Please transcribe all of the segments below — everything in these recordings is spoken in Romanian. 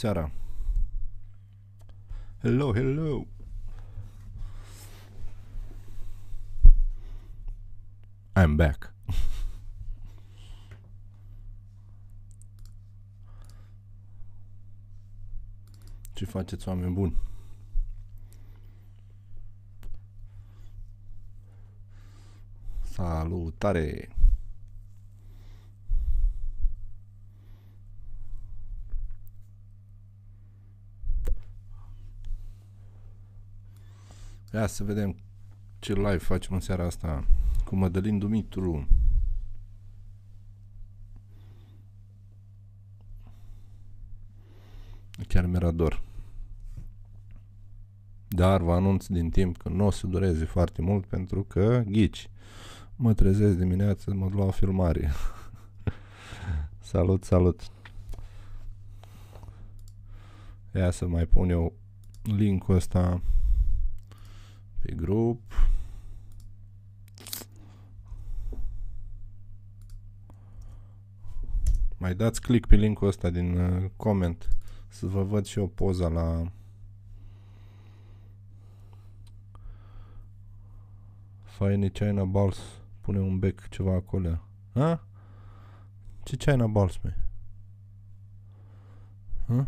seara! Hello, hello! I'm back. Ce faceți, oameni buni? Salutare! Ia să vedem ce live facem în seara asta cu Mădălin Dumitru. Chiar mi-era dor. Dar vă anunț din timp că nu o să dureze foarte mult pentru că, ghici, mă trezesc dimineața, mă duc la o filmare. salut, salut! Ia să mai pun eu linkul ăsta pe grup. Mai dați click pe linkul ăsta din uh, comment să vă văd și o poza la Faini China Balls pune un bec ceva acolo. Ha? Ce China Balls, mă? Ha?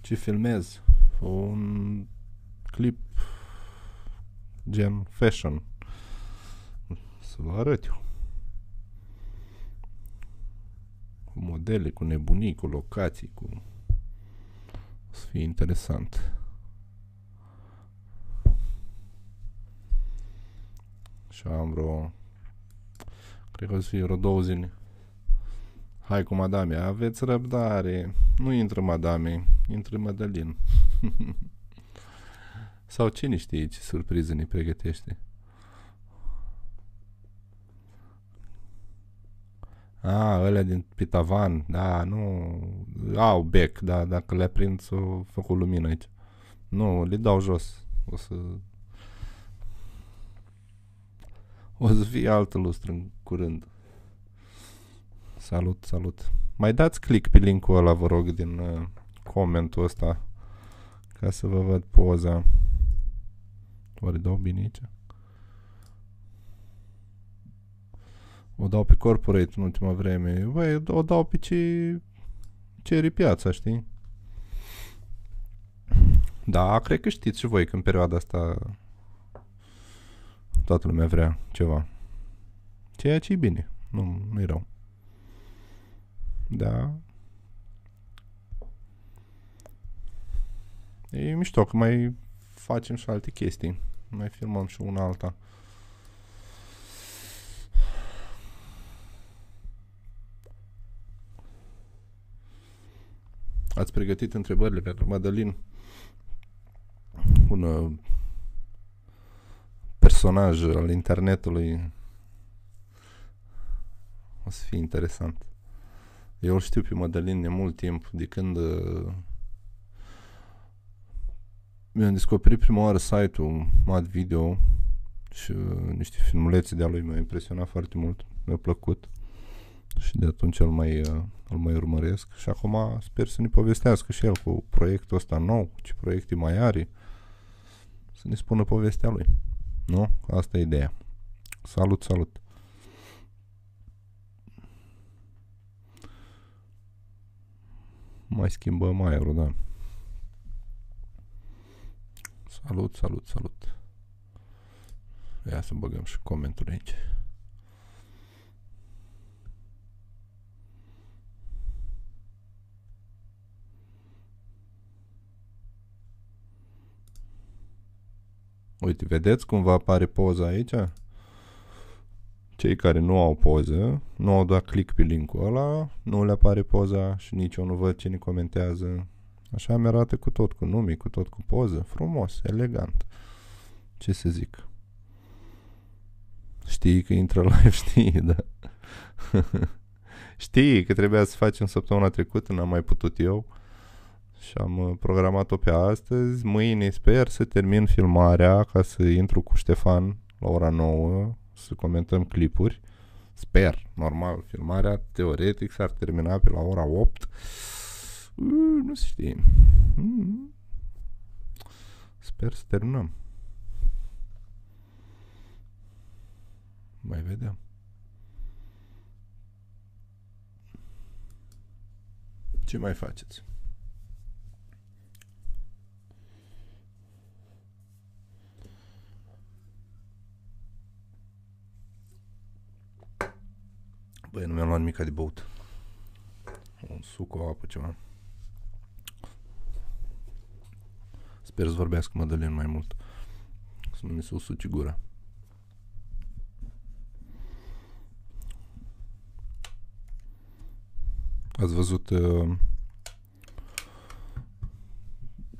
Ce filmez? Un clip gen fashion. Să vă arăt eu. Cu modele, cu nebunii, cu locații, cu... O să fie interesant. Și am vreo... Cred că o să fie vreo două zile. Hai cu madame, aveți răbdare. Nu intră madame, intră Madalin. Sau cine știe ce surpriză ne pregătește. A, ălea din Pitavan, da, nu... Au bec, da, dacă le-a prins, o făcut lumină aici. Nu, le dau jos. O să... O să fie altă lustră în curând. Salut, salut. Mai dați click pe linkul ăla, vă rog, din uh, comentul ăsta ca să vă văd poza. Oare dau bine aici? O dau pe corporate în ultima vreme. Băi, o dau pe ce cere piața, știi? Da, cred că știți și voi că în perioada asta toată lumea vrea ceva. Ceea ce e bine. Nu, nu e rău. Da. E mișto că mai facem și alte chestii. Mai filmăm și una alta. Ați pregătit întrebările pentru Madalin? Un uh, personaj al internetului. O să fie interesant. Eu îl știu pe Madalin de mult timp, de când uh, mi-am descoperit prima oară site-ul Mad Video și uh, niște filmulețe de-a lui m-au impresionat foarte mult, mi-a plăcut și de atunci îl mai, uh, îl mai urmăresc și acum sper să ne povestească și el cu proiectul ăsta nou, ce proiecte mai are, să ne spună povestea lui. Nu? Asta e ideea. Salut, salut! Mai schimbăm aerul, da. Salut, salut, salut. Ia să băgăm și comentul aici. Uite, vedeți cum vă apare poza aici? Cei care nu au poză, nu au dat click pe linkul ăla, nu le apare poza și nici eu nu văd cine comentează. Așa mi arată cu tot, cu nume, cu tot cu poză. Frumos, elegant. Ce să zic? Știi că intră live, știi, da. știi că trebuia să facem săptămâna trecută, n-am mai putut eu. Și am uh, programat-o pe astăzi. Mâine sper să termin filmarea ca să intru cu Ștefan la ora 9 să comentăm clipuri Sper, normal, filmarea teoretic s-ar termina pe la ora 8. Uh, nu se știe. Mm. Sper să terminăm. Mai vedem. Ce mai faceți? Băi, nu mi-am luat nimic de băut. Un suc, o apă, ceva. Sper să vorbească Madalin mai mult. Să nu mi se usuci gura. Ați văzut uh,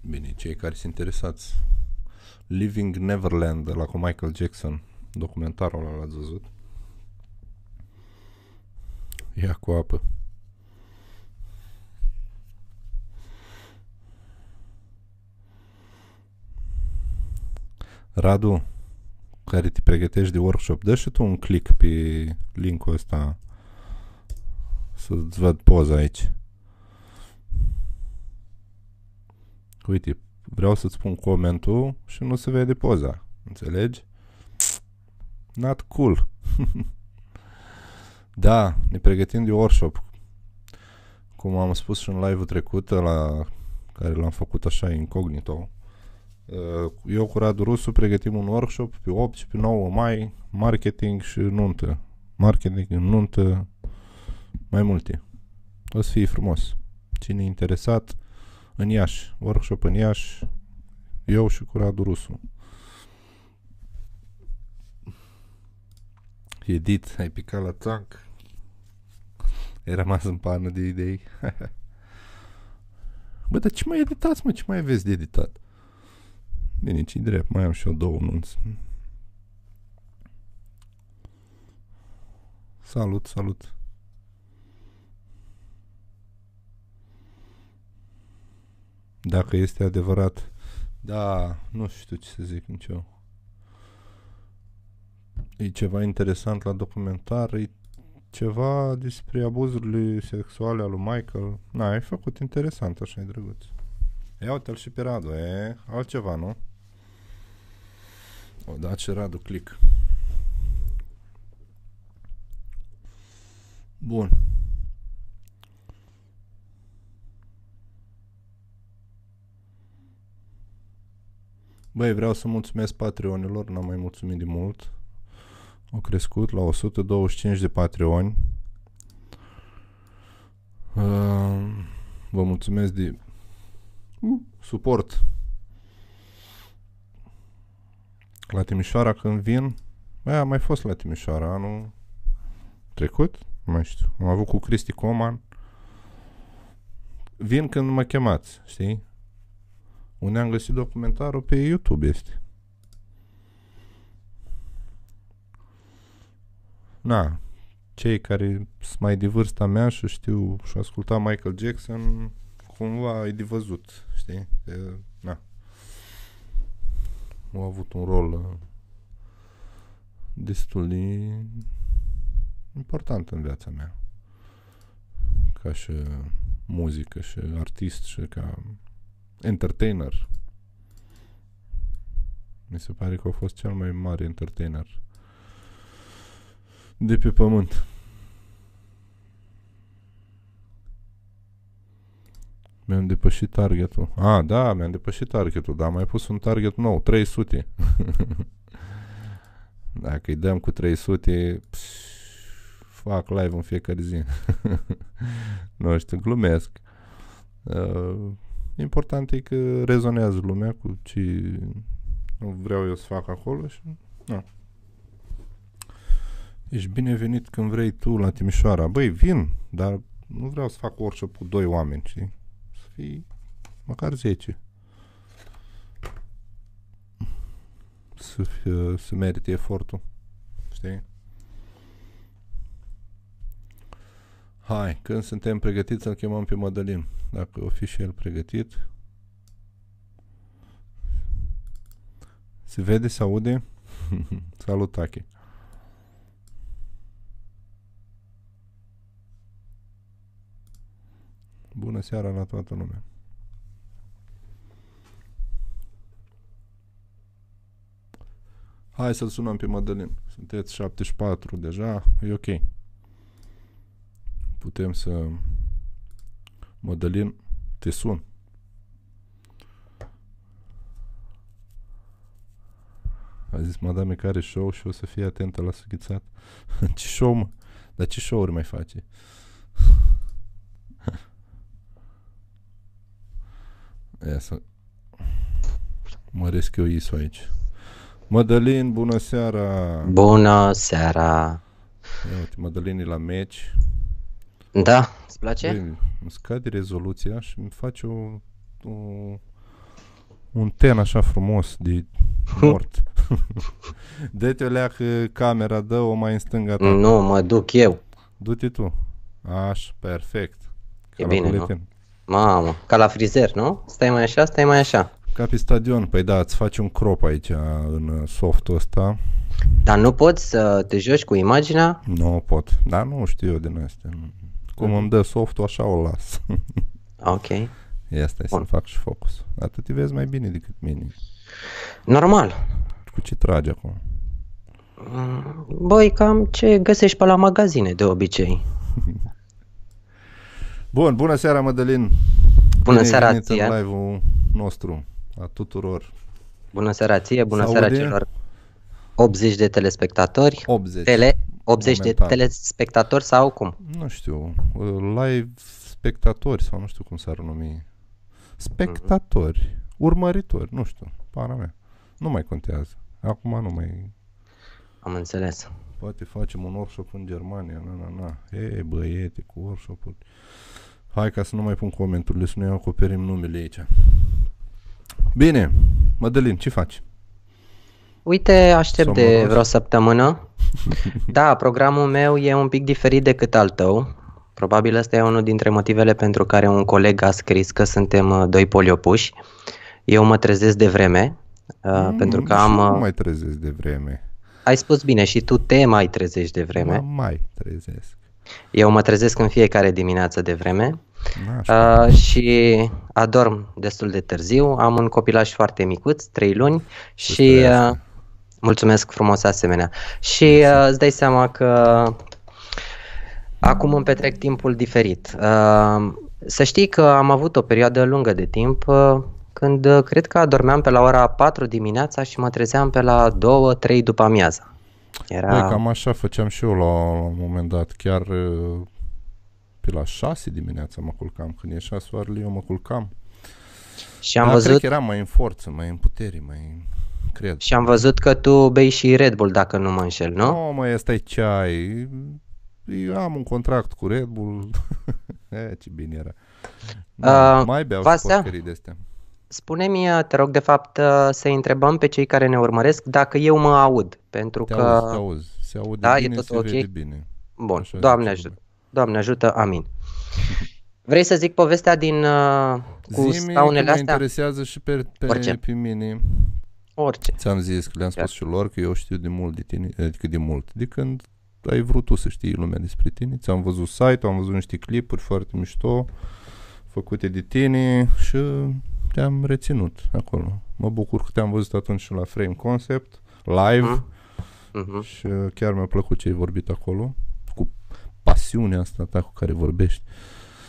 bine, cei care sunt interesați Living Neverland de la cu Michael Jackson documentarul ăla l-ați văzut ia cu apă Radu care te pregătești de workshop dă și tu un click pe linkul ăsta să-ți văd poza aici. Uite, vreau să-ți pun comentul și nu se vede poza. Înțelegi? Not cool. da, ne pregătim de workshop. Cum am spus și în live-ul trecut, la care l-am făcut așa incognito. Uh, eu cu Radu Rusu pregătim un workshop pe 8 și pe 9 mai, marketing și nuntă. Marketing în nuntă mai multe. O să fie frumos. Cine e interesat, în Iași, workshop în Iași, eu și cu Radu Rusu. Edit, ai picat la tank. Ai rămas în pană de idei. Bă, dar ce mai editați, mă? Ce mai aveți de editat? Bine, ce drept, mai am și eu două nunți. Salut, salut. Dacă este adevărat. Da, nu știu ce să zic nici eu. E ceva interesant la documentar, e ceva despre abuzurile sexuale al lui Michael. Na, ai făcut interesant, așa e drăguț. Ia uite-l și pe Radu, e altceva, nu? O, da, ce Radu, click. Bun. Băi, vreau să mulțumesc Patreonilor, n-am mai mulțumit de mult. Au crescut la 125 de Patreoni. Uh, vă mulțumesc de uh, suport. La Timișoara când vin, băi, am mai fost la Timișoara anul trecut, nu mai știu. Am avut cu Cristi Coman. Vin când mă chemați, știi? Unde am găsit documentarul pe YouTube este. Na, cei care sunt mai de vârsta mea și știu și asculta Michael Jackson, cumva e de văzut, știi? Că, na. Au avut un rol uh, destul de important în viața mea. Ca și muzică și artist și ca entertainer. Mi se pare că a fost cel mai mare entertainer de pe pământ. Mi-am depășit targetul. Ah, da, mi-am depășit targetul, dar am mai pus un target nou, 300. Dacă îi dăm cu 300, pș, fac live în fiecare zi. nu știu, glumesc. Uh, Important e că rezonează lumea cu ce vreau eu să fac acolo și nu. Ești binevenit când vrei tu la Timișoara. Băi, vin, dar nu vreau să fac orice cu doi oameni, știi? Să fii măcar 10. Să, fie, să merite efortul, știi? Hai, când suntem pregătiți să-l chemăm pe Madalin. Dacă o fi și el pregătit. Se vede, se aude? Salut, Taki. Bună seara la toată lumea. Hai să-l sunăm pe Mădălin. Sunteți 74 deja, e ok. Putem să... Mădălin, te sun. A zis madame care show și o să fie atentă la sughițat. ce show, mă? Dar ce show-uri mai face? Ia să măresc eu ISO aici. Mădălin, bună seara! Bună seara! Ia uite, Mădălin e la meci. Da, îți place? Băi, îmi scade rezoluția și îmi face o, o, un ten așa frumos de mort. Dă-te o leacă camera, dă-o mai în stânga ta. Nu, mă duc eu. Du-te tu. Aș, perfect. Ca E la bine, nu? Buletin. Mamă, ca la frizer, nu? Stai mai așa, stai mai așa. Ca pe stadion. Păi da, îți faci un crop aici în softul ăsta. Dar nu poți să te joci cu imaginea? Nu pot. Dar nu știu eu din astea. Cum îmi dă softul, așa o las. Ok. Ia stai să Bun. fac și focus. Atât te vezi mai bine decât mine. Normal. Cu ce tragi acum? Mm, Băi, cam ce găsești pe la magazine de obicei. Bun, bună seara, Mădălin. Bună Bine ai seara venit ție. în live-ul nostru, a tuturor. Bună seara ție, bună Se seara aude? celor 80 de telespectatori. 80. Tele, 80 Momentan. de telespectatori sau cum? Nu știu, live spectatori sau nu știu cum s-ar numi. Spectatori, urmăritori, nu știu, para mea. Nu mai contează. Acum nu mai... Am înțeles. Poate facem un workshop în Germania, na, na, na. E, băiete, cu workshop-uri. Hai ca să nu mai pun comenturile, să nu acoperim numele aici. Bine, Mădălin, ce faci? Uite, aștept de Somoros. vreo săptămână. Da, programul meu e un pic diferit decât al tău. Probabil ăsta e unul dintre motivele pentru care un coleg a scris că suntem uh, doi poliopuși. Eu mă trezesc de vreme, uh, pentru că Mm, am... și Nu uh, mai trezesc de vreme. Ai spus bine, și tu te mai trezești de vreme. Mă mai trezesc. Eu mă trezesc în fiecare dimineață de vreme Nașpa. uh, și adorm destul de târziu. Am un copilaj foarte micuț, 3 luni și trăiască. uh, mulțumesc frumos asemenea. Și uh, îți dai seama că acum îmi petrec timpul diferit. Uh, să știi că am avut o perioadă lungă de timp uh, când uh, cred că adormeam pe la ora 4 dimineața și mă trezeam pe la 2-3 după amiaza. Era... Băi, cam așa făceam și eu la, la un moment dat. Chiar uh, pe la 6 dimineața mă culcam. Când ieșea soarele, eu mă culcam. și am Dar văzut cred că eram mai în forță, mai în putere, mai... Cred. Și am văzut că tu bei și Red Bull, dacă nu mă înșel, nu? Nu, mă, ăsta e ceai. Eu am un contract cu Red Bull. e, ce bine era. Da, Uh, mai beau și Vasea? porcării de astea. Spune-mi, te rog, de fapt, uh, să întrebăm pe cei care ne urmăresc dacă eu mă aud, pentru Te că... auzi, te auzi. Se aude Da, e bine, tot se ok? vede bine. Bun, Așa Doamne zice ajută. Doamne ajută, amin. Vrei să zic povestea din uh, cu Zi-mi că scaunele mă astea? interesează și pe, pe, Orice. pe mine. Orice. Ți-am zis că le-am spus Gata. și lor că eu știu de mult de tine, adică de mult, de când ai vrut tu să știi lumea despre tine. Ți-am văzut site-ul, am văzut niște clipuri foarte mișto făcute de tine și te-am reținut acolo. Mă bucur că te-am văzut atunci și la Frame Concept, live Mhm. Mhm. și chiar mi-a plăcut ce ai vorbit acolo, cu pasiunea asta ta cu care vorbești.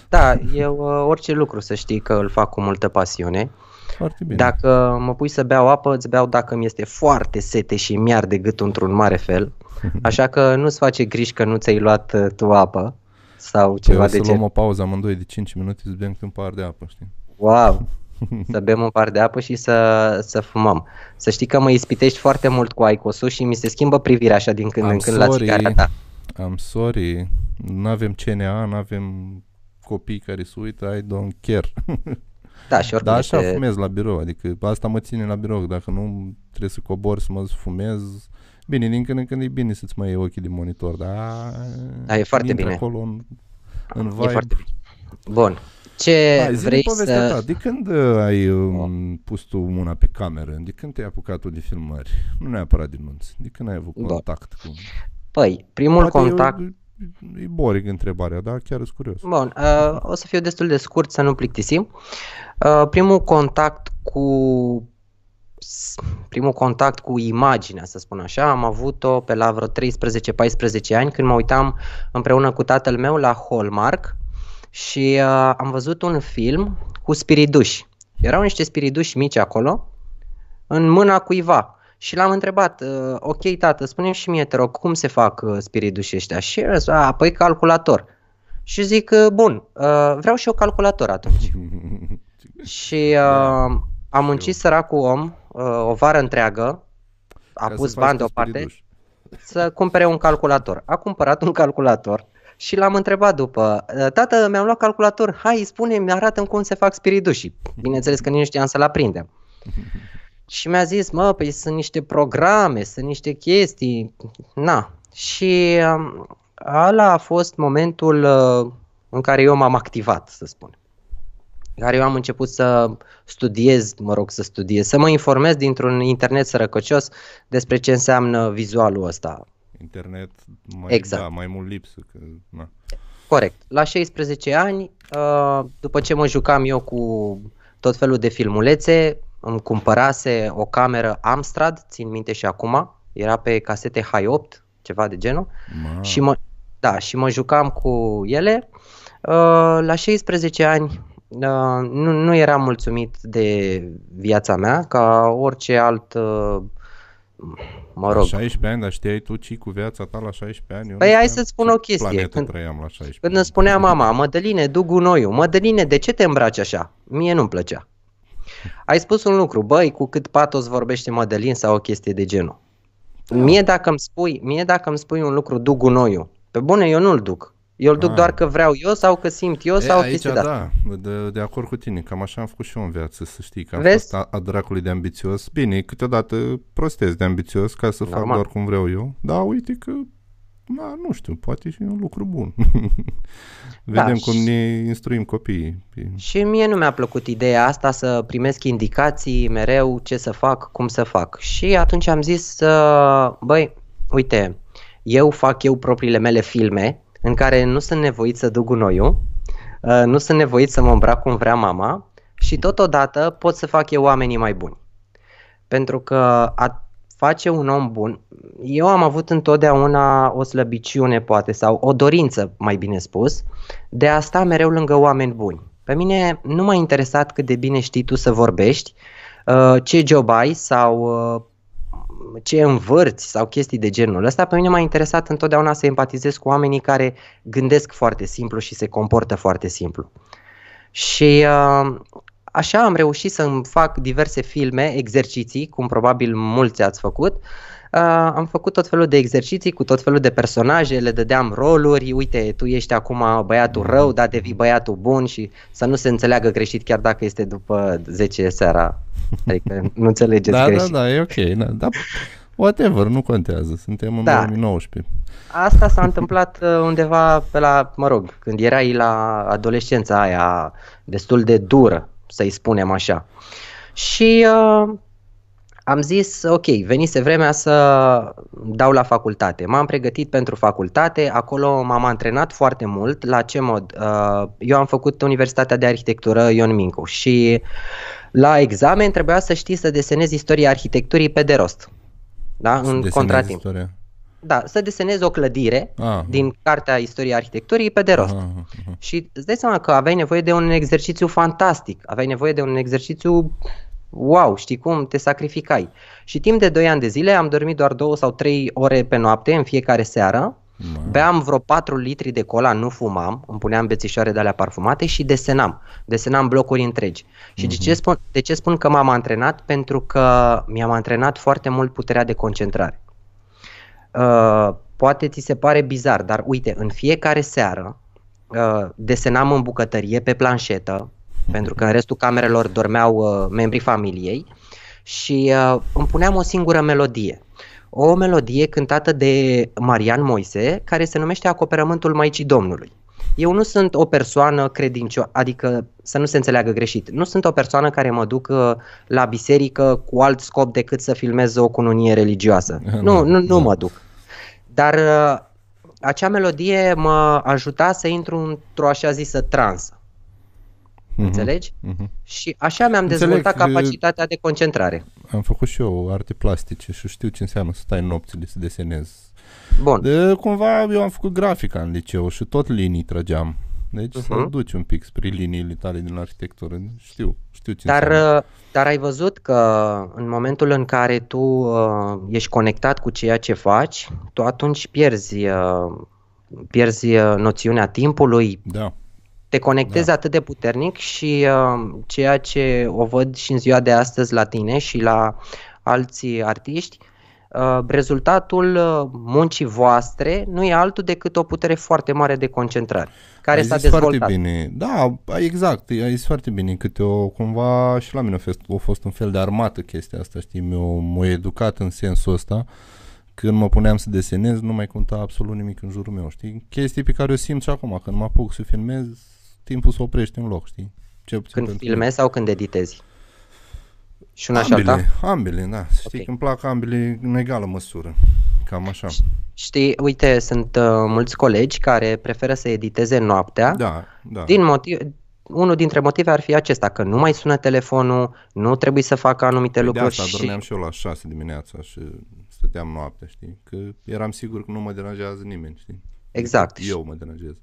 Da, eu uh, orice lucru să știi că îl fac cu multă pasiune. Foarte bine. Dacă mă pui să beau apă, îți beau dacă mi este foarte sete și mi de gâtul într-un mare fel. Așa că nu-ți face griji că nu ți-ai luat uh, tu apă sau Păi ceva o de să luăm genul. o pauză amândoi de 5 minute să bem un par de apă, știi? Wow! Să bem un par de apă și să, să fumăm. Să știi că mă ispitești foarte mult cu aicosul și mi se schimbă privirea așa din când I'm în când la sorry. țigara ta. I'm sorry, nu avem CNA, nu avem copii care se uită, I don't care. Da, și oricum Dar așa este... fumez la birou, adică asta mă ține la birou, dacă nu trebuie să cobor să mă fumez. Bine, din când în când e bine să-ți mai iei ochii de monitor, dar Da, e foarte intri bine. acolo în, în E vibe. foarte bine. Bun. Ce Hai, zi-mi vrei povestea să... ta. De când uh, ai um, pus tu mâna pe cameră? De când te-ai apucat tu de filmări? Nu neapărat din nunți. De când ai avut Da. contact cu... Păi, primul Poate contact... eu e boring întrebarea, dar chiar sunt curios. Bun, uh, o să fiu destul de scurt să nu plictisim. Uh, primul contact cu primul contact cu imaginea, să spun așa, am avut-o pe la vreo 13-14 ani când mă uitam împreună cu tatăl meu la Hallmark și uh, am văzut un film cu spiriduși. Erau niște spiriduși mici acolo, în mâna cuiva. Și l-am întrebat, uh, ok tată, spune și mie, te rog, cum se fac uh, spiridușii ăștia? Și el zis, a, păi calculator. Și zic, uh, bun, uh, vreau și eu calculator atunci. și uh, am muncit săracul om uh, o vară întreagă, a Ca pus să faci bani cu deoparte spiriduși. să cumpere un calculator. A cumpărat un calculator și l-am întrebat după, tată, mi-am luat calculator, hai, spune-mi, arată cum se fac spiridușii. Bineînțeles că nici nu știam să-l aprindem. Și mi-a zis, mă, păi sunt niște programe, sunt niște chestii, na. Și um, ăla a fost momentul uh, în care eu m-am activat, să spun. În care eu am început să studiez, mă rog să studiez, să mă informez dintr-un internet sărăcăcios despre ce înseamnă vizualul ăsta. Internet mai, Exact. da, mai mult lipsă. Că, na. Corect. La 16 ani, uh, după ce mă jucam eu cu tot felul de filmulețe, îmi cumpărase o cameră Amstrad, țin minte și acum, era pe casete High 8, ceva de genul, Ma, și mă, da, și mă jucam cu ele. Uh, La 16 ani uh, nu, nu eram mulțumit de viața mea, ca orice alt, uh, mă La rog, 16 ani, dar știai tu ce cu viața ta la 16 ani? Eu Păi nu hai știam să-ți spun ce o chestie. planetă Când- trăiam la 16 Când îmi spunea mama, Mădăline, du gunoiul, Mădăline, de ce te îmbraci așa? Mie nu-mi plăcea. Ai spus un lucru, băi, cu cât patos vorbește Mădălin sau o chestie de genul. Mie dacă îmi spui, mie dacă îmi spui un lucru, du gunoiul. Pe bune, eu nu-l duc. Eu îl duc Ah. doar că vreau eu sau că simt eu E, sau o aici, chestie de asta. da, de, de acord cu tine, cam așa am făcut și eu în viață, să știi, că am Vezi? fost a, a dracului de ambițios. Bine, câteodată prostez de ambițios ca să fac Normal. doar cum vreau eu, dar uite că, na, nu știu, poate și un lucru bun. Vedem cum și- ne instruim copiii. Pe- Și mie nu mi-a plăcut ideea asta să primesc indicații mereu ce să fac, cum să fac. Și atunci am zis, uh, băi, uite, eu fac eu propriile mele filme în care nu sunt nevoit să duc gunoiul, uh, nu sunt nevoit să mă îmbrac cum vrea mama și totodată pot să fac eu oamenii mai buni. Pentru că a face un om bun, eu am avut întotdeauna o slăbiciune poate sau o dorință, mai bine spus, de a sta mereu lângă oameni buni. Pe mine nu m-a interesat cât de bine știi tu să vorbești, uh, ce job ai sau uh, ce învârți sau chestii de genul ăsta. Pe mine m-a interesat întotdeauna să empatizez cu oamenii care gândesc foarte simplu și se comportă foarte simplu. Și uh, așa am reușit să-mi fac diverse filme, exerciții, cum probabil mulți ați făcut. Uh, am făcut tot felul de exerciții cu tot felul de personaje, le dădeam roluri, uite, tu ești acum băiatul rău, dar devii băiatul bun și să nu se înțeleagă greșit chiar dacă este după 10 seara. Adică nu înțelegeți Da, da, greșit. da, e ok. Da, da, whatever, nu contează. Suntem în Da. 2019. Asta s-a întâmplat uh, undeva pe la, mă rog, când erai la adolescența aia destul de dură, să-i spunem așa. Și uh, am zis, ok, venise vremea să dau la facultate. M-am pregătit pentru facultate, acolo m-am antrenat foarte mult. La ce mod? Uh, eu am făcut Universitatea de Arhitectură Ion Mincu și la examen trebuia să știi să desenezi istoria arhitecturii pe de rost. Da? Să În desenezi contratimp. Istoria. Da, să desenezi o clădire Ah, din cartea istoriei arhitecturii pe de rost. ah, ah. Și îți dai seama că aveai nevoie de un exercițiu fantastic, aveai nevoie de un exercițiu wow, știi cum, te sacrificai. Și timp de 2 ani de zile am dormit doar 2 sau 3 ore pe noapte în fiecare seară, Ma. beam vreo 4 litri de cola, nu fumam, îmi puneam bețișoare de alea parfumate și desenam. Desenam blocuri întregi. Și de, ce spun, de ce spun că m-am antrenat? Pentru că mi-am antrenat foarte mult puterea de concentrare. Uh, poate ți se pare bizar, dar uite, în fiecare seară uh, desenam în bucătărie pe planșetă, pentru că în restul camerelor dormeau uh, membrii familiei și uh, îmi puneam o singură melodie. O melodie cântată de Marian Moise, care se numește Acoperământul Maicii Domnului. Eu nu sunt o persoană credincioasă, adică să nu se înțeleagă greșit, nu sunt o persoană care mă duc uh, la biserică cu alt scop decât să filmez o cununie religioasă. Da, Nu, nu, nu da. mă duc. Dar uh, acea melodie mă ajuta să intru într-o așa zisă transă. Mm-hmm. Înțelegi? Mm-hmm. Și așa mi-am Înțeleg, dezvoltat capacitatea de concentrare. Am făcut și eu arte plastice și știu ce înseamnă să stai nopțile să desenezi. Bun. De, cumva eu am făcut grafica în liceu și tot linii trăgeam. Deci uh-huh. să duci un pic spre liniile tale din arhitectură. Știu, știu ce dar, înseamnă. Uh, dar ai văzut că în momentul în care tu uh, ești conectat cu ceea ce faci, tu atunci pierzi, uh, pierzi uh, noțiunea timpului. Da. Te conectezi da. atât de puternic și uh, ceea ce o văd și în ziua de astăzi la tine și la alții artiști, uh, Uh, rezultatul uh, muncii voastre nu e altul decât o putere foarte mare de concentrare, care ai s-a dezvoltat. foarte bine. Da, exact, ai zis foarte bine, câte o, cumva și la mine a fost, a fost un fel de armată chestia asta, știi, m-a educat în sensul ăsta, când mă puneam să desenez, nu mai conta absolut nimic în jurul meu, știi? Chestii pe care o simt și acum, când mă apuc să filmez, timpul se oprește în loc, știi? Cel când filmezi sau când editezi? Și una ambele, și alta? Ambele, da. Știi okay. că îmi plac ambele în egală măsură. Cam așa. Știi, uite, sunt uh, mulți colegi care preferă să editeze noaptea. Da, da. Din motiv, unul dintre motive ar fi acesta, că nu mai sună telefonul, nu trebuie să facă anumite păi lucruri. De asta și... dormeam și eu la 6 dimineața și stăteam noaptea, știi? Că eram sigur că nu mă deranjează nimeni, știi? Exact. Eu mă deranjez.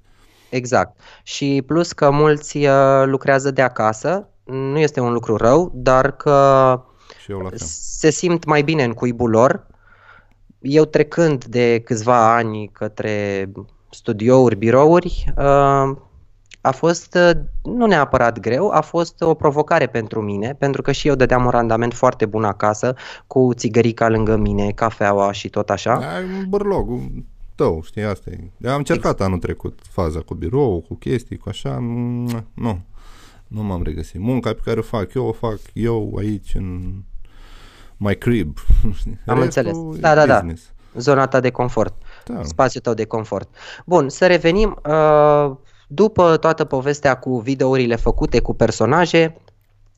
Exact. Și plus că mulți uh, lucrează de acasă, nu este un lucru rău, dar că și eu la fel. se simt mai bine în cuibul lor. Eu trecând de câțiva ani către studiouri, birouri, uh, a fost uh, nu neapărat greu, a fost o provocare pentru mine, pentru că și eu dădeam un randament foarte bun acasă, cu țigărica lângă mine, cafeaua și tot așa. Ai un bărlog tău, știi, asta e. Am încercat exact. anul trecut faza cu birou, cu chestii, cu așa, nu nu m-am regăsit. Munca pe care o fac eu, o fac eu aici în my crib. Am înțeles. Da, da, da. Zona ta de confort. Da. Spațiul tău de confort. Bun, să revenim. Uh, după toată povestea cu videourile făcute cu personaje,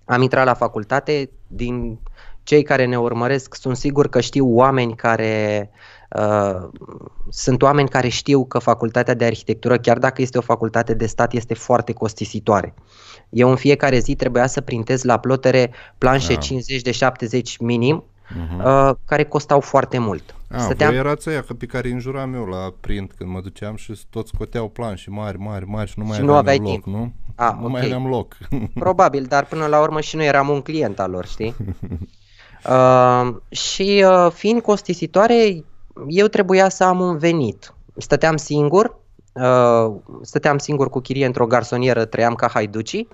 am intrat la facultate. Din cei care ne urmăresc, sunt sigur că știu oameni care Uh, sunt oameni care știu că facultatea de arhitectură, chiar dacă este o facultate de stat, este foarte costisitoare. Eu în fiecare zi trebuia să printez la plotere planșe da. 50 de 70 minim, uh-huh. uh, care costau foarte mult. A, Stăteam... voi erați aia că pe care înjuram eu la print când mă duceam și toți scoteau planșe mari, mari, mari și nu mai și aveam nu aveai loc, timp. nu? A, nu okay. mai aveam loc. Probabil, dar până la urmă și noi eram un client al lor, știi? uh, și uh, fiind costisitoare, eu trebuia să am un venit. Stăteam singur, uh, stăteam singur cu chirie într-o garsonieră, trăiam ca haiducii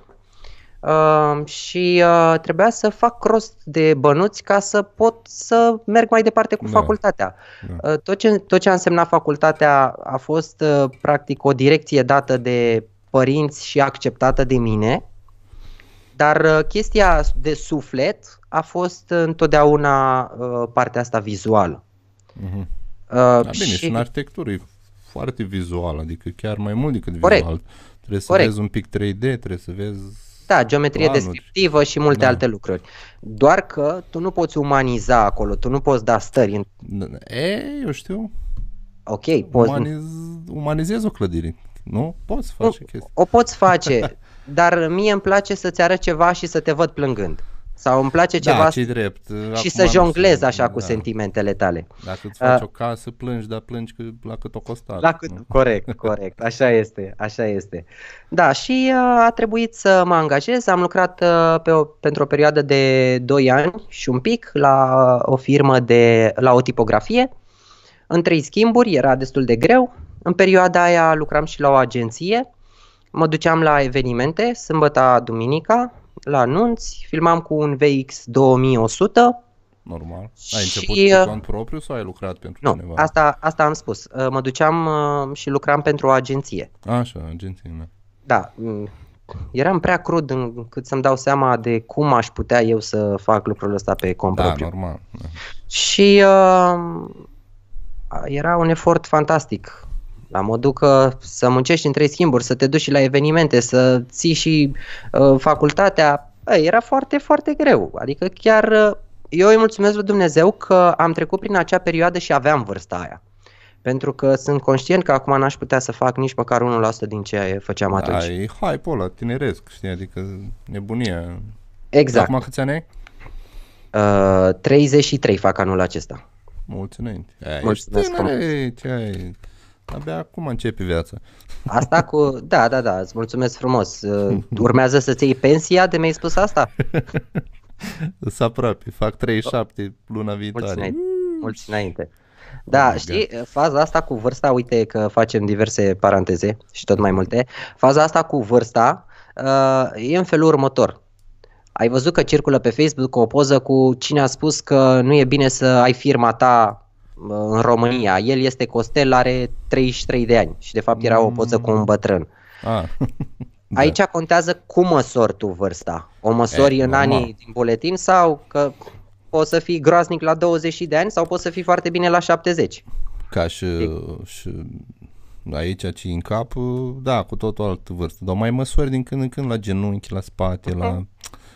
uh, și uh, trebuia să fac rost de bănuți ca să pot să merg mai departe cu da. facultatea. Da. Tot, ce, tot ce a însemnat facultatea a fost practic o direcție dată de părinți și acceptată de mine, dar chestia de suflet a fost întotdeauna partea asta vizuală. Uh-huh. Uh, da, bine, și... și în arhitectură e foarte vizual, adică chiar mai mult decât Corect. vizual. Trebuie să Corect. vezi un pic 3D, trebuie să vezi da, geometrie planuri. descriptivă și multe da. alte lucruri. Doar că tu nu poți umaniza acolo, tu nu poți da stări. În... Da, e, eu știu. Ok, poți... Umaniz... Umanizezi o clădire, nu? Poți să faci o, chestii. O poți face, dar mie îmi place să-ți arăt ceva și să te văd plângând. Sau îmi place da, ceva da, drept. și să jonglez așa cu da. sentimentele tale. Dacă îți faci uh, o casă, plângi, dar plângi că, la cât o costat. La cât, corect, corect, așa este, așa este. Da, și uh, a trebuit să mă angajez, am lucrat uh, pe o, pentru o perioadă de 2 ani și un pic la o firmă de, la o tipografie. În trei schimburi, era destul de greu. În perioada aia lucram și la o agenție. Mă duceam la evenimente, sâmbătă, duminica, la anunți, filmam cu un VX 2100. Normal. Ai și, început cu uh, cont propriu sau ai lucrat pentru nu, cineva? Asta, asta am spus. Uh, mă duceam uh, și lucram pentru o agenție. Așa, agenție, da. Da, mm, eram prea crud încât să-mi dau seama de cum aș putea eu să fac lucrul ăsta pe cont da, propriu. normal. Da. Și uh, era un efort fantastic. La modul că să muncești în trei schimburi, să te duci și la evenimente, să ții și uh, facultatea, bă, era foarte, foarte greu. Adică chiar uh, eu îi mulțumesc lui Dumnezeu că am trecut prin acea perioadă și aveam vârsta aia. Pentru că sunt conștient că acum n-aș putea să fac nici măcar 1% din ce făceam atunci. Da, e hype ăla, tineresc, știi, adică nebunia. Exact. Acum câți ani ai? Uh, 33 fac anul acesta. Mulți înainte. Ai, Mulțumesc ești tânăr, ce ai? Abia acum începe viața. Asta cu... Da, da, da, îți mulțumesc frumos. Uh, urmează să-ți iei pensia de mi-ai spus asta? Să aproape, fac 37 luna viitoare. Mulți înainte. Mulți înainte. Da, my știi, faza asta cu vârsta, uite că facem diverse paranteze și tot mai multe, faza asta cu vârsta uh, e în felul următor. Ai văzut că circulă pe Facebook o poză cu cine a spus că nu e bine să ai firma ta uh, în România. El este Costel, are 33 de ani și de fapt era o poză cu un bătrân. Ah. Da. Aici contează cum măsori tu vârsta. O măsori E, în normal. anii din buletin sau că poți să fii groaznic la 20 de ani sau poți să fii foarte bine la 70. Ca și, și aici ci în cap, da, cu tot o altă vârstă. Dar mai măsori din când în când la genunchi, la spate, la...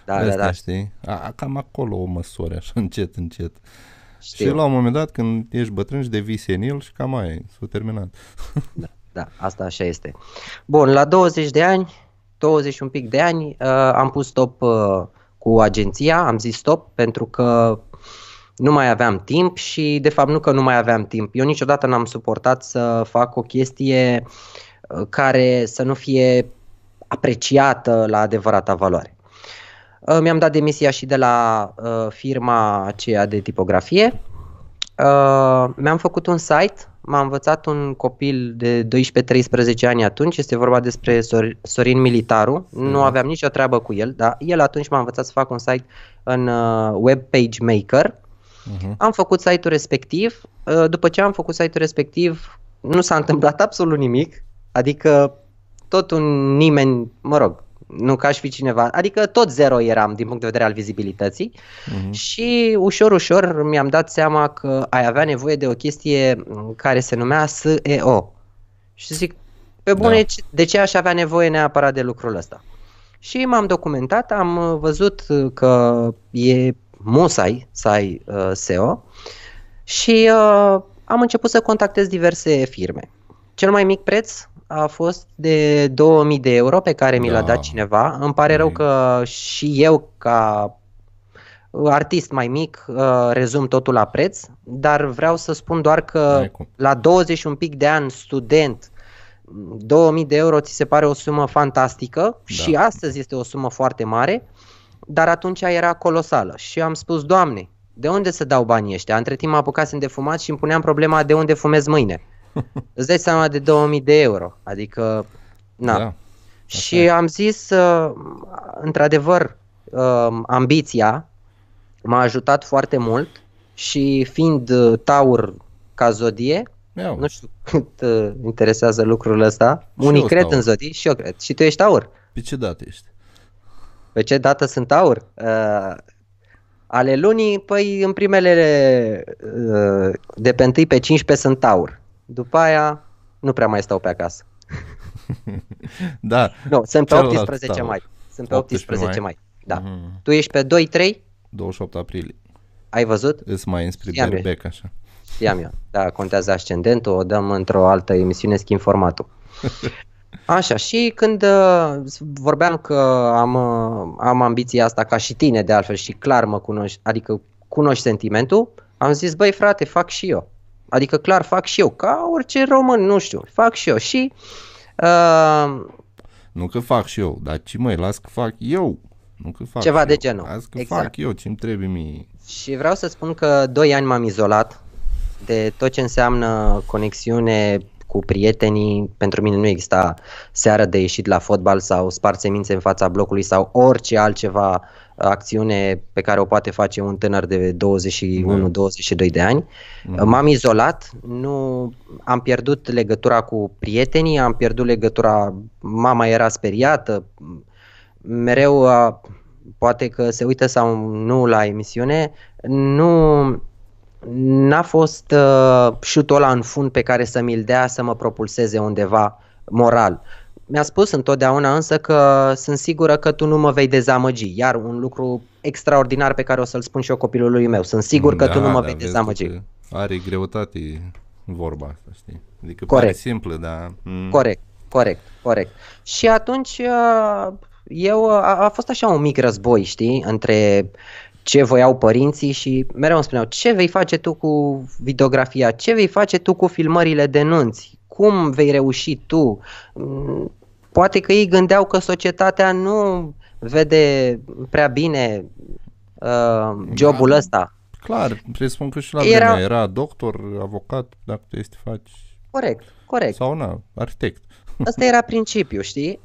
Da, astea, da, da. știi? A, cam acolo o măsori, așa, încet, încet. Știu. Și la un moment dat, când ești bătrân și devii senil și cam aia, e, s-a terminat. Da, asta așa este. Bun, la 20 de ani, 20 și un pic de ani, uh, am pus stop uh, cu agenția, am zis stop pentru că nu mai aveam timp și de fapt nu că nu mai aveam timp. Eu niciodată n-am suportat să fac o chestie uh, care să nu fie apreciată la adevărata valoare. Uh, Mi-am dat demisia și de la uh, firma aceea de tipografie. Uh, mi-am făcut un site, m-a învățat un copil de 12-13 ani atunci, este vorba despre Sor- Sorin Militaru, nu aveam nicio treabă cu el, dar el atunci m-a învățat să fac un site în uh, Web Page Maker. Uh-huh. Am făcut site-ul respectiv, uh, după ce am făcut site-ul respectiv nu s-a întâmplat absolut nimic, adică tot un nimeni, mă rog, nu ca aș fi cineva, adică tot zero eram din punct de vedere al vizibilității Uh-huh. și ușor, ușor mi-am dat seama că ai avea nevoie de o chestie m, care se numea SEO. Și zic, pe bune, Da. ce- de ce aș avea nevoie neapărat de lucrul ăsta? Și m-am documentat, am uh, văzut uh, că e musai să ai uh, SEO și uh, am început să contactez diverse firme. Cel mai mic preț a fost de 2000 de euro pe care mi l-a Da. dat cineva. Îmi pare rău Mic. că și eu ca artist mai mic uh, rezum totul la preț, dar vreau să spun doar că N-ai cum. la 20 și un pic de ani student 2000 de euro ți se pare o sumă fantastică și astăzi este o sumă foarte mare, dar atunci era colosală și am spus, Doamne, de unde să dau banii ăștia? Între timp mă apucasem de fumat și îmi puneam problema de unde fumez mâine. Îți dai seama de 2000 de euro, adică, na. Da. Și am zis, uh, într-adevăr, uh, ambiția m-a ajutat foarte mult și fiind uh, taur ca zodie, Iau. nu știu cât uh, interesează lucrul ăsta, Și unii eu cred taur. în zodii și eu cred. Și tu ești taur. Pe ce dată ești? Pe ce dată sunt taur? Uh, ale lunii, păi în primele uh, de pe 1 pe 15 sunt taur. După aia nu prea mai stau pe acasă. Da. Nu, sunt pe Celălalt 18 taur. mai. Sunt pe 18 18 mai. Da. Mhm. Tu ești pe 2-3? 28 aprilie. Ai văzut? Îți mai înspre Știam eu. berbec, așa. Știam eu. Da, contează ascendentul, o dăm într-o altă emisiune, schimb formatul. Așa, și când uh, vorbeam că am, uh, am ambiția asta ca și tine de altfel și clar mă cunoști, adică cunoști sentimentul, am zis, băi frate, fac și eu. Adică clar fac și eu, ca orice român, nu știu, fac și eu. Și uh, Nu că fac și eu, dar ce măi, las că fac eu. Nu că fac Ceva și de eu. genul. Las că Exact. fac eu ce-mi trebuie mie. Și vreau să spun că doi ani m-am izolat de tot ce înseamnă conexiune cu prietenii. Pentru mine nu exista seară de ieșit la fotbal sau spart semințe în fața blocului sau orice altceva acțiune pe care o poate face un tânăr de 21-22 de ani. M-am izolat, nu am pierdut legătura cu prietenii, am pierdut legătura, mama era speriată, mereu a, poate că se uită sau nu la emisiune, nu n-a fost uh, șutul ăla în fund pe care să mi-l dea să mă propulseze undeva moral. Mi-a spus întotdeauna însă că sunt sigură că tu nu mă vei dezamăgi. Iar un lucru extraordinar pe care o să-l spun și eu copilului meu. Sunt sigur că da, tu nu mă da, vei vezi dezamăgi. că Are greutate vorba asta, știi? Adică Corect. pare simplă, dar... Mm, Corect, corect, corect. Și atunci uh, eu a, a fost așa un mic război, știi, între ce voiau părinții și mereu îmi spuneau ce vei face tu cu videografia, ce vei face tu cu filmările de nunți, cum vei reuși tu. Mm, Poate că ei gândeau că societatea nu vede prea bine uh, jobul Da. ăsta. Clar, presupun că și la Era- vremea era doctor, avocat, dacă tu este faci... Corect, corect. Sau na, arhitect. Ăsta era principiul, știi?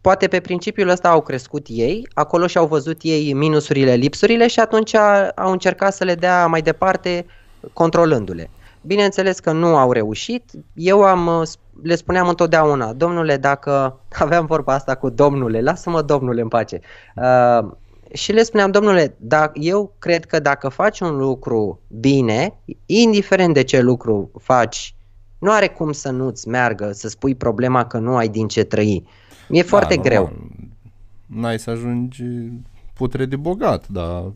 Poate pe principiul ăsta au crescut ei, acolo și-au văzut ei minusurile, lipsurile și atunci a- au încercat să le dea mai departe controlându-le. Bineînțeles că nu au reușit. Eu am, uh, sp- le spuneam întotdeauna, domnule, dacă aveam vorba asta cu domnule, lasă-mă domnule în pace. Uh, și le spuneam, domnule, da, eu cred că dacă faci un lucru bine, indiferent de ce lucru faci, nu are cum să nu-ți meargă, să spui problema că nu ai din ce trăi. E foarte da, greu. normal. N-ai să ajungi putere de bogat, dar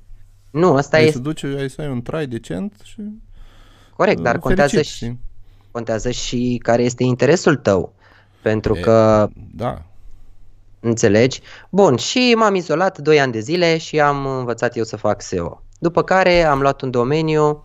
Nu, asta ai este să duci, ai să ai un trai decent și corect, dar uh, contează fericit, și, știi? contează și care este interesul tău. Pentru E, că, Da, înțelegi? Bun, și m-am izolat 2 ani de zile și am învățat eu să fac SEO. După care am luat un domeniu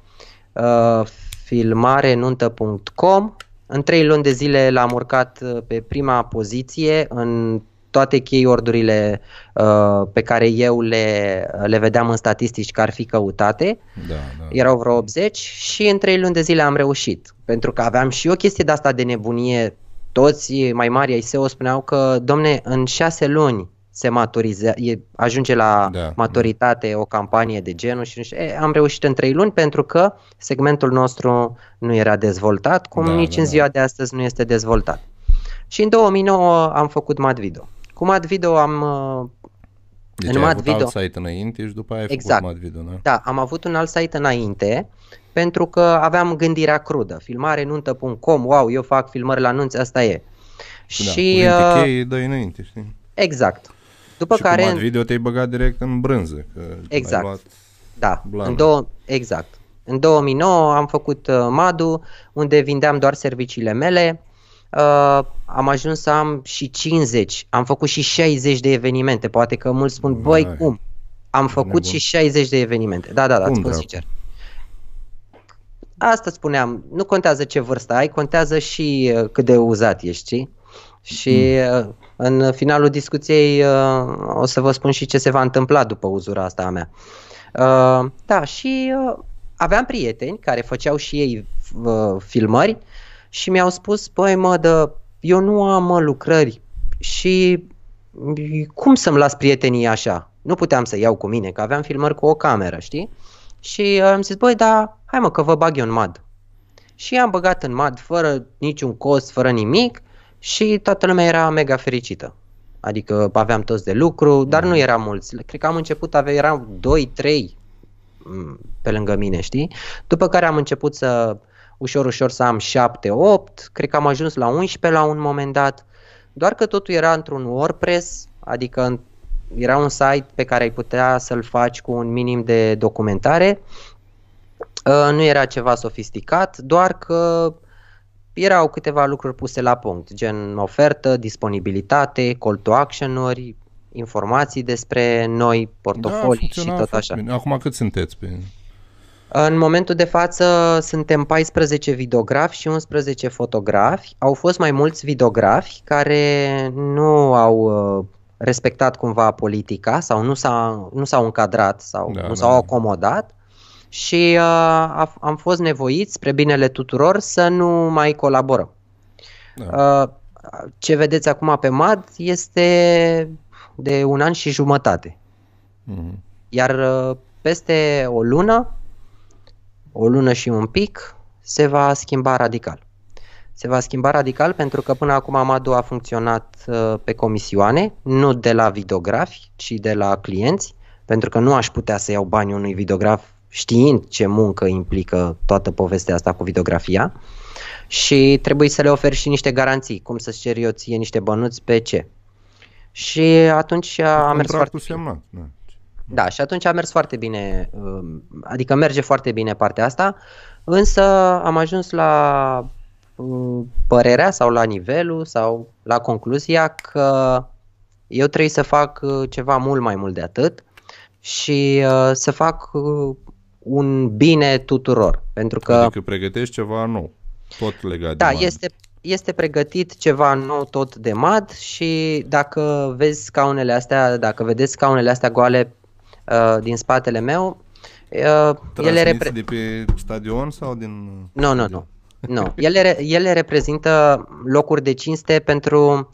uh, filmarenuntă.com. În 3 luni de zile l-am urcat uh, pe prima poziție în toate keyword-urile uh, pe care eu le, le vedeam în statistici că ar fi căutate. da, da. Erau vreo 80 și în 3 luni de zile am reușit. Pentru că aveam și o chestie de asta de nebunie. Toți mai mari ai SEO spuneau că, domne, în 6 luni se maturizează, ajunge la Da. maturitate o campanie de genul și nu știu, e, am reușit în 3 luni pentru că segmentul nostru nu era dezvoltat, cum Da, nici da, în da. ziua de astăzi nu este dezvoltat. Și în 2009 am făcut Mad Video. Cu Mad Video am uh, Deci în ai Mad avut Video- alt site înainte și după aia ai Exact. făcut Mad Video, da? Da, am avut un alt site înainte pentru că aveam gândirea crudă. Filmare nuntă.com, wow, eu fac filmări la nunți, asta e. Da, și cuvinte uh, cheie dai înainte, știi? exact. După și care cu Mad Video te-ai băgat direct în brânză, că Exact. ai luat... Da, Blană. în două, exact. În 2009 am făcut uh, Madu, unde vindeam doar serviciile mele. Uh, am ajuns să am și 50, am făcut și 60 de evenimente. Poate că mulți spun, băi, Vai. cum? Am făcut Nebun. și 60 de evenimente. Da, da, da, Cum, îți spun dracu? sincer. Asta spuneam, nu contează ce vârstă ai, contează și uh, cât de uzat ești, știi? Și uh, în finalul discuției uh, o să vă spun și ce se va întâmpla după uzura asta a mea. Uh, da, și uh, aveam prieteni care făceau și ei uh, filmări și mi-au spus, băi mă, dă, eu nu am mă, lucrări și cum să-mi las prietenii așa? Nu puteam să iau cu mine, că aveam filmări cu o cameră, știi? Și uh, am zis, băi, da, hai mă că vă bag eu în MAD. Și am băgat în MAD fără niciun cost, fără nimic și toată lumea era mega fericită. Adică aveam toți de lucru, dar nu eram mulți. Cred că am început, ave- erau 2-3 pe lângă mine, știi? După care am început să ușor, ușor să am 7-8, cred că am ajuns la 11 la un moment dat, doar că totul era într-un WordPress, adică în- era un site pe care ai putea să-l faci cu un minim de documentare, Uh, nu era ceva sofisticat, doar că erau câteva lucruri puse la punct, gen ofertă, disponibilitate, call to action-uri, informații despre noi, portofolii și funcționa tot foarte așa. Bine. Acum cât sunteți pe... În momentul de față suntem 14 videografi și 11 fotografi. Au fost mai mulți videografi care nu au uh, respectat cumva politica sau nu, s-a, nu s-au încadrat sau Da, nu da, s-au da. acomodat și uh, a, am fost nevoiți, spre binele tuturor, să nu mai colaborăm. Da. Uh, ce vedeți acum pe MAD este de un an și jumătate. Mhm. Iar uh, peste o lună, o lună și un pic, se va schimba radical. Se va schimba radical pentru că până acum Amadu a funcționat uh, pe comisioane, nu de la videografi, ci de la clienți, pentru că nu aș putea să iau banii unui videograf știind ce muncă implică toată povestea asta cu videografia și trebuie să le oferi și niște garanții, cum să-ți cer eu ție niște bănuți pe ce. Și atunci a mers foarte Contractul bine. semnat. Da. Da, și atunci a mers foarte bine, um, adică merge foarte bine partea asta, însă am ajuns la um, părerea sau la nivelul sau la concluzia că eu trebuie să fac uh, ceva mult mai mult de atât și uh, să fac uh, un bine tuturor. Pentru că, adică pregătești ceva nou, tot legat da, de MAD. este, este pregătit ceva nou tot de MAD și dacă vezi scaunele astea, dacă vedeți scaunele astea goale uh, din spatele meu, uh, ele repre- de pe stadion sau din... Nu, nu, nu. nu. Ele, ele reprezintă locuri de cinste pentru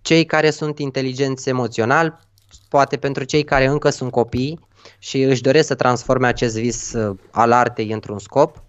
cei care sunt inteligenți emoțional, poate pentru cei care încă sunt copii și își doresc să transforme acest vis uh, al artei într-un scop.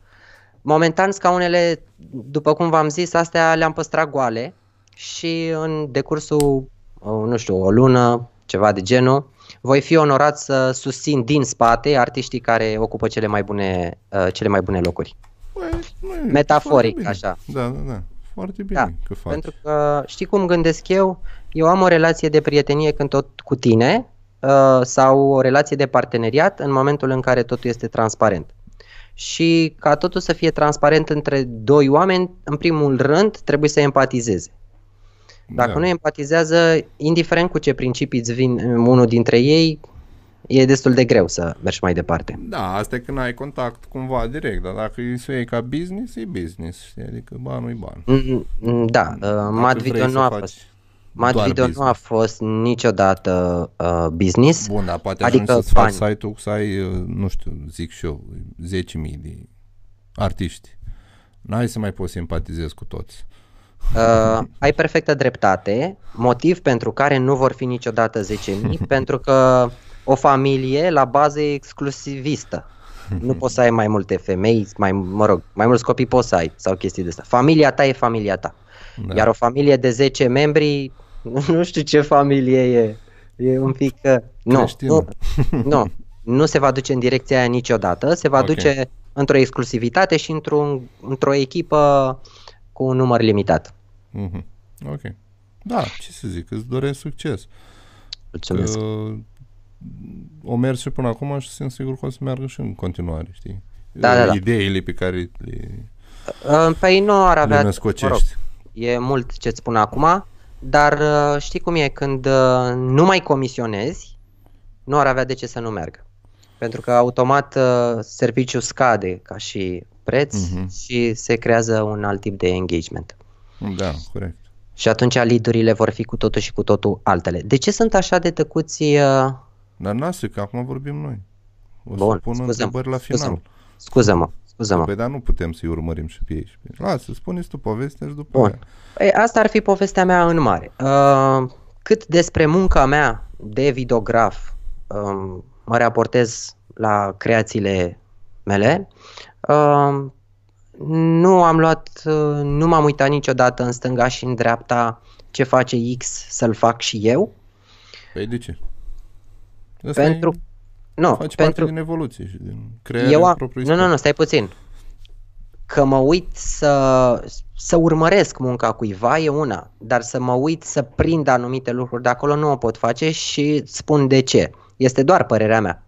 Momentan scaunele, după cum v-am zis, astea le-am păstrat goale și în decursul, uh, nu știu, o lună, ceva de genul, voi fi onorat să susțin din spate artiștii care ocupă cele mai bune, uh, cele mai bune locuri. Băi, nu, Metaforic, așa. Da, da, da. Foarte bine Da, că faci. Pentru că știi cum gândesc eu? Eu am o relație de prietenie când tot cu tine uh, sau o relație de parteneriat în momentul în care totul este transparent. Și ca totul să fie transparent între doi oameni, în primul rând trebuie să empatizeze. Dacă da. nu empatizează, indiferent cu ce principii îți vin unul dintre ei, e destul de greu să mergi mai departe. Da, asta e când ai contact cumva direct, dar dacă îi să iei ca business, e business, știi? adică banul e ban. Mm, mm, Da, uh, Dacă Mad vrei Video să nu a faci fost. Mad doar Video nu business. a fost niciodată uh, business. Bun, dar poate Adică adică să-ți faci bani. site-ul să ai, uh, nu știu, zic și eu, 10.000 de artiști. N-ai să mai poți simpatizezi cu toți. Uh, ai perfectă dreptate, motiv pentru care nu vor fi niciodată 10.000, pentru că o familie la bază e exclusivistă. Nu poți să ai mai multe femei, mai, mă rog, mai mulți copii poți să ai sau chestii de asta. Familia ta e familia ta. Da. Iar o familie de 10 membri, nu știu ce familie e. E un pic... uh, Nu, Creștină. nu, nu, nu se va duce în direcția aia niciodată. Se va Ok. duce într-o exclusivitate și într-un, într-o echipă cu un număr limitat. Mhm. Ok. Da, ce să zic, îți doresc succes. Mulțumesc. Că o mers și până acum și sunt sigur că o să meargă și în continuare, știi? Da, da, da. Ideile pe care le, Uh, Păi nu ar le avea... Mă rog, născocești. e mult ce-ți spun acum, dar uh, știi cum e, când uh, nu mai comisionezi, nu ar avea de ce să nu meargă. Pentru că automat uh, serviciul scade ca și preț Mhm. și se creează un alt tip de engagement. Da, corect. Și atunci lead-urile vor fi cu totul și cu totul altele. De ce sunt așa de tăcuți? Uh... Dar lasă că acum vorbim noi. O Bun, să pun scuză-mă, întrebări la final. scuză-mă. Scuză-mă, scuză-mă. Păi dar nu putem să-i urmărim și pe ei. și pe- Lasă, spuneți tu povestea și după Bun. aia. Păi asta ar fi povestea mea în mare. Uh, cât despre munca mea de videograf um, mă raportez la creațiile mele, uh, nu am luat, uh, nu m-am uitat niciodată în stânga și în dreapta ce face X să-l fac și eu, Păi de ce? Asta pentru... e, Nu, faci parte pentru... din evoluție și din crearea Eu am... propriului Nu, nu, scop. nu, stai puțin. Că mă uit să, să urmăresc munca cuiva e una, dar să mă uit să prind anumite lucruri de acolo nu o pot face și îți spun de ce. Este doar părerea mea.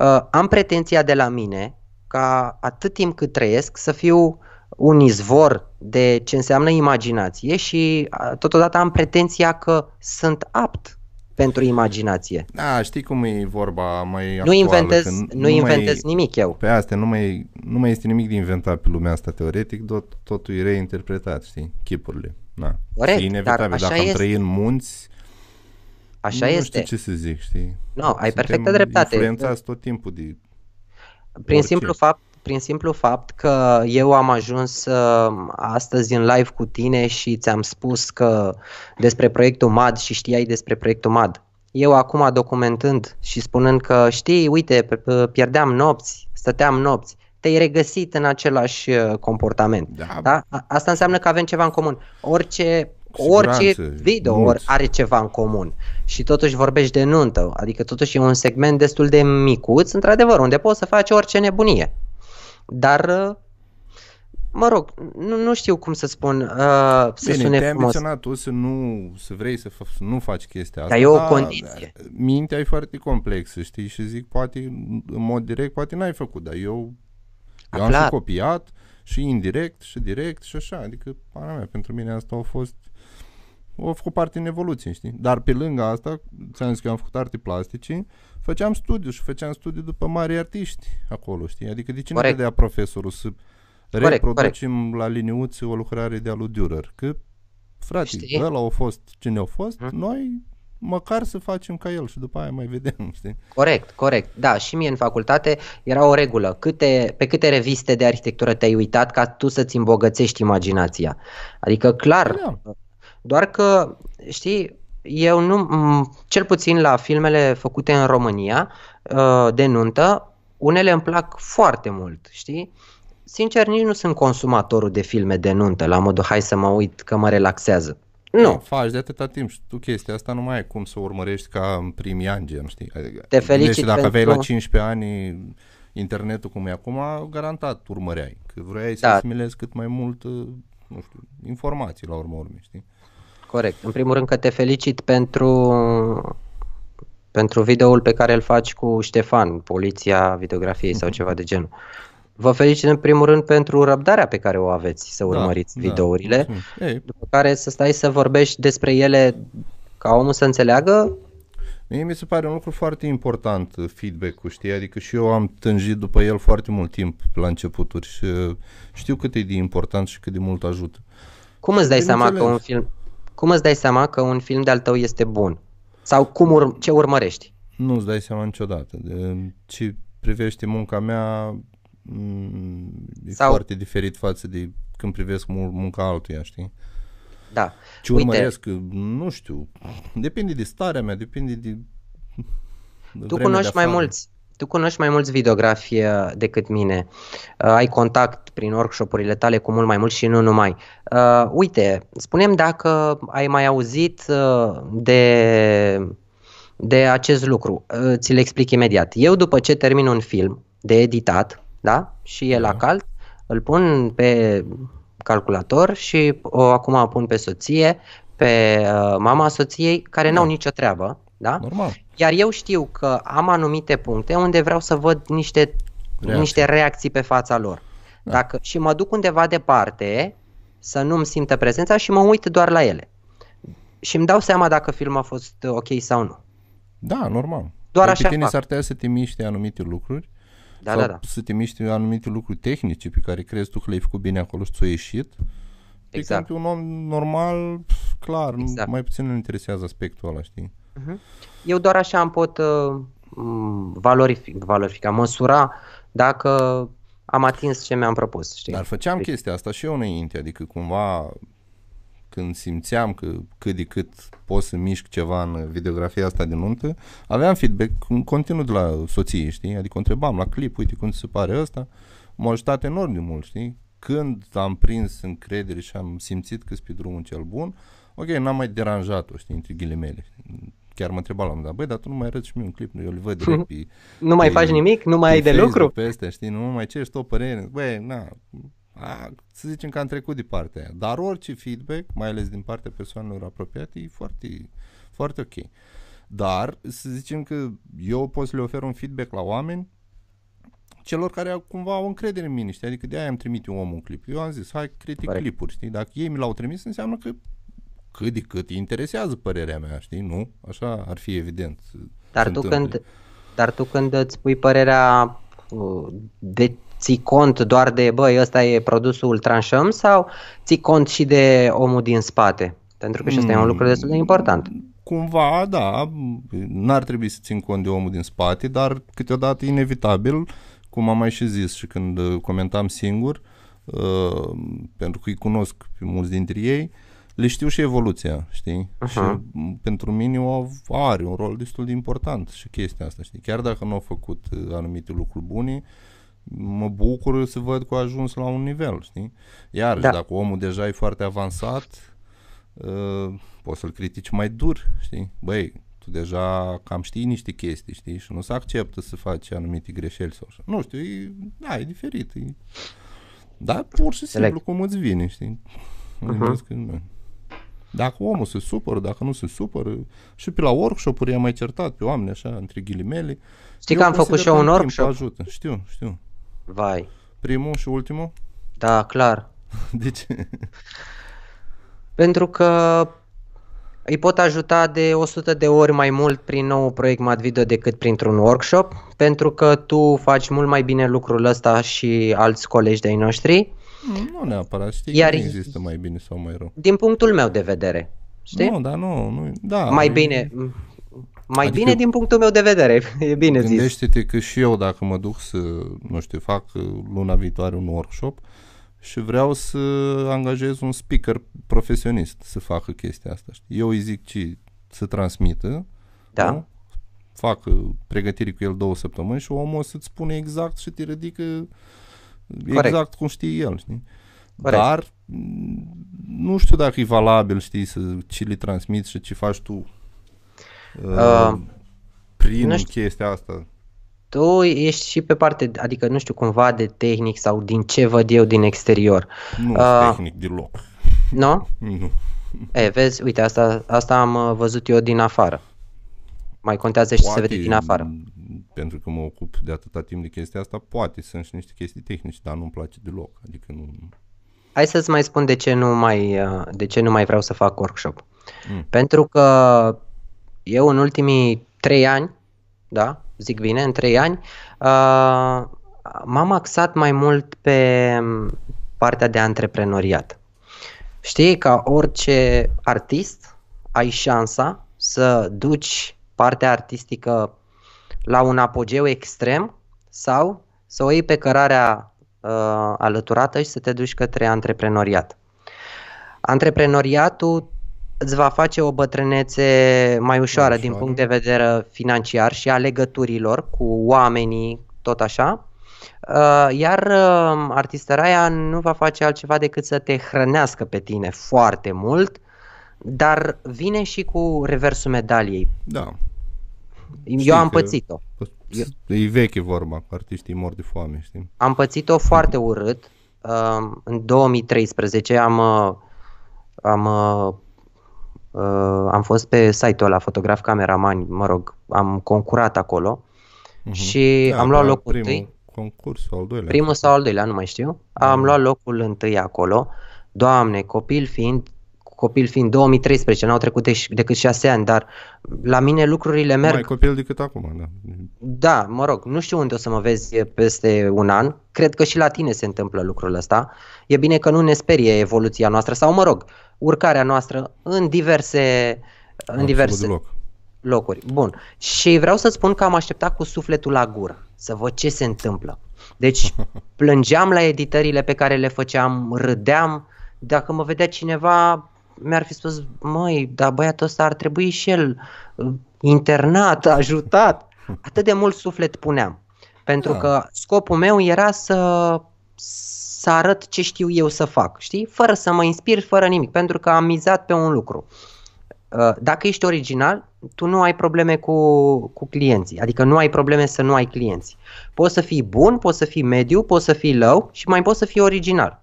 Uh, am pretenția de la mine ca atât timp cât trăiesc să fiu un izvor de ce înseamnă imaginație și uh, totodată am pretenția că sunt apt pentru imaginație. Da, știi cum e vorba mai Nu actuală, inventez, că nu, mai- inventez nimic eu. Pe astea nu mai, nu mai este nimic de inventat pe lumea asta teoretic, tot, totul e reinterpretat, știi, chipurile. Na. Corect, e inevitabil. dar așa Dacă am este. trăit în munți, Așa nu este. știu ce să zic, știi. Nu, ai Suntem perfectă dreptate. influențați tot timpul de... Prin orice. simplu, fapt, prin simplu fapt că eu am ajuns uh, astăzi în live cu tine și ți-am spus că despre proiectul MAD și știai despre proiectul MAD. Eu acum documentând și spunând că știi, uite, p- p- pierdeam nopți, stăteam nopți, te-ai regăsit în același uh, comportament. Da, Da? A- Asta înseamnă că avem ceva în comun. Orice, Cu orice siguranță, video mulți. are ceva în comun și totuși vorbești de nuntă, adică totuși e un segment destul de micuț, într-adevăr, unde poți să faci orice nebunie. Dar uh, mă rog, nu, nu știu cum să spun, uh, să Bine, sune te-ai frumos. ambiționat tu să nu, să vrei să, f- să nu faci chestia asta. Dar e o condiție. Mintea e foarte complexă, știi? Și zic, poate, în mod direct, poate n-ai făcut, dar eu, eu am clar. și copiat și indirect și direct și așa. Adică, pana mea, pentru mine asta a fost a făcut parte în evoluție, știi? Dar pe lângă asta, ți-am zis că eu am făcut arte plastice, făceam studiu și făceam studiu după mari artiști acolo, știi? Adică de ce nu Corect. dădea profesorul să Corect, reproducem la liniuțe o lucrare de-a lui Dürer? Că, frate, Știi? ăla a fost cine a fost, Mhm. noi măcar să facem ca el și după aia mai vedem, știi? Corect, corect. Da, și mie în facultate era o regulă. Câte, pe câte reviste de arhitectură te-ai uitat ca tu să-ți îmbogățești imaginația? Adică, clar, Da. Doar că, știi, eu nu, m- cel puțin la filmele făcute în România uh, de nuntă, unele îmi plac foarte mult, știi? Sincer, nici nu sunt consumatorul de filme de nuntă, la modul hai să mă uit că mă relaxează. Nu, Faci de atâta timp și tu chestia asta nu mai ai cum să o urmărești ca în primii ani, gen, știi? Adică, Te felicit gândește, dacă aveai pentru- la 15 ani internetul cum e acum, garantat urmăreai. Că vroiai să Da. asimilezi cât mai mult, uh, nu știu, informații la urmă urmei, știi? Corect. În primul rând că te felicit pentru, pentru videoul pe care îl faci cu Ștefan, Poliția Videografiei sau ceva de genul. Vă felicit în primul rând pentru răbdarea pe care o aveți să urmăriți da, videourile, mulțumim. Ei, după care să stai să vorbești despre ele ca omul să înțeleagă. Mie mi se pare un lucru foarte important uh, feedback-ul, știi? Adică și eu am tânjit după el foarte mult timp la începuturi și uh, știu cât e de important și cât de mult ajută. Cum îți dai seama că Bineînțeles. un film cum îți dai seama că un film de-al tău este bun? Sau cum ur- ce urmărești? Nu-ți dai seama niciodată. De ce privește munca mea mm, e Sau- foarte diferit față de când privesc mu- munca altuia, știi? Da. Ce Uite, urmăresc, nu știu, depinde de starea mea, depinde de de Tu vremea cunoști de mai afară. mulți, tu cunoști mai mulți videografi uh, decât mine. Uh, ai contact prin workshopurile tale cu mult mai mulți și nu numai. Uh, uite, spunem dacă ai mai auzit uh, de, de acest lucru. Uh, ți-l explic imediat. Eu după ce termin un film de editat, da? Și e la Da. cald, îl pun pe calculator și o acum pun pe soție, pe uh, mama soției, care n-au Da. nicio treabă, da? Normal. Iar eu știu că am anumite puncte unde vreau să văd niște Reacții. niște reacții pe fața lor. Da. Dacă, și mă duc undeva departe să nu-mi simtă prezența și mă uit doar la ele. Și îmi dau seama dacă filmul a fost ok sau nu. Da, normal. Doar Păi așa pe tine fac. s-ar putea să te miște anumite lucruri Da, sau da, da. să te miște anumite lucruri tehnice pe care crezi tu că le-ai făcut bine acolo și ți-o ieșit. Pe Exact. când pe un om normal, pf, clar, Exact. exact. mai puțin îl interesează aspectul ăla, știi? Eu doar așa îmi pot uh, m, valorific, valorifica, măsura dacă am atins ce mi-am propus. Știi? Dar făceam Deci- chestia asta și eu înainte, adică cumva când simțeam că cât de cât pot să mișc ceva în videografia asta de nuntă, aveam feedback în continuu de la soție, știi? Adică o întrebam la clip, uite cum ți se pare ăsta, m-a ajutat enorm de mult, știi? Când am prins încredere și am simțit că sunt pe drumul cel bun, ok, n-am mai deranjat-o, știi, între ghilimele. Chiar mă întreba la un moment dat, băi, dar tu nu mai arăți și mie un clip, eu îl văd direct pe, Nu mai pe- faci nimic? Nu mai ai pe de Facebook, lucru? Pe astea, știi, nu mai ce ești o părere. Băi, na, a, să zicem că am trecut de partea aia. Dar orice feedback, mai ales din partea persoanelor apropiate, e foarte, foarte ok. Dar să zicem că eu pot să le ofer un feedback la oameni celor care au- cumva au încredere în mine, știi? Adică de aia am trimit eu omul un clip. Eu am zis, hai, critic Corect. clipuri, știi? Dacă ei mi l-au trimis, înseamnă că cât de cât îi interesează părerea mea, știi? Nu? Așa ar fi evident. să Dar se tu, întâmple. când, dar tu când îți pui părerea uh, de ții cont doar de băi, ăsta e produsul tranșăm sau ții cont și de omul din spate? Pentru că și ăsta e un lucru destul de important. Cumva, da, n-ar trebui să țin cont de omul din spate, dar câteodată inevitabil, cum am mai și zis și când uh, comentam singur, uh, pentru că îi cunosc pe mulți dintre ei, le știu și evoluția, știi? Aha. Și m, pentru mine o are un rol destul de important și chestia asta, știi? Chiar dacă nu au făcut uh, anumite lucruri bune, mă bucur să văd că a ajuns la un nivel, știi? Iar Da. dacă omul deja e foarte avansat, uh, poți să-l critici mai dur, știi? Băi, tu deja cam știi niște chestii, știi? Și nu se acceptă să faci anumite greșeli sau așa. Nu știu, e, da, e diferit. E, Da, pur și simplu Înțeleg. cum îți vine, știi? Mă Mhm. gândesc că, nu. Dacă omul se supără, dacă nu se supără, și pe la workshop-uri am mai certat pe oameni așa, între ghilimele. Știi că am făcut consider și eu că un în timp workshop? Ajută. Știu, știu. Vai, Primul și ultimul? da, clar. De ce? Pentru că îi pot ajuta de 100 de ori mai mult prin nou proiect Madvideo decât printr-un workshop, pentru că tu faci mult mai bine lucrul ăsta și alți colegi de-ai noștri, Nu neapărat, știi Iar- că nu există mai bine sau mai rău. din punctul meu de vedere. Știi? Nu, dar nu, nu, da. mai e- bine, mai Adică- bine din punctul meu de vedere, e bine zis. Gândește-te că și eu dacă mă duc să, nu știu, fac uh, luna viitoare un workshop și vreau să angajez un speaker profesionist să facă chestia asta. Știi? Eu îi zic ce să transmită, Da. nu? fac uh, pregătiri cu el două săptămâni și omul o să-ți spune exact și te ridică Corect. exact cum știe el, știi? Corect. Dar m, nu știu dacă e valabil, știi, să ce le transmiți și ce faci tu uh, Uh, prin nu știu. chestia asta. Tu ești și pe parte, adică nu știu, cumva de tehnic sau din ce văd eu din exterior. Nu Uh, uh, tehnic deloc. Nu? Nu. E, vezi, uite, asta, asta am uh, văzut eu din afară. Mai contează și se vede din afară. m, Pentru că mă ocup de atâta timp de chestia asta, poate sunt și niște chestii tehnice, dar nu-mi place deloc. Adică nu... Hai să-ți mai spun de ce nu mai, uh, de ce nu mai vreau să fac workshop. Mm. Pentru că eu în ultimii trei ani, da, zic bine, în trei ani, uh, m-am axat mai mult pe um, partea de antreprenoriat. Știi, ca orice artist, ai șansa să duci partea artistică la un apogeu extrem sau să o iei pe cărarea uh, alăturată și să te duci către antreprenoriat. Antreprenoriatul îți va face o bătrânețe mai ușoară Mai din ușoară. punct de vedere financiar și a legăturilor cu oamenii, tot așa. Uh, Iar uh, artistăraia nu va face altceva decât să te hrănească pe tine foarte mult, dar vine și cu reversul medaliei. Da. Eu am că- pățit-o. E veche vorba, cu artiștii mor de foame, știi? Am pățit-o foarte urât. Um, În 2013 am, uh, am, uh, uh, am fost pe site-ul ăla, fotograf cameraman, mă rog, am concurat acolo Mhm. și am luat da, locul primul întâi. concurs sau al doilea. Primul sau al doilea, nu mai știu. Am luat locul întâi acolo. Doamne, copil fiind, copil fiind 2013, n-au trecut de, decât 6 ani, dar la mine lucrurile merg Mai copil decât acum, da. Da, mă rog, nu știu unde o să mă vezi peste un an. Cred că și la tine se întâmplă lucrul ăsta. E bine că nu ne sperie evoluția noastră sau, mă rog, urcarea noastră în diverse, în Absolut diverse deloc. locuri. Bun. Și vreau să spun că am așteptat cu sufletul la gură să văd ce se întâmplă. Deci plângeam la editările pe care le făceam, râdeam. Dacă mă vedea cineva, mi-ar fi spus, măi, dar băiatul ăsta ar trebui și el uh, internat, ajutat. Atât de mult suflet puneam. Pentru Da. că scopul meu era să, să arăt ce știu eu să fac, știi? Fără să mă inspir, fără nimic, pentru că am mizat pe un lucru. Uh, Dacă ești original, tu nu ai probleme cu, cu clienții, adică nu ai probleme să nu ai clienți. Poți să fii bun, poți să fii mediu, poți să fii low și mai poți să fii original.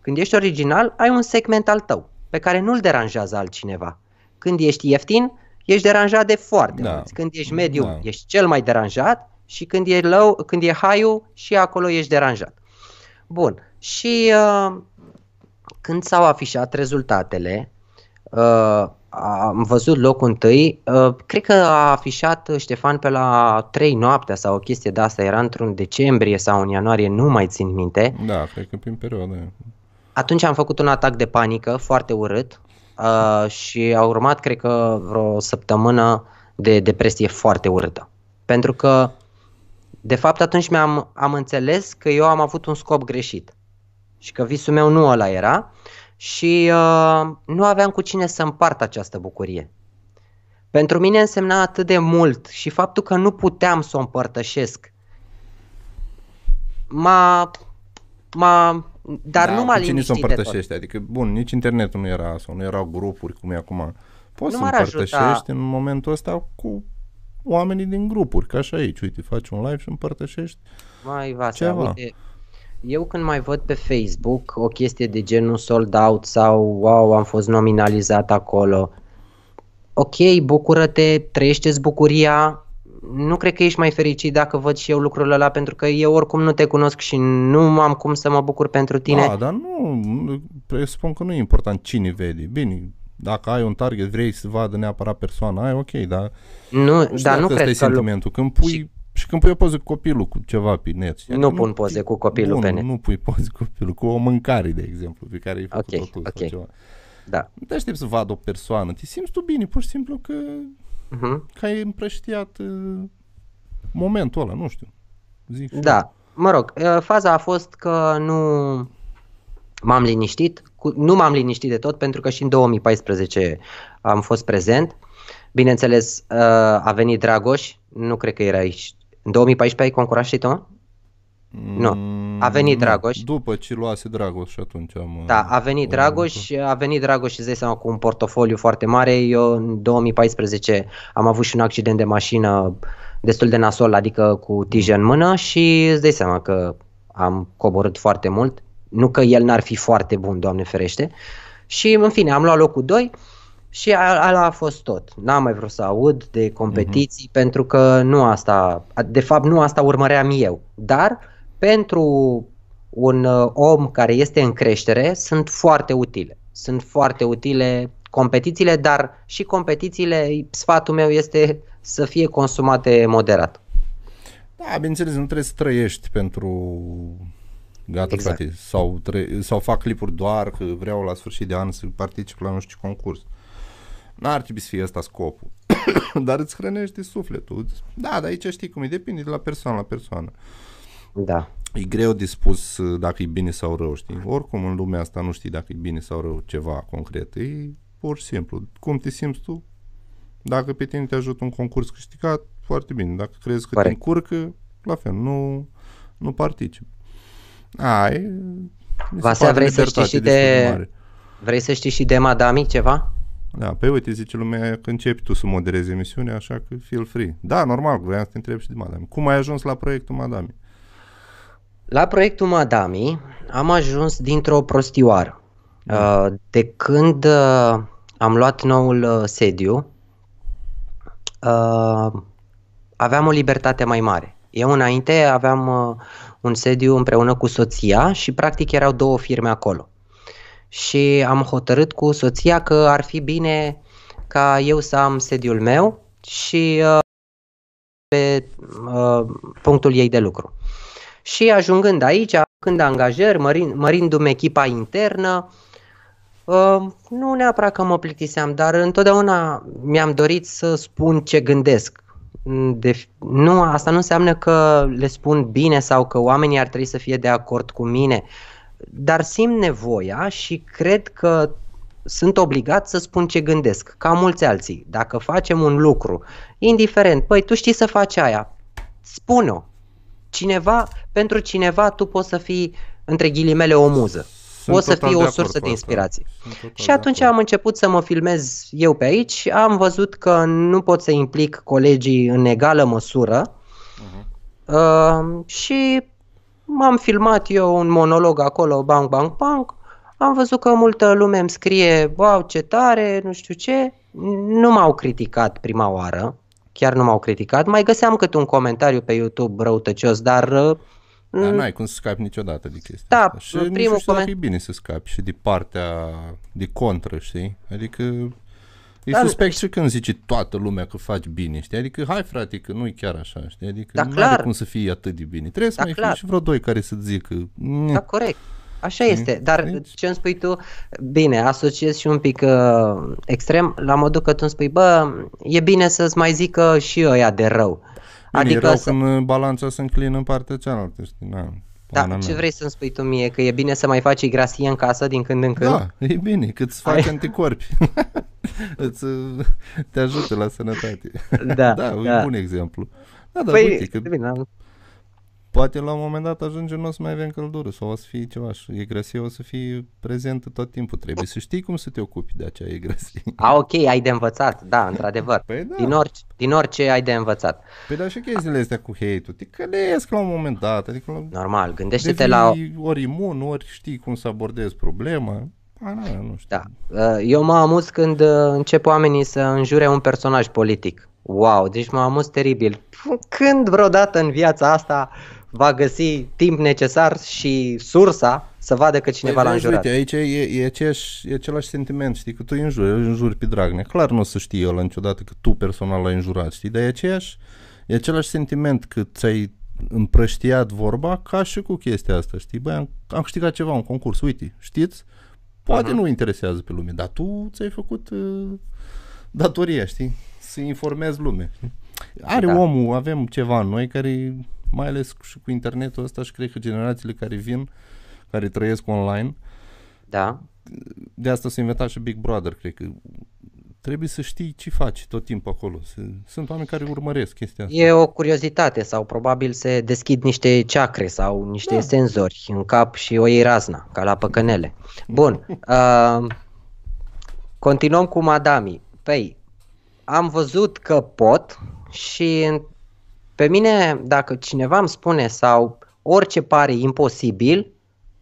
Când ești original, ai un segment al tău, pe care nu-l deranjează altcineva. Când ești ieftin, ești deranjat de foarte Da. mulți. Când ești mediu, Da. ești cel mai deranjat și când e low, când e high și acolo ești deranjat. Bun. Și uh, când s-au afișat rezultatele, uh, am văzut locul întâi, uh, cred că a afișat Ștefan pe la 3 noaptea sau o chestie de asta, era într-un decembrie sau în ianuarie, nu mai țin minte. Da, cred că prin perioada aia. Atunci am făcut un atac de panică foarte urât uh, și a urmat, cred că, vreo săptămână de depresie foarte urâtă. Pentru că, de fapt, atunci mi-am am înțeles că eu am avut un scop greșit și că visul meu nu ăla era și uh, nu aveam cu cine să împart această bucurie. Pentru mine însemna atât de mult și faptul că nu puteam să o împărtășesc m-a, m-a dar da, nu m-a cu cine să liniștit de tot. împărtășești? Adică, bun, nici internetul nu era sau nu erau grupuri cum e acum. Poți Nu să m-ar împărtășești ajuta. în momentul ăsta cu oamenii din grupuri, ca și aici. Uite, faci un live și împărtășești. Mai Vasea, Ceva. uite, eu când mai văd pe Facebook o chestie de genul sold out sau wow, am fost nominalizat acolo, ok, bucură-te, trăiește bucuria, nu cred că ești mai fericit dacă văd și eu lucrul ăla pentru că eu oricum nu te cunosc și nu am cum să mă bucur pentru tine. Da, dar nu, presupun că nu e important cine vede. Bine, dacă ai un target, vrei să vadă neapărat persoana aia, ok, dar nu, dar nu cred că sentimentul. Când pui și... Și când pui o poză cu copilul cu ceva pe net. Nu nu pun poze cu copilul bun, pe net. Nu pui poze cu copilul, cu o mâncare, de exemplu, pe care ai făcut-o okay, tu okay. sau ceva. Da. Nu te aștept să vadă o persoană, te simți tu bine, pur și simplu că, uh-huh. că ai împrăștiat uh, momentul ăla, nu știu. Zic da, mă rog, uh, faza a fost că nu m-am liniștit, cu, nu m-am liniștit de tot pentru că și în 2014 am fost prezent. Bineînțeles, uh, a venit Dragoș, nu cred că era aici. În 2014 ai concurat și tu? Nu. A venit nu, Dragoș. După ce luase Dragoș și atunci am... Da, a venit Dragoș, a venit Dragoș și îți dai seama cu un portofoliu foarte mare. Eu în 2014 am avut și un accident de mașină destul de nasol, adică cu tijă în mână și îți dai seama că am coborât foarte mult. Nu că el n-ar fi foarte bun, Doamne ferește. Și în fine, am luat locul 2 și ala a fost tot. N-am mai vrut să aud de competiții uh-huh. pentru că nu asta, de fapt nu asta urmăream eu. Dar pentru un uh, om care este în creștere sunt foarte utile. Sunt foarte utile competițiile, dar și competițiile, sfatul meu este să fie consumate moderat. Da, bineînțeles, nu trebuie să trăiești pentru gata exact. frate, sau, tre- sau fac clipuri doar că vreau la sfârșit de an să particip la nu știu ce concurs. N-ar trebui să fie ăsta scopul. dar îți hrănește sufletul. Da, dar aici știi cum e, depinde de la persoană la persoană. Da. E greu de spus uh, dacă e bine sau rău, știi? Oricum în lumea asta nu știi dacă e bine sau rău ceva concret. E pur și simplu. Cum te simți tu? Dacă pe tine te ajută un concurs câștigat, foarte bine. Dacă crezi că Corect. te încurcă, la fel, nu, nu particip. Ai, Vasea, vrei să știi și de... de vrei să știi și de Madami ceva? Da, pe uite, zice lumea că începi tu să moderezi emisiunea, așa că feel free. Da, normal, vreau să te întreb și de Madami. Cum ai ajuns la proiectul Madami? La proiectul Madami am ajuns dintr-o prostioară. Da. Uh, de când uh, am luat noul uh, sediu, aveam o libertate mai mare. Eu înainte aveam un sediu împreună cu soția și practic erau două firme acolo. Și am hotărât cu soția că ar fi bine ca eu să am sediul meu și pe punctul ei de lucru. Și ajungând aici, când angajări, mărind, mărindu-mi echipa internă, uh, nu neapărat că mă plictiseam, dar întotdeauna mi-am dorit să spun ce gândesc. De, nu, asta nu înseamnă că le spun bine sau că oamenii ar trebui să fie de acord cu mine, dar simt nevoia și cred că sunt obligat să spun ce gândesc, ca mulți alții. Dacă facem un lucru, indiferent, păi tu știi să faci aia, spune-o, cineva, pentru cineva tu poți să fii, între ghilimele, o muză. Sunt poți să fii o sursă de inspirație. Și atunci am început să mă filmez eu pe aici, am văzut că nu pot să implic colegii în egală măsură. Uh-huh. uh, și m-am filmat eu un monolog acolo, bang, bang, bang, am văzut că multă lume îmi scrie, wow, ce tare, nu știu ce, nu m-au criticat prima oară, chiar nu m-au criticat. Mai găseam cât un comentariu pe YouTube răutăcios, dar... Uh, dar n-ai cum să scapi niciodată de chestia da, asta. Și primul nu coment... e bine să scapi și de partea de contră, știi? Adică E da, suspect și când zice toată lumea că faci bine, știi? Adică, hai frate, că nu e chiar așa, știi? Adică da, nu clar. are cum să fie atât de bine. Trebuie să da, mai clar. fie și vreo doi care să zică. Da, corect. Așa este, dar deci... ce îmi spui tu, bine, asociez și un pic uh, extrem, la modul că tu îmi spui, bă, e bine să-ți mai zică și ăia de rău. Bine, adică e rău să... când balanța se înclină în partea cealaltă, știi, na. Da, ce mea. vrei să-mi spui tu mie? Că e bine să mai faci grasie în casă din când în când? Da, e bine, că îți faci Ai... anticorpi. îți, te ajută la sănătate. Da, da, da. e un bun exemplu. Da, da, păi, uite, că... bine, am... poate la un moment dat ajunge nu o să mai avem căldură sau o să fie ceva și egrasia o să fie prezentă tot timpul. Trebuie să știi cum să te ocupi de acea egrasie. A, ok, ai de învățat, da, într-adevăr. Păi da. Din, orice, din orice ai de învățat. Păi da, și chestiile astea cu hate-ul, te călesc la un moment dat, adică la... Normal, gândește-te la... ori imun, ori știi cum să abordezi problema. A, nu, nu știu. Da. Uh, eu mă amuz când uh, încep oamenii să înjure un personaj politic. Wow, deci mă amuz teribil. Când vreodată în viața asta va găsi timp necesar și sursa să vadă că cineva Păi l-a vezi, înjurat. Uite, aici e, e, aceeași, e același sentiment, știi, că tu îi înjuri, îl înjuri pe Dragnea. Clar nu o să știe el niciodată că tu personal l-ai înjurat, știi, dar e aceeași, e același sentiment că ți-ai împrăștiat vorba ca și cu chestia asta, știi? Băi, am, am câștigat ceva, un concurs, uite, știți? Poate Mhm. nu interesează pe lume, dar tu ți-ai făcut uh, datoria, știi? Să informezi lumea. știi? Are Da. omul, avem ceva în noi care, mai ales și cu internetul ăsta și cred că generațiile care vin, care trăiesc online, Da, de asta s-a inventat și Big Brother, cred că trebuie să știi ce faci tot timpul acolo. S- Sunt oameni care urmăresc chestia asta. e o curiozitate sau probabil se deschid niște ceacre sau niște Da. senzori în cap și o iei razna, ca la păcănele. Bun, uh, continuăm cu Madami. Păi, am văzut că pot și pe mine, dacă cineva îmi spune sau orice pare imposibil,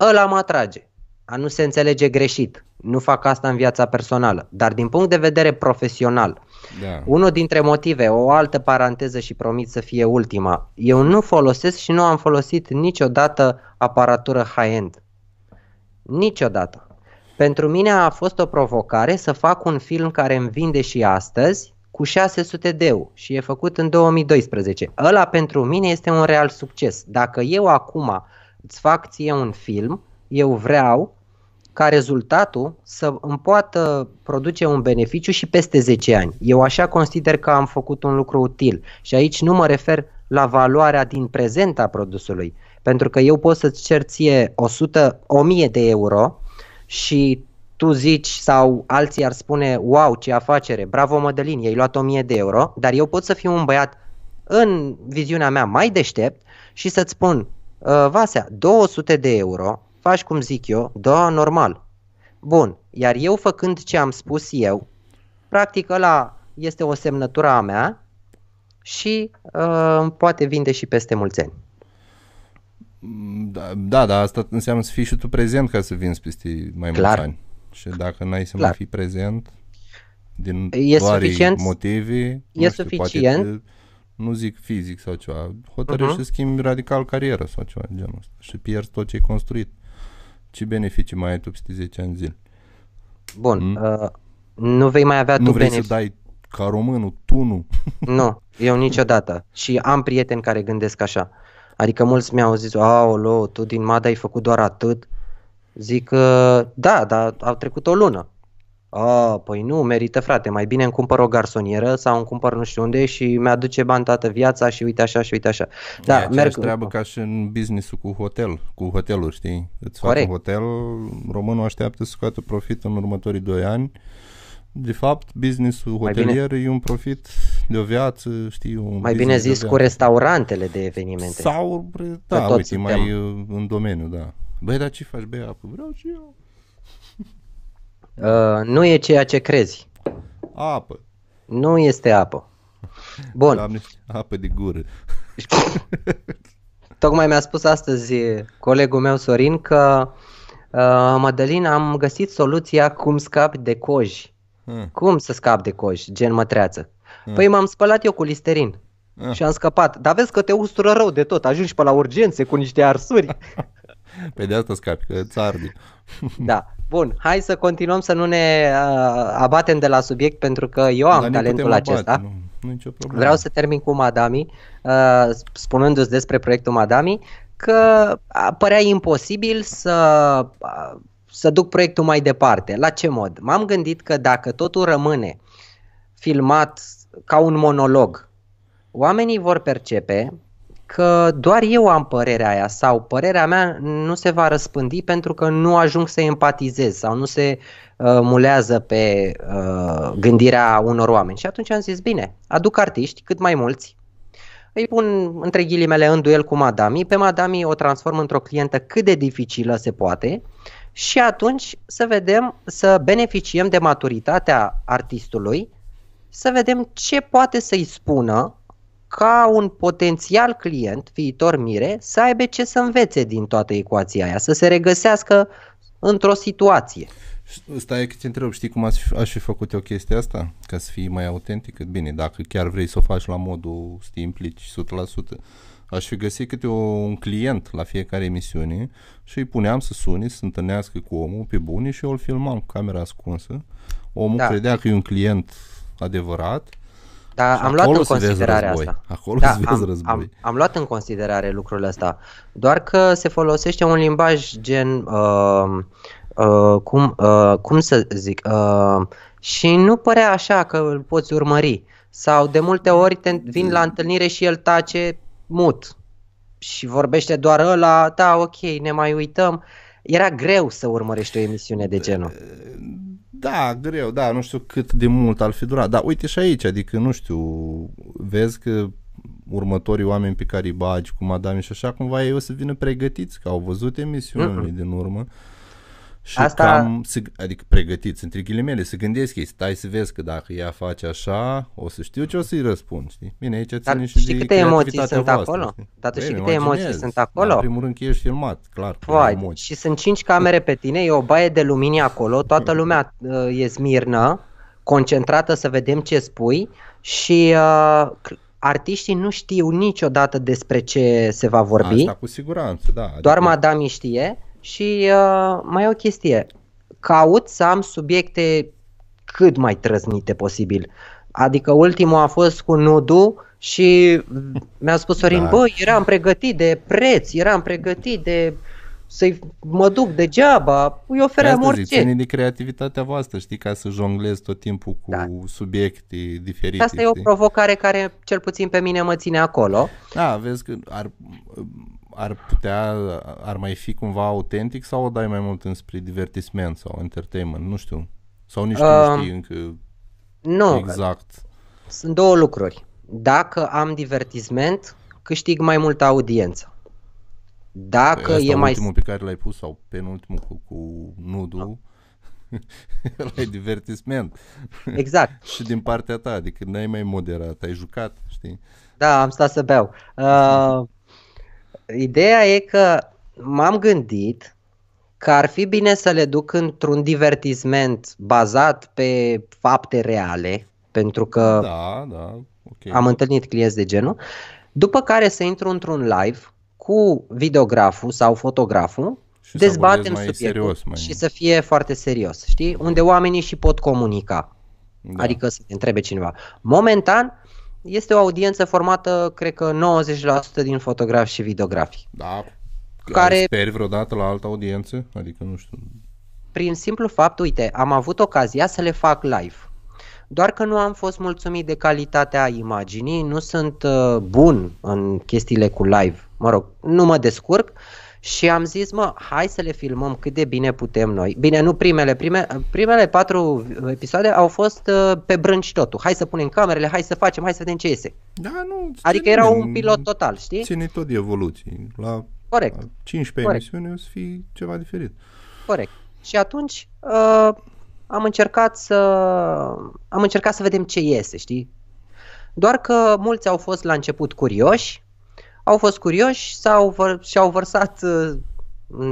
ăla mă atrage. A nu se înțelege greșit. Nu fac asta în viața personală, dar din punct de vedere profesional, Da. unul dintre motive, o altă paranteză și promit să fie ultima. Eu nu folosesc și nu am folosit niciodată aparatură high-end. Niciodată. Pentru mine a fost o provocare să fac un film care îmi vinde și astăzi cu 600 de euro și e făcut în 2012. Ăla pentru mine este un real succes. Dacă eu acum îți fac ție un film, eu vreau ca rezultatul să îmi poată produce un beneficiu și peste 10 ani. Eu așa consider că am făcut un lucru util și aici nu mă refer la valoarea din prezent a produsului, pentru că eu pot să-ți cer ție 100, 1000 de euro și tu zici sau alții ar spune wow ce afacere, bravo Mădălin, i-ai luat 1000 de euro, dar eu pot să fiu un băiat în viziunea mea mai deștept și să-ți spun "Uh, Vasea, 200 de euro, faci cum zic eu, da, normal. Bun, iar eu făcând ce am spus eu, practic ăla este o semnătură a mea și uh, poate vinde și peste mulți ani. Mm, Da, da, da, asta înseamnă să fii și tu prezent ca să vinzi peste mai Clar. mulți ani. Și dacă n-ai să Clar. mai fii prezent din E vari suficient- motive, e nu știu, suficient. Poate te, nu zic fizic sau ceva, hotărăști Mhm. să schimbi radical cariera sau ceva de genul ăsta și pierzi tot ce ai construit. Ce beneficii mai ai tu peste 10 ani zile? Bun, Mm. uh, nu vei mai avea nu tu vrei beneficii. să dai ca românul, tu nu. Nu, eu niciodată. Și am prieteni care gândesc așa. Adică mulți mi-au zis, aolo, tu din MAD ai făcut doar atât. Zic că da, dar au trecut o lună. A, păi nu, merită frate, mai bine îmi cumpăr o garsonieră sau îmi cumpăr nu știu unde și mi-aduce bani toată viața și uite așa și uite așa. Da, e Da, aceeași merg treabă ca și în business cu hotel, cu hoteluri, știi? Îți fac Corect. un hotel, românul așteaptă să scoată profit în următorii 2 ani. De fapt, businessul Mai bine- hotelier e un profit de o viață, știi, un mai bine business de o zis cu viață. restaurantele de evenimente. Sau, re- Că da, toți uite, suntem. mai uh, în domeniu, da. Băi, dar ce faci? Băi, apă? Vreau și eu. Uh, nu e ceea ce crezi. Apă. Nu este apă. Bun. Doamne, apă de gură. Tocmai mi-a spus astăzi colegul meu Sorin că uh, Mădălin am găsit soluția cum scapi de coji. Ah, Cum să scap de coji, gen mătreață? Hmm. Păi m-am spălat eu cu listerin ah. și am scăpat. Dar vezi că te ustură rău de tot, ajungi pe la urgențe cu niște arsuri. Pe de asta scapi, că îți arde. Da. Bun, hai să continuăm să nu ne uh, abatem de la subiect pentru că eu am Dar ne talentul putem acesta. abate, Nu, nu nicio problemă. Vreau să termin cu Madami, uh, spunându-ți despre proiectul Madami, că a, părea imposibil să, a, să duc proiectul mai departe. La ce mod? M-am gândit că dacă totul rămâne filmat ca un monolog, oamenii vor percepe că doar eu am părerea aia sau părerea mea nu se va răspândi pentru că nu ajung să empatizez sau nu se uh, mulează pe uh, gândirea unor oameni. Și atunci am zis, bine, aduc artiști, cât mai mulți, îi pun între ghilimele în duel cu Madami, pe Madami o transform într-o clientă cât de dificilă se poate și atunci să vedem, să beneficiem de maturitatea artistului, să vedem ce poate să-i spună ca un potențial client, viitor mire, să aibă ce să învețe din toată ecuația aia, să se regăsească într-o situație. Stai că te întreb, știi cum aș fi, aș fi făcut eu chestia asta? Ca să fii mai autentic? Bine, dacă chiar vrei să o faci la modul să te implici 100%, aș fi găsit câte o, un client la fiecare emisiune și îi puneam să suni, să se întâlnească cu omul pe bune și eu îl filmam cu camera ascunsă. Omul da. credea că e un client adevărat da, am luat în considerare asta. Acolo da, vezi am, război. Am, am luat în considerare lucrul ăsta. Doar că se folosește un limbaj gen uh, uh, cum, uh, cum să zic uh, și nu părea așa că îl poți urmări. Sau de multe ori te vin la întâlnire și el tace mut și vorbește doar ăla, da, ok, ne mai uităm. Era greu să urmărești o emisiune de genul. Da, greu, da, nu știu cât de mult ar fi durat. Da, uite și aici, adică, nu știu, vezi că următorii oameni pe care îi bagi cu madame și așa, cumva ei o să vină pregătiți, că au văzut emisiunile mm-hmm. din urmă și Asta... cam, adică pregătiți, între ghilimele, să gândesc ei, stai să vezi că dacă ea face așa, o să știu ce o să-i răspund, știi? Bine, aici ține Dar și știi de câte emoții sunt voastră, acolo? Știi? Dar tu știi câte emoții sunt acolo? Dar, în primul rând că ești filmat, clar. Păi, și sunt cinci camere pe tine, e o baie de lumini acolo, toată lumea uh, e smirnă, concentrată să vedem ce spui și uh, artiștii nu știu niciodată despre ce se va vorbi. Asta cu siguranță, da. Adică... Doar madame știe și uh, mai e o chestie, caut să am subiecte cât mai trăznite posibil. Adică ultimul a fost cu Nudu și mi-a spus Sorin, da. băi, eram pregătit de preț, eram pregătit de să-i mă duc degeaba, îi ofeream orice. Zic, ține de creativitatea voastră, știi, ca să jonglezi tot timpul cu da. subiecte diferite. Asta știi? e o provocare care cel puțin pe mine mă ține acolo. Da, vezi că ar, ar putea, ar mai fi cumva autentic sau o dai mai mult înspre divertisment sau entertainment, nu știu. Sau nici uh, nu știi încă nu, exact. Sunt două lucruri. Dacă am divertisment, câștig mai multă audiență. Dacă păi e mai... ultimul pe care l-ai pus sau penultimul cu, cu nudu, la divertisment. Exact. și din partea ta, adică n-ai mai moderat, ai jucat, știi? Da, am stat să beau. Uh, Ideea e că m-am gândit că ar fi bine să le duc într-un divertisment bazat pe fapte reale, pentru că da, da, okay. am întâlnit clienți de genul, după care să intru într-un live cu videograful sau fotograful, și dezbatem subiectul serios, mai... și să fie foarte serios, știi? Unde oamenii și pot comunica. Da. Adică să te întrebe cineva. Momentan este o audiență formată, cred că 90% din fotografi și videografi. Da. Care speri vreodată la altă audiență? Adică nu știu. Prin simplu fapt, uite, am avut ocazia să le fac live. Doar că nu am fost mulțumit de calitatea imaginii, nu sunt uh, bun în chestiile cu live. Mă rog, nu mă descurc. Uh, și am zis, mă, hai să le filmăm cât de bine putem noi. Bine, nu primele, prime, primele patru episoade au fost uh, pe brânci totul. Hai să punem camerele, hai să facem, hai să vedem ce iese. Da, nu. Adică era un pilot total, știi? Ține tot de evoluții. La, Corect. la 15 Corect. emisiuni o să fie ceva diferit. Corect. Și atunci uh, am încercat să am încercat să vedem ce iese, știi? Doar că mulți au fost la început curioși au fost curioși sau și-au vărsat uh,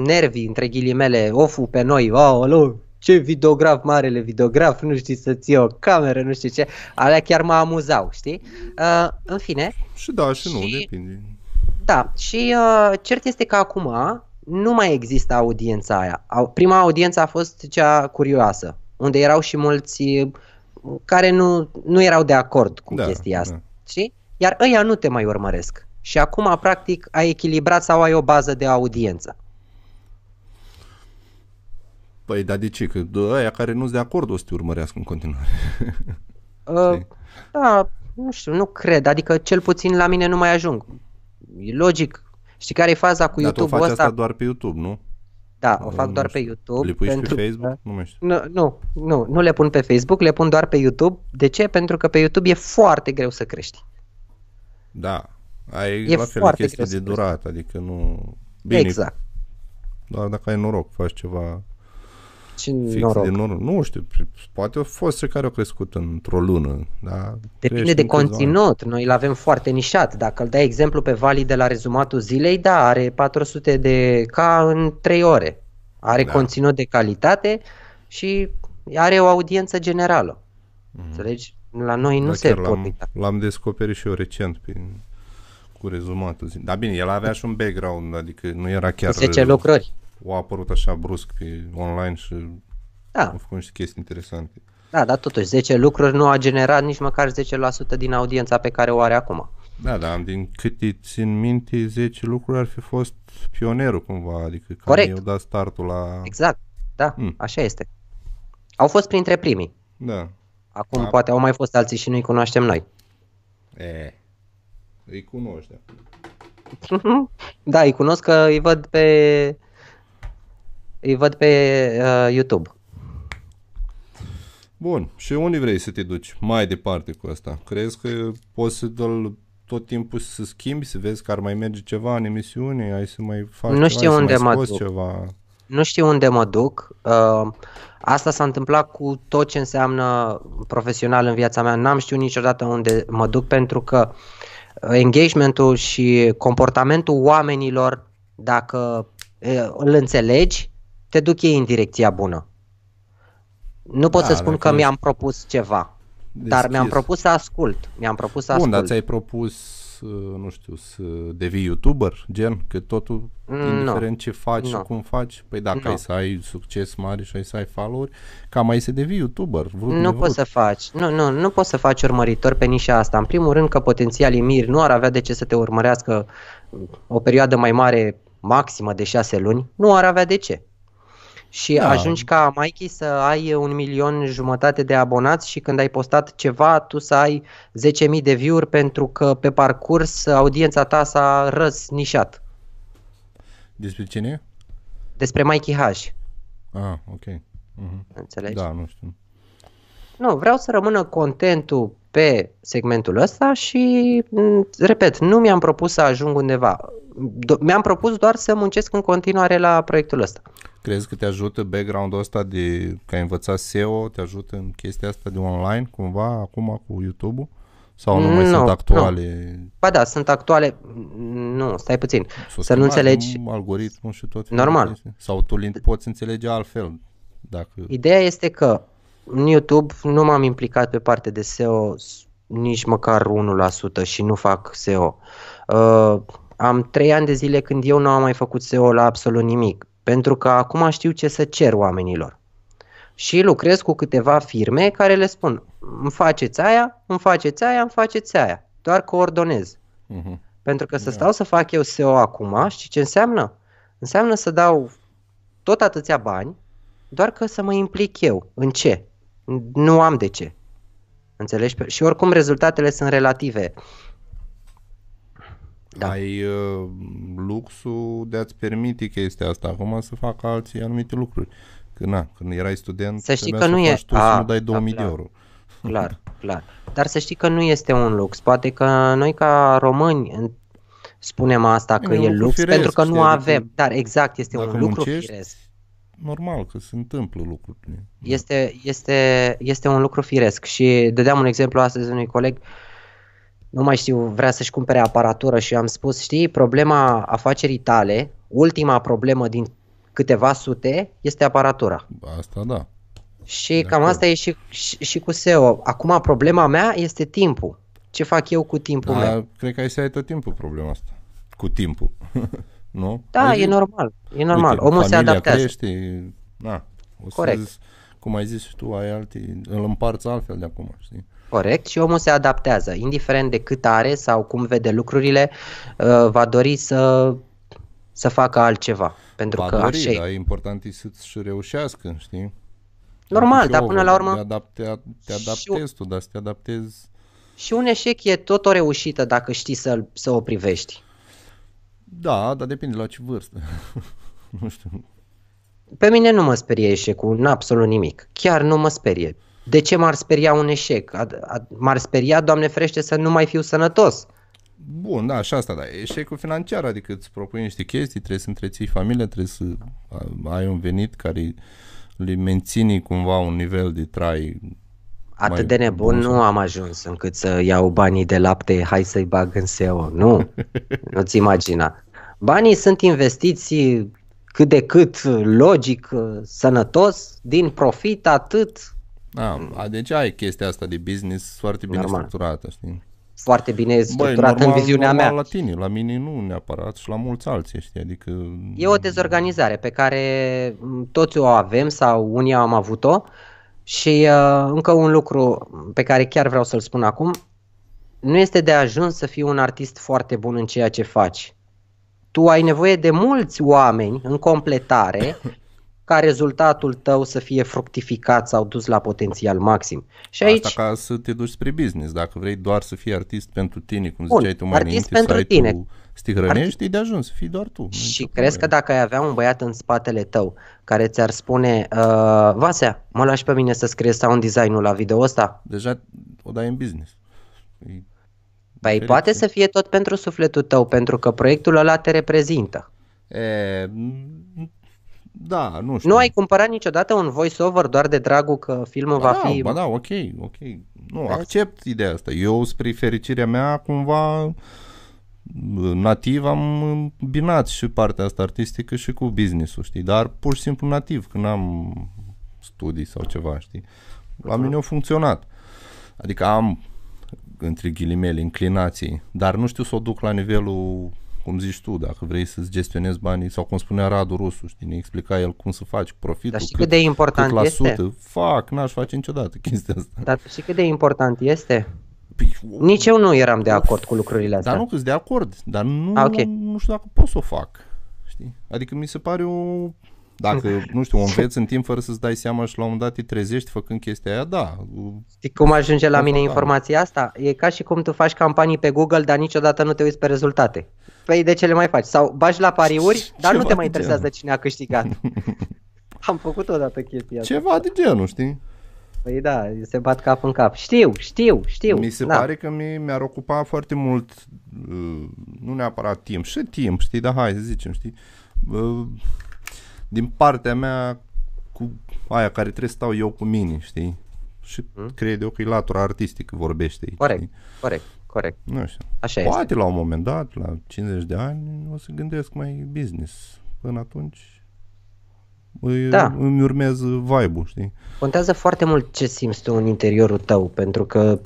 nervii, între ghilimele, ofu pe noi, oh, ce videograf, marele videograf, nu știi să ții o cameră, nu știu ce, alea chiar mă amuzau, știi? Uh, în fine. Și da, și, și nu, depinde. Da, și uh, cert este că acum nu mai există audiența aia. Prima audiență a fost cea curioasă, unde erau și mulți care nu, nu erau de acord cu da, chestia asta, da. știi? Iar ăia nu te mai urmăresc și acum practic ai echilibrat sau ai o bază de audiență. Păi, dar de ce? Că aia care nu sunt de acord o să te urmărească în continuare. uh, da, nu știu, nu cred. Adică cel puțin la mine nu mai ajung. E logic. Știi care e faza cu YouTube-ul ăsta? asta? asta doar pe YouTube, nu? Da, o fac doar pe YouTube. Le pui pentru pe Facebook? Că... Nu mai știu. Nu, nu, nu, nu le pun pe Facebook, le pun doar pe YouTube. De ce? Pentru că pe YouTube e foarte greu să crești. Da, Ai E la fel foarte chestie greu de să durată, adică nu... Bine, exact. doar dacă ai noroc, faci ceva Și fix noroc. de noroc. Nu știu, poate au fost cei care au crescut într-o lună, da? Depinde de conținut. Noi îl avem foarte nișat. Dacă îl dai exemplu pe Vali de la rezumatul zilei, da, are 400 de K în 3 ore. Are Da. conținut de calitate și are o audiență generală. Înțelegi? La noi nu da, se chiar pot l-am, uita. l-am descoperit și eu recent prin, cu rezumatul. zi- Dar bine, el avea și un background, adică nu era chiar... 10 lucruri. O a apărut așa brusc pe online și Da, au făcut niște chestii interesante. da, dar totuși 10 lucruri nu a generat nici măcar 10% din audiența pe care o are acum. Da, da, din câte țin minte, 10 lucruri ar fi fost pionerul cumva, adică care Corect. i-au dat startul la... Exact, da, Mm. așa este. Au fost printre primii. Da. Acum Da. poate au mai fost alții și nu-i cunoaștem noi. E, îi cunoști. da. Da, îi cunosc că îi văd pe îi văd pe uh, YouTube. Bun, și unde vrei să te duci mai departe cu asta? Crezi că poți să dă tot timpul să schimbi, să vezi că ar mai merge ceva în emisiune, ai să mai faci Nu ceva, știu ai să unde mai mă scoți duc. ceva? Nu știu unde mă duc. Uh, asta s-a întâmplat cu tot ce înseamnă profesional în viața mea. N-am știut niciodată unde mă duc pentru că uh, engagementul și comportamentul oamenilor, dacă uh, îl înțelegi, te duc ei în direcția bună. Nu pot Da, să spun dacă că ești mi-am propus ceva, dar Deschis. mi-am propus să ascult. Mi-am propus să Bun, ascult. dar ți-ai propus, uh, nu știu, să devii YouTuber, gen, că totul, Mm, indiferent ce faci și Nu. cum faci, păi dacă Nu. ai să ai succes mare și ai să ai follower, cam ai să devii YouTuber, vrut Nu nevrut. poți să faci, nu, nu, nu poți să faci urmăritori pe nișa asta. În primul rând că potențialii miri nu ar avea de ce să te urmărească o perioadă mai mare, maximă de șase luni, nu ar avea de ce. Și Da. ajungi ca Mikey să ai un milion jumătate de abonați și când ai postat ceva, tu să ai 10.000 de view-uri pentru că pe parcurs audiența ta s-a răsnișat. Despre cine e? Despre Mikey H. Ah, ok. Mhm. Înțelegi? Da, nu știu. Nu, vreau să rămână contentul pe segmentul ăsta și, m, repet, nu mi-am propus să ajung undeva. Do- mi-am propus doar să muncesc în continuare la proiectul ăsta. Crezi că te ajută background-ul ăsta de că ai învățat SEO, te ajută în chestia asta de online cumva acum cu YouTube-ul? Sau nu mai Nu, sunt nu. actuale? Ba da, sunt actuale... Nu, stai puțin. S-o Să nu schimbat înțelegi... algoritmul și tot felul de Normal. chestii? Sau tu îl poți înțelege altfel dacă... Ideea este că în YouTube nu m-am implicat pe parte de SEO s- nici măcar 1% și nu fac SEO. Uh, am 3 ani de zile când eu nu am mai făcut SEO la absolut nimic, pentru că acum știu ce să cer oamenilor. Și lucrez cu câteva firme care le spun, îmi faceți aia, îmi faceți aia, îmi faceți aia. Doar coordonez. Uh-huh. Pentru că să stau să fac eu SEO acum, știi ce înseamnă? Înseamnă să dau tot atâția bani, doar că să mă implic eu. În ce? Nu am de ce. Înțelegi? Pe- Și oricum rezultatele sunt relative. Da. Ai uh, luxul de a-ți permite chestia asta acum să facă alții anumite lucruri. Că na, când erai student, Să știi trebuia că să nu e- faci tu A, să nu dai da, 2000 de clar. euro. Clar, clar. Dar să știi că nu este un lux. Poate că noi ca români în- spunem asta că E un e lucru lux firesc, pentru că nu știi, adică avem. Dar exact, este dacă un lucru muncești, firesc. Normal că se întâmplă lucrurile. Este, este, este un lucru firesc și dădeam un exemplu astăzi unui coleg, nu mai știu, vrea să-și cumpere aparatură și am spus, știi, problema afacerii tale, ultima problemă din câteva sute, este aparatura. Asta da. Și De cam acord. asta e și, și, și cu SEO. Acum problema mea este timpul. Ce fac eu cu timpul meu? Dar cred că ai să ai tot timpul problema asta. Cu timpul. nu? Da, Ai e zi- normal. E normal. Uite, Omul se familia adaptează. crește, na, o să Corect. Zi, cum ai zis și tu, ai alte, îl împarți altfel de acum, știi? Corect, și omul se adaptează, indiferent de cât are sau cum vede lucrurile, uh, va dori să, să facă altceva. Pentru Va că dori, așa e. dar e important e să-și reușească, știi? Normal, Și dar eu până la urmă Te, adap- te, te și- adaptezi tu, dar să te adaptezi... și un eșec e tot o reușită dacă știi să, să o privești. Da, dar depinde la ce vârstă. nu știu. Pe mine nu mă sperie eșecul, în absolut nimic. Chiar nu mă sperie. De ce m-ar speria un eșec? Ad- ad- M-ar speria, Doamne ferește, să nu mai fiu sănătos. Bun, da, și asta, da. Eșecul financiar, adică îți propui niște chestii, trebuie să întreții familia, trebuie să ai un venit care le menține cumva un nivel de trai Atât de nebun bun nu am ajuns încât să iau banii de lapte, hai să-i bag în SEO. Nu, nu-ți imagina. Banii sunt investiții cât de cât logic, sănătos, din profit, atât. Da, deci ai chestia asta de business foarte bine Normal. structurată, știi? foarte bine structurat în viziunea normal mea. la tine, la mine nu neapărat și la mulți alții, știi, adică... E o dezorganizare pe care toți o avem sau unii am avut-o și uh, încă un lucru pe care chiar vreau să-l spun acum, nu este de ajuns să fii un artist foarte bun în ceea ce faci. Tu ai nevoie de mulți oameni în completare ca rezultatul tău să fie fructificat sau dus la potențial maxim. Și aici... Asta ca să te duci spre business. Dacă vrei doar să fii artist pentru tine, cum Bun, ziceai tu mai artist înainte, pentru tine. Tu stihrănești, e de ajuns să fii doar tu. Și crezi că dacă ai avea un băiat în spatele tău care ți-ar spune uh, Vasea, mă lași pe mine să scrie sound design-ul la video ăsta? Deja o dai în business. E păi poate să fie tot pentru sufletul tău, pentru că proiectul ăla te reprezintă. E, da, nu știu. Nu ai cumpărat niciodată un voice-over doar de dragul că filmul ba va da, fi... Ba da, ok, ok. Nu, accept ideea asta. Eu, spre fericirea mea, cumva nativ am binat și partea asta artistică și cu business-ul, știi? Dar pur și simplu nativ, când am studii sau ceva, știi? La mine a funcționat. Adică am, între ghilimele, inclinații, dar nu știu să o duc la nivelul cum zici tu, dacă vrei să-ți gestionezi banii, sau cum spunea Radu Rusu, știi, ne explica el cum să faci profitul, Dar știi cât, cât de important cât la este? sută, fac, n-aș face niciodată chestia asta. Dar și cât de important este? Păi, Nici eu nu eram de acord cu lucrurile astea. Dar nu, că de acord, dar nu, A, okay. nu știu dacă pot să o fac, știi? Adică mi se pare o dacă, nu știu, o înveți în timp fără să-ți dai seama și la un moment dat te trezești făcând chestia aia, da. Știi cum ajunge la mine informația asta? E ca și cum tu faci campanii pe Google, dar niciodată nu te uiți pe rezultate. Păi de ce le mai faci? Sau bagi la pariuri, dar Ceva nu te mai interesează genul. cine a câștigat. Am făcut odată chestia asta. Ceva de genul, știi? Păi da, se bat cap în cap. Știu, știu, știu. Mi se da. pare că mi, mi-ar ocupa foarte mult, uh, nu neapărat timp, și timp, știi, dar hai să zicem, știi, uh, din partea mea cu aia care trebuie să stau eu cu mine, știi? Și hmm? cred eu că e latura artistică vorbește aici. Corect, știi? corect, corect. Nu știu. Așa Poate este. la un moment dat, la 50 de ani, o să gândesc mai business. Până atunci îi, da. îmi urmez vibe-ul, știi? Contează foarte mult ce simți tu în interiorul tău, pentru că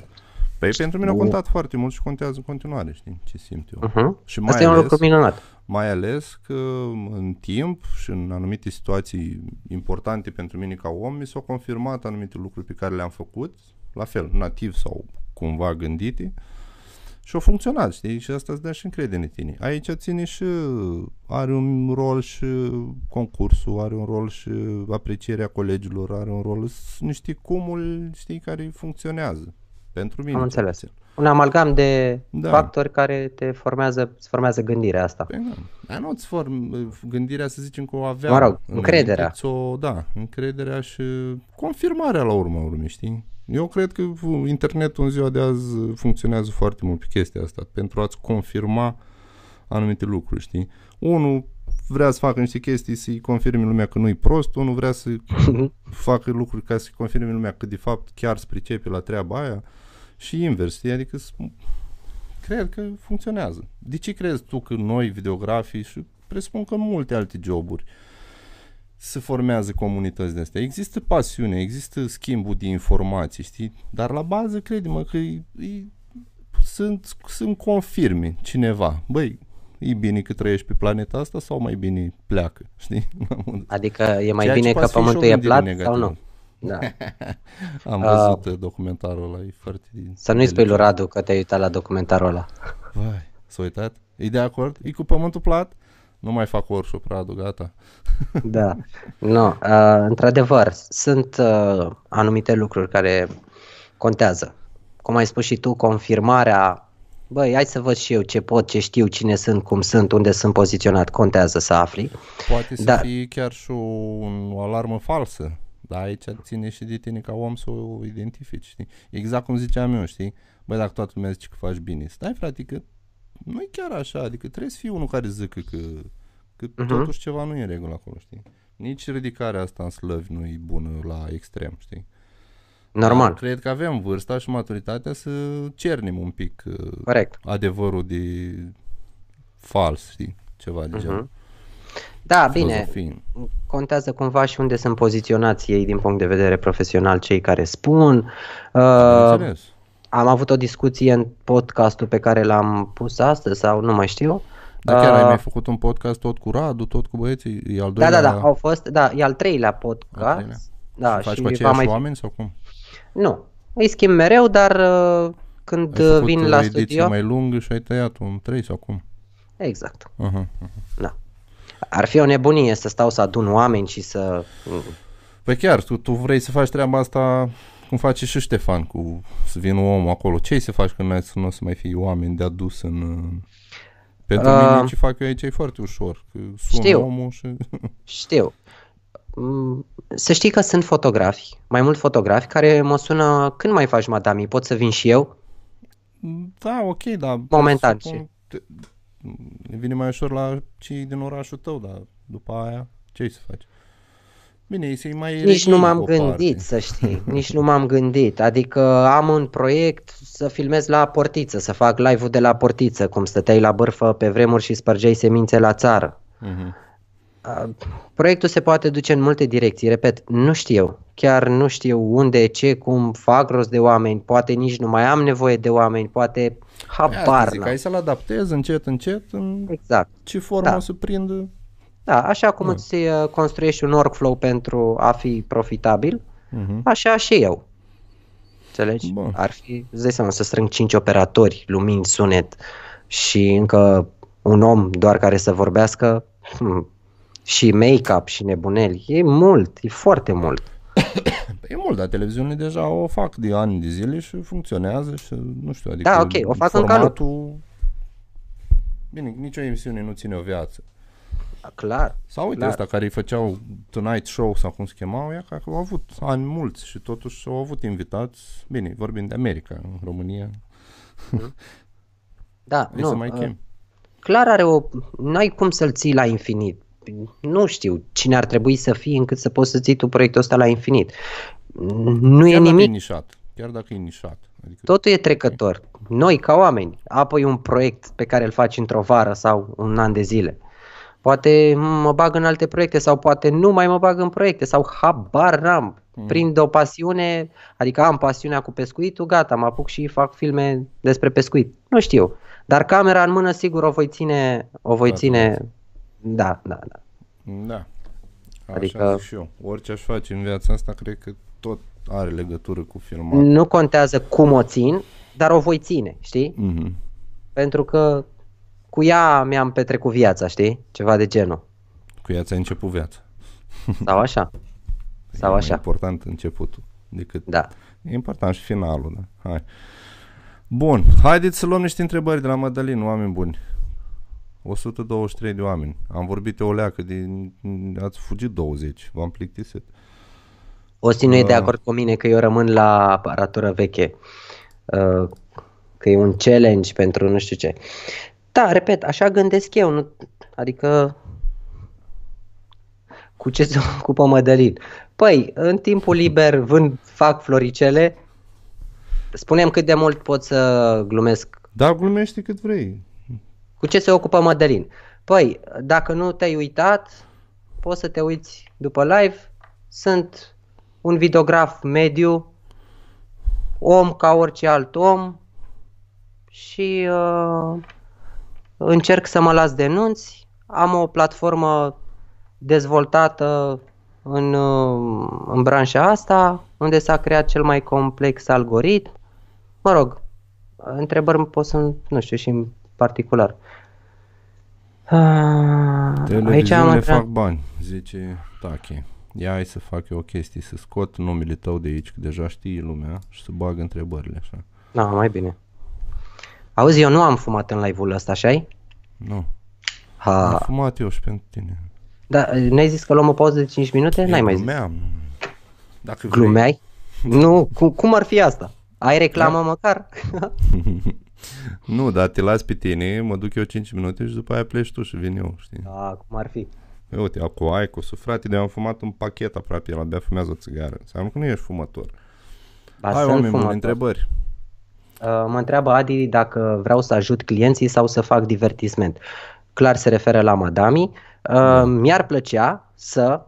Păi pentru mine a contat foarte mult și contează în continuare, știi, ce simt eu. Uh-huh. Și mai Asta ales, e un lucru minunat. Mai ales că în timp și în anumite situații importante pentru mine ca om, mi s-au confirmat anumite lucruri pe care le-am făcut, la fel, nativ sau cumva gândite, și au funcționat, știi? Și asta îți dă și încredere în tine. Aici ține și, are un rol și concursul, are un rol și aprecierea colegilor, are un rol, sunt niște cumul, știi, care funcționează. Pentru mine. Am înțeles. Puțin. Un amalgam de da. factori care te formează, îți formează gândirea asta. Păi, da. Dar nu îți form gândirea, să zicem că o avea. Mă rog, încrederea. O, da, încrederea și confirmarea la urmă urmei, știi? Eu cred că internetul în ziua de azi funcționează foarte mult pe chestia asta, pentru a-ți confirma anumite lucruri, știi? Unul vrea să facă niște chestii să-i confirme lumea că nu-i prost, unul vrea să facă lucruri ca să-i confirme lumea că de fapt chiar se pricepe la treaba aia și invers, știi? Adică cred că funcționează. De ce crezi tu că noi, videografii și presupun că multe alte joburi se formează comunități de astea? Există pasiune, există schimbul de informații, știi? Dar la bază, crede-mă că e, e, sunt, sunt confirme cineva. Băi, e bine că trăiești pe planeta asta sau mai bine pleacă, știi? Adică e mai Ceea bine că pământul e plat sau nu? Da. Am văzut uh, documentarul ăla, e foarte... Să nu-i spui lui Radu că te-ai uitat la documentarul ăla. Vai, s-a uitat? E de acord? E cu pământul plat? Nu mai fac workshop, Radu, gata. da, nu, uh, într-adevăr, sunt uh, anumite lucruri care contează. Cum ai spus și tu, confirmarea băi, hai să văd și eu ce pot, ce știu, cine sunt, cum sunt, unde sunt poziționat, contează să afli. Poate să Dar... fie chiar și o, o alarmă falsă. Dar aici ține și de tine ca om să o identifici, știi? Exact cum ziceam eu, știi? Băi, dacă toată lumea zice că faci bine, stai frate că nu e chiar așa, adică trebuie să fii unul care zică că, că Mhm. totuși ceva nu e în regulă acolo, știi? Nici ridicarea asta în slăvi nu e bună la extrem, știi? Dar Normal, cred că avem vârsta și maturitatea să cernim un pic uh, corect. adevărul de fals, știi? Ceva de genul. Mhm. Da, bine, Filozofii. contează cumva și unde sunt poziționați ei din punct de vedere profesional, cei care spun. Am Uh, înțeles. am avut o discuție în podcastul pe care l-am pus astăzi sau nu mai știu. Dar chiar ai Uh, mai făcut un podcast tot cu Radu, tot cu băieții? E al Da, doilea? da, da, au fost, da, e al treilea Al podcast. treilea? Da, și faci și cu va aceiași mai fi- oameni sau cum? Nu, îi schimb mereu, dar uh, când Ai uh, făcut vin o la ediție studio... mai lungă și ai tăiat un 3 sau cum? Exact, Uh-huh. da. Ar fi o nebunie să stau să adun oameni și să... Păi chiar, tu, tu vrei să faci treaba asta cum face și Ștefan, cu să vină omul acolo. Ce să faci când ai nu o să mai fie oameni de adus în... uh, Pentru Uh, mine ce fac eu aici e foarte ușor. Că sun știu. omul și... Știu. Mm, Să știi că sunt fotografi, mai mult fotografi, care mă sună când mai faci, madami, pot să vin și eu? Da, ok, dar... Momentan, presupun- te- Ne vine mai ușor la cei din orașul tău, dar după aia ce să faci? Bine, e să-i mai Nici nu reghini m-am cu o parte. gândit, să știi, nici nu m-am gândit. Adică am un proiect să filmez la portiță, să fac live-ul de la portiță, cum stăteai la bârfă pe vremuri și spărgeai semințe la țară. Mhm. A, Proiectul se poate duce în multe direcții, repet, nu știu, chiar nu știu unde, ce, cum, fac rost de oameni, poate nici nu mai am nevoie de oameni, poate Aia te habar zic, n-am. hai să-l adaptezi încet, încet, în Exact. ce formă Da. o să prindă. Da, așa cum Da. îți uh, construiești un workflow pentru a fi profitabil, Mhm. așa și eu. Înțelegi? Bun. Ar fi, îți dai seama, să strâng 5 operatori, lumini, sunet și încă un om doar care să vorbească hmm, și make-up și nebuneli. E mult, e foarte mult. E mult, dar televiziunile deja o fac de ani de zile și funcționează și nu știu, adică Da, ok, o fac în calup. formatul... Bine, nicio emisiune nu ține o viață. Clar. Sau uite Clar. ăsta care îi făceau Tonight Show sau cum se chemau, ea că au avut ani mulți și totuși au avut invitați, bine, vorbim de America, în România, Da, nu, nu, să mai uh, chem. clar are o... N-ai cum să-l ții la infinit. Nu știu cine ar trebui să fie încât să poți să ții tu proiectul ăsta la infinit. Nu e Chiar dacă nimic, e nișat, chiar dacă e nișat. Adică, totul e trecător. Noi, ca oameni, apoi un proiect pe care îl faci într-o vară sau un an de zile. Poate mă bag în alte proiecte sau poate nu mai mă bag în proiecte sau habar n-am. Mm. Prind o pasiune, adică am pasiunea cu pescuitul, gata, mă apuc și fac filme despre pescuit. Nu știu. Dar camera în mână sigur o voi ține, o voi Toată ține, da, da, da. Da. Așa Adică- zic și eu. Orice aș face în viața asta, cred că tot are legătură cu filmat. Nu contează cum o țin, dar o voi ține, știi? Mhm. Pentru că cu ea mi-am petrecut viața, știi? Ceva de genul. Cu ea ți-a început viața. Sau așa. Sau e mai așa. important începutul decât... Da. E important și finalul, da. Hai. Bun, haideți să luăm niște întrebări de la Madalin, oameni buni. 123 de oameni. Am vorbit o leacă de... Ați fugit 20. V-am plictisit. Osti nu e de Da. acord cu mine că eu rămân la aparatură veche. Uh, Că e un challenge pentru nu știu ce. Da, repet, așa gândesc eu. Nu, adică cu ce se ocupă Mădălin? Păi, în timpul liber vând, fac floricele. Spunem cât de mult pot să glumesc Da, glumește cât vrei. Cu ce se ocupă Mădălin? Păi, dacă nu te-ai uitat, poți să te uiți după live. Sunt un videograf mediu, om ca orice alt om și uh, încerc să mă las denunți. Am o platformă dezvoltată în, uh, în branșa asta, unde s-a creat cel mai complex algoritm. Mă rog, întrebări pot să, nu știu, și în particular. Ah, Aici am Televiziunile întrebat. fac bani, zice Tache. Ia hai să fac eu o chestie, să scot numele tău de aici, că deja știi lumea, și să bag întrebările așa. Da, mai bine. Auzi, eu nu am fumat în live-ul ăsta, așa Nu, am Ha. fumat eu și pentru tine. Da, n-ai zis că luăm o pauză de 5 minute? N-ai Eu mai zis. glumeam. Dacă vrei. Glumeai? nu, cum, cum ar fi asta? Ai reclamă Da. măcar? Nu, dar te las pe tine, mă duc eu 5 minute și după aia pleci tu și vin eu, știi? Da, cum ar fi. Uite, acum ai cu frate, de am fumat un pachet aproape, el abia fumează o țigară. Înseamnă că nu ești fumător. Ba, Hai, sunt oameni buni, fumător. întrebări. Uh, Mă întreabă Adi dacă vreau să ajut clienții sau să fac divertisment. Clar se referă la Madami. Uh, Mi-ar plăcea să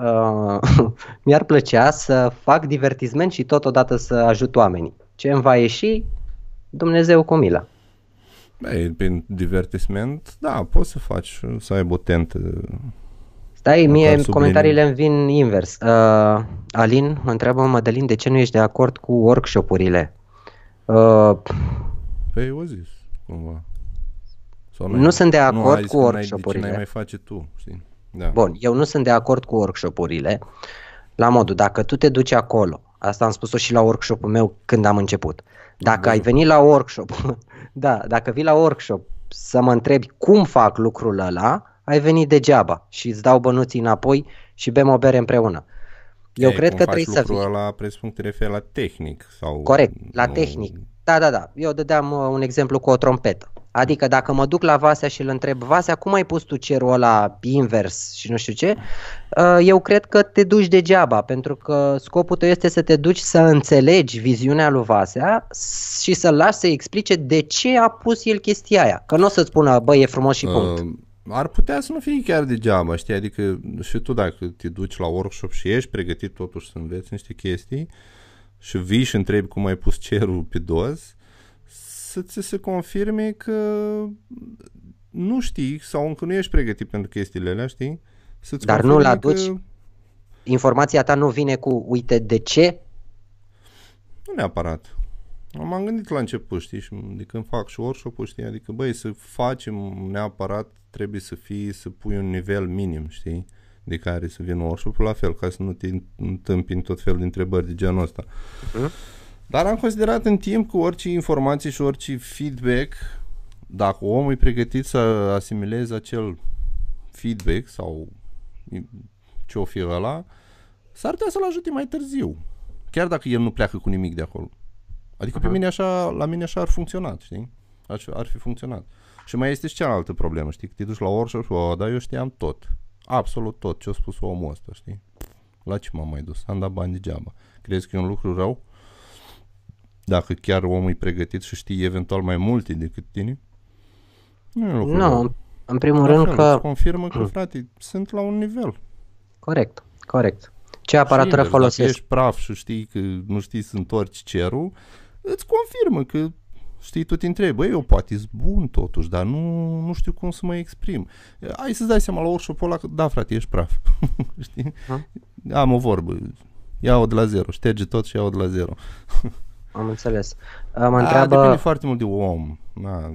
uh, mi-ar plăcea să fac divertisment și totodată să ajut oamenii. Ce îmi va ieși, Dumnezeu cu milă. Băi, prin divertisment, da, poți să faci, să ai o tentă. Stai, mie Măcar sub comentariile îmi vin invers. Uh, Alin mă întreabă, Mădălin, de ce nu ești de acord cu workshopurile? Uh, Păi, o zis, cumva. Sau Nu sunt de nu, acord ai zis cu că n-ai- workshop-urile. De ce n-ai mai face tu, știi? Da. Bun, eu nu sunt de acord cu workshopurile. La modul, dacă tu te duci acolo, asta am spus-o și la workshopul meu când am început. Dacă ai venit la workshop, da, dacă vii la workshop să mă întrebi cum fac lucrul ăla, ai venit degeaba și îți dau bănuții înapoi și bem o bere împreună. Eu Ei, cred cum că faci trebuie să lucrul vii. ăla, presupun că te referi la tehnic sau... Corect, la nu- tehnic. Da, da, da. Eu dădeam uh, un exemplu cu o trompetă. Adică dacă mă duc la Vasea și îl întreb, Vasea, cum ai pus tu cerul ăla invers și nu știu ce, uh, eu cred că te duci degeaba, pentru că scopul tău este să te duci să înțelegi viziunea lui Vasea și să-l lași să explice de ce a pus el chestia aia. Că nu o să-ți spună, bă, e frumos și punct. Uh, ar putea să nu fie chiar degeaba, știi? Adică și tu dacă te duci la workshop și ești pregătit totuși să înveți niște chestii și vii și întrebi cum ai pus cerul pe dos, să ți se confirme că nu știi sau încă nu ești pregătit pentru chestiile alea, știi? Să-ți Dar nu-l confirme aduci? Că... Informația ta nu vine cu, uite, de ce? Nu neapărat. M-am gândit la început, știi, și de când fac și workshop știi, adică, băi, să facem neapărat trebuie să fii, să pui un nivel minim, știi, de care să vină workshop la fel, ca să nu te întâmpini tot felul de întrebări de genul ăsta. Mhm. Dar am considerat în timp că orice informație și orice feedback, dacă omul e pregătit să asimileze acel feedback sau ce o fi ăla, s-ar putea să-l ajute mai târziu. Chiar dacă el nu pleacă cu nimic de acolo. Adică pe Aha. mine așa, la mine așa ar funcționat, știi? Ar, fi- ar fi funcționat. Și mai este și cealaltă problemă, știi? Că te duci la workshop și, o, dar eu știam tot. Absolut tot ce a spus omul ăsta, știi? La ce m-am mai dus? Am dat bani degeaba. Crezi că e un lucru rău? Dacă chiar omul e pregătit și știe eventual mai multe decât tine? Nu e un lucru rău. Nu, în primul La rând fel, că... îți confirmă că, frate, sunt la un nivel. Corect, corect. Ce aparatură Și invers, Dacă folosesc? ești praf și știi că nu știi să întorci cerul, îți confirmă că știi, tu te întrebi, băi, eu poate sunt bun totuși, dar nu, nu știu cum să mă exprim. Ai să-ți dai seama la workshop-ul ăla că, da, frate, ești praf. știi? Ha? Am o vorbă. Ia-o de la zero, șterge tot și ia-o de la zero. Am înțeles. Mă Da, întreabă, depinde foarte mult de om. Na,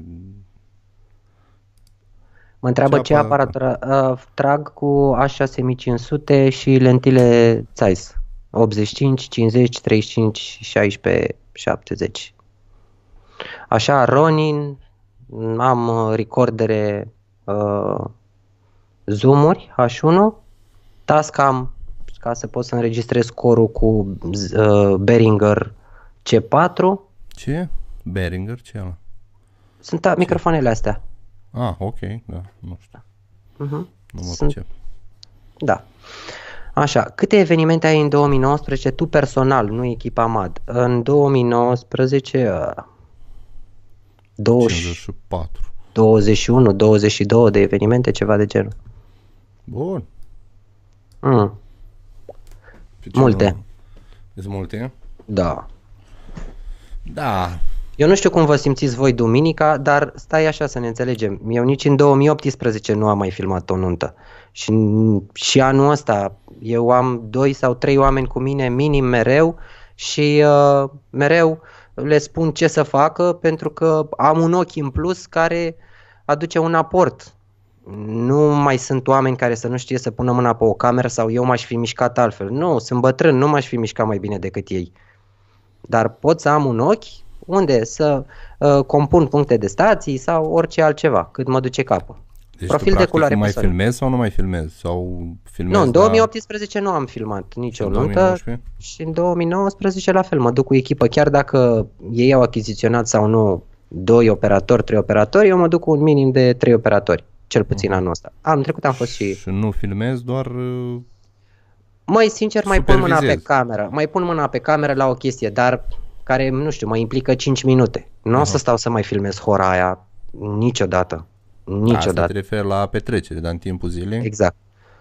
mă întreabă ce ce aparat? aparatură uh, trag cu A6500 și lentile Zeiss. 85, 50, 35, 16, 70. Așa, Ronin, am uh, recordere uh, zoom-uri H1, Tascam ca să pot să înregistrez scorul cu uh, Behringer C4. ce? Behringer, ce e ăla? Sunt a, microfoanele astea. Ah, ok, da, nu știu. Uh-huh. Nu mă Sunt- pricep. Da. Așa, câte evenimente ai în 2019 tu personal, nu echipa MAD? În 2019 uh, 20, 54. 21, 22 de evenimente, ceva de genul. Bun. Mm, Pe ce Multe. nu- Sunt multe? da. Da. Eu nu știu cum vă simțiți voi duminica, dar stai așa să ne înțelegem. Eu nici în 2018 nu am mai filmat o nuntă. Și, și anul ăsta eu am doi sau trei oameni cu mine minim mereu și uh, mereu le spun ce să facă pentru că am un ochi în plus care aduce un aport. Nu mai sunt oameni care să nu știe să pună mâna pe o cameră sau eu m-aș fi mișcat altfel. Nu, sunt bătrân, nu m-aș fi mișcat mai bine decât ei. Dar pot să am un ochi unde să uh, compun puncte de stații sau orice altceva, cât mă duce capul. Deci Profil tu, de practic, culoare mai pe soare. filmezi sau nu mai filmezi? Sau filmezi Nu, în la- 2018 nu am filmat nicio în nuntă 2019? și în 2019 la fel mă duc cu echipă, chiar dacă ei au achiziționat sau nu doi operatori, trei operatori, eu mă duc cu un minim de trei operatori, cel puțin anul ăsta. Anul trecut am fost și... Și nu filmezi doar... uh, Mai sincer, mai pun mâna pe Supervizezi. cameră, mai pun mâna pe cameră la o chestie, dar care, nu știu, mă implică 5 minute. Nu o să stau să mai filmez hora aia niciodată. Asta Niciodată. te referi la petrecere, dar în timpul zilei? Exact.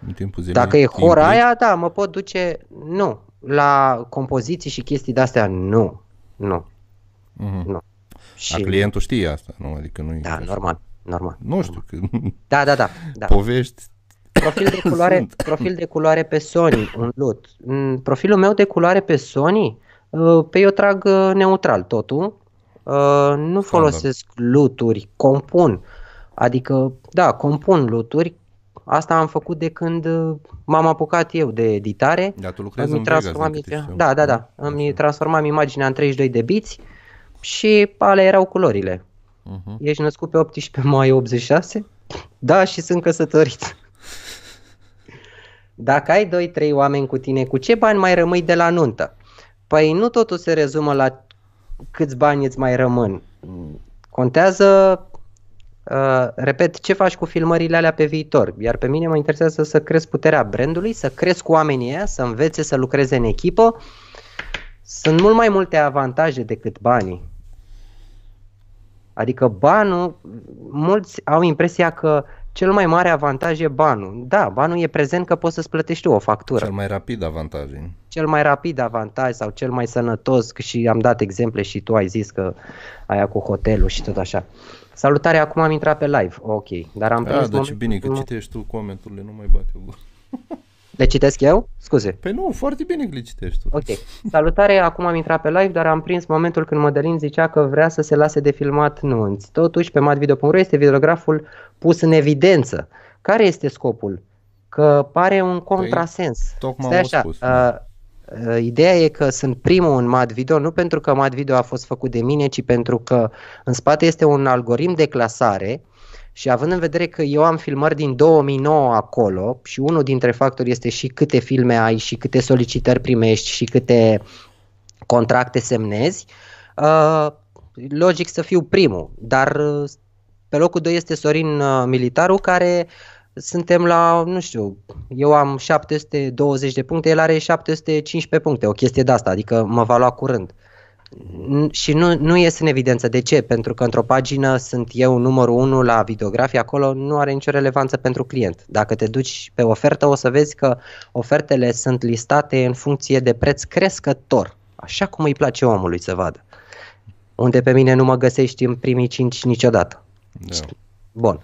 În timpul zilei Dacă e te hora implici? aia, da, mă pot duce, nu. La compoziții și chestii de-astea, nu. Nu. Mhm. Nu. Dar Și, clientul știe asta, nu? Adică nu da, normal, normal. Nu știu, că Da, da, da. da. povești Profil de culoare, Sunt. profil de culoare pe Sony, un LUT. Mm, Profilul meu de culoare pe Sony, uh, pe eu trag uh, neutral totul. Uh, Nu folosesc luturi, compun. Adică, da, compun luturi. Asta am făcut de când uh, m-am apucat eu de editare. Dar tu lucrezi Îmi în Vegas, transformam, din câte știu. da, da, da. Îmi transformam imaginea în 32 de biți și alea erau culorile. Mhm. Ești născut pe 18 mai 86? Da, și sunt căsătorit. Dacă ai 2-3 oameni cu tine, cu ce bani mai rămâi de la nuntă? Păi nu totul se rezumă la câți bani îți mai rămân. Contează, uh, repet, ce faci cu filmările alea pe viitor. Iar pe mine mă interesează să cresc puterea brandului, să cresc cu oamenii ăia, să învețe să lucreze în echipă. Sunt mult mai multe avantaje decât banii. Adică banul, mulți au impresia că cel mai mare avantaj e banul. Da, banul e prezent că poți să-ți plătești tu o factură. Cel mai rapid avantaje. Cel mai rapid avantaj sau cel mai sănătos, că și am dat exemple și tu ai zis că aia cu hotelul și tot așa. Salutare, acum am intrat pe live. Ok, dar am Da, prins dar ce momentul- bine că citești tu comenturile, nu mai bate o gură. Le citesc eu? Scuze. Păi nu, foarte bine că le citești tu. Ok. Salutare, acum am intrat pe live, dar am prins momentul când Mădălin zicea că vrea să se lase de filmat nunți. Totuși, pe matvideo.ro este videograful pus în evidență. Care este scopul? Că pare un contrasens. Păi, tocmai Stai am așa, spus. uh, uh, ideea e că sunt primul în mat video, nu pentru că mat video a fost făcut de mine, ci pentru că în spate este un algoritm de clasare și având în vedere că eu am filmări din 2009 acolo și unul dintre factori este și câte filme ai și câte solicitări primești și câte contracte semnezi, uh, logic să fiu primul, dar uh, pe locul 2 este Sorin uh, Militaru care suntem la, nu știu, eu am 720 de puncte, el are 715 puncte, o chestie de asta, adică mă va lua curând. N- Și nu, nu ies în evidență. De ce? Pentru că într-o pagină sunt eu numărul 1 la videografie, acolo nu are nicio relevanță pentru client. Dacă te duci pe ofertă, o să vezi că ofertele sunt listate în funcție de preț crescător, așa cum îi place omului să vadă. Unde pe mine nu mă găsești în primii 5 niciodată. Da. Bun.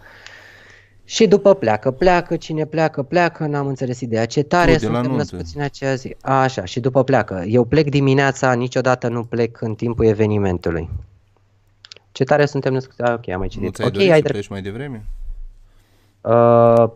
Și după pleacă, pleacă, cine pleacă, pleacă, n-am înțeles ideea. Ce tare Tu, de la suntem nuntă. născuți în acea zi. Așa, și după pleacă. Eu plec dimineața, niciodată nu plec în timpul evenimentului. Ce tare suntem născuți. Ah, ok, am mai Nu citit. ți-ai Ok, dorit ai să drept. pleci mai devreme? Uh,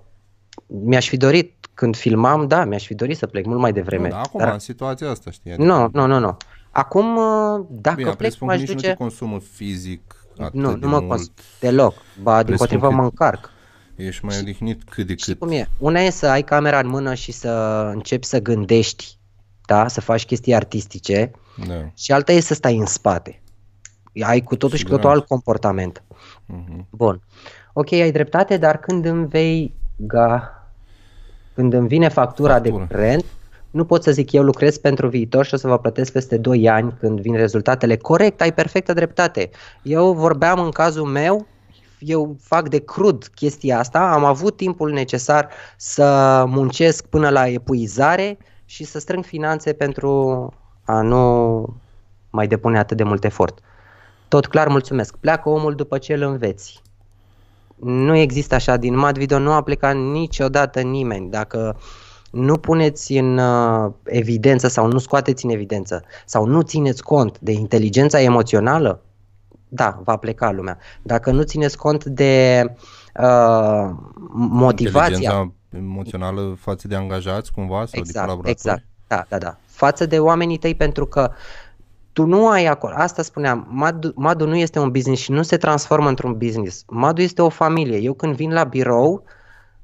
mi-aș fi dorit, când filmam, da, mi-aș fi dorit să plec mult mai devreme. Nu, dar acum, Dar- în situația asta, știi? Adică, Nu, nu, nu, nu. Acum, uh, dacă Bine, plec, presupun că m-aș nici nu duce... te consumă fizic atât Nu, de nu mă mult. cons deloc. Ba, din Presupun potrivă că- mă încarc. Ești mai odihnit cât de Știi cât. cum e? Una e să ai camera în mână și să începi să gândești, da? să faci chestii artistice Da. și alta e să stai în spate. Ai cu totul și cu totul Siguranță. alt comportament. Mhm. Bun. Ok, ai dreptate, dar când îmi vei ga... când îmi vine factura, Factură. de curent, nu pot să zic eu lucrez pentru viitor și o să vă plătesc peste 2 ani când vin rezultatele. Corect, ai perfectă dreptate. Eu vorbeam în cazul meu, eu fac de crud chestia asta, am avut timpul necesar să muncesc până la epuizare și să strâng finanțe pentru a nu mai depune atât de mult efort. Tot clar, mulțumesc. Pleacă omul după ce îl înveți. Nu există așa, din mat video nu a plecat niciodată nimeni. Dacă nu puneți în uh, evidență sau nu scoateți în evidență sau nu țineți cont de inteligența emoțională, da, va pleca lumea. Dacă nu țineți cont de uh, motivația, Inteligența emoțională față de angajați cumva sau de exact, colaboratori? exact, da, da, da. Față de oamenii tăi pentru că tu nu ai acolo, asta spuneam, Madu, Madu nu este un business și nu se transformă într-un business. Madu este o familie. Eu când vin la birou,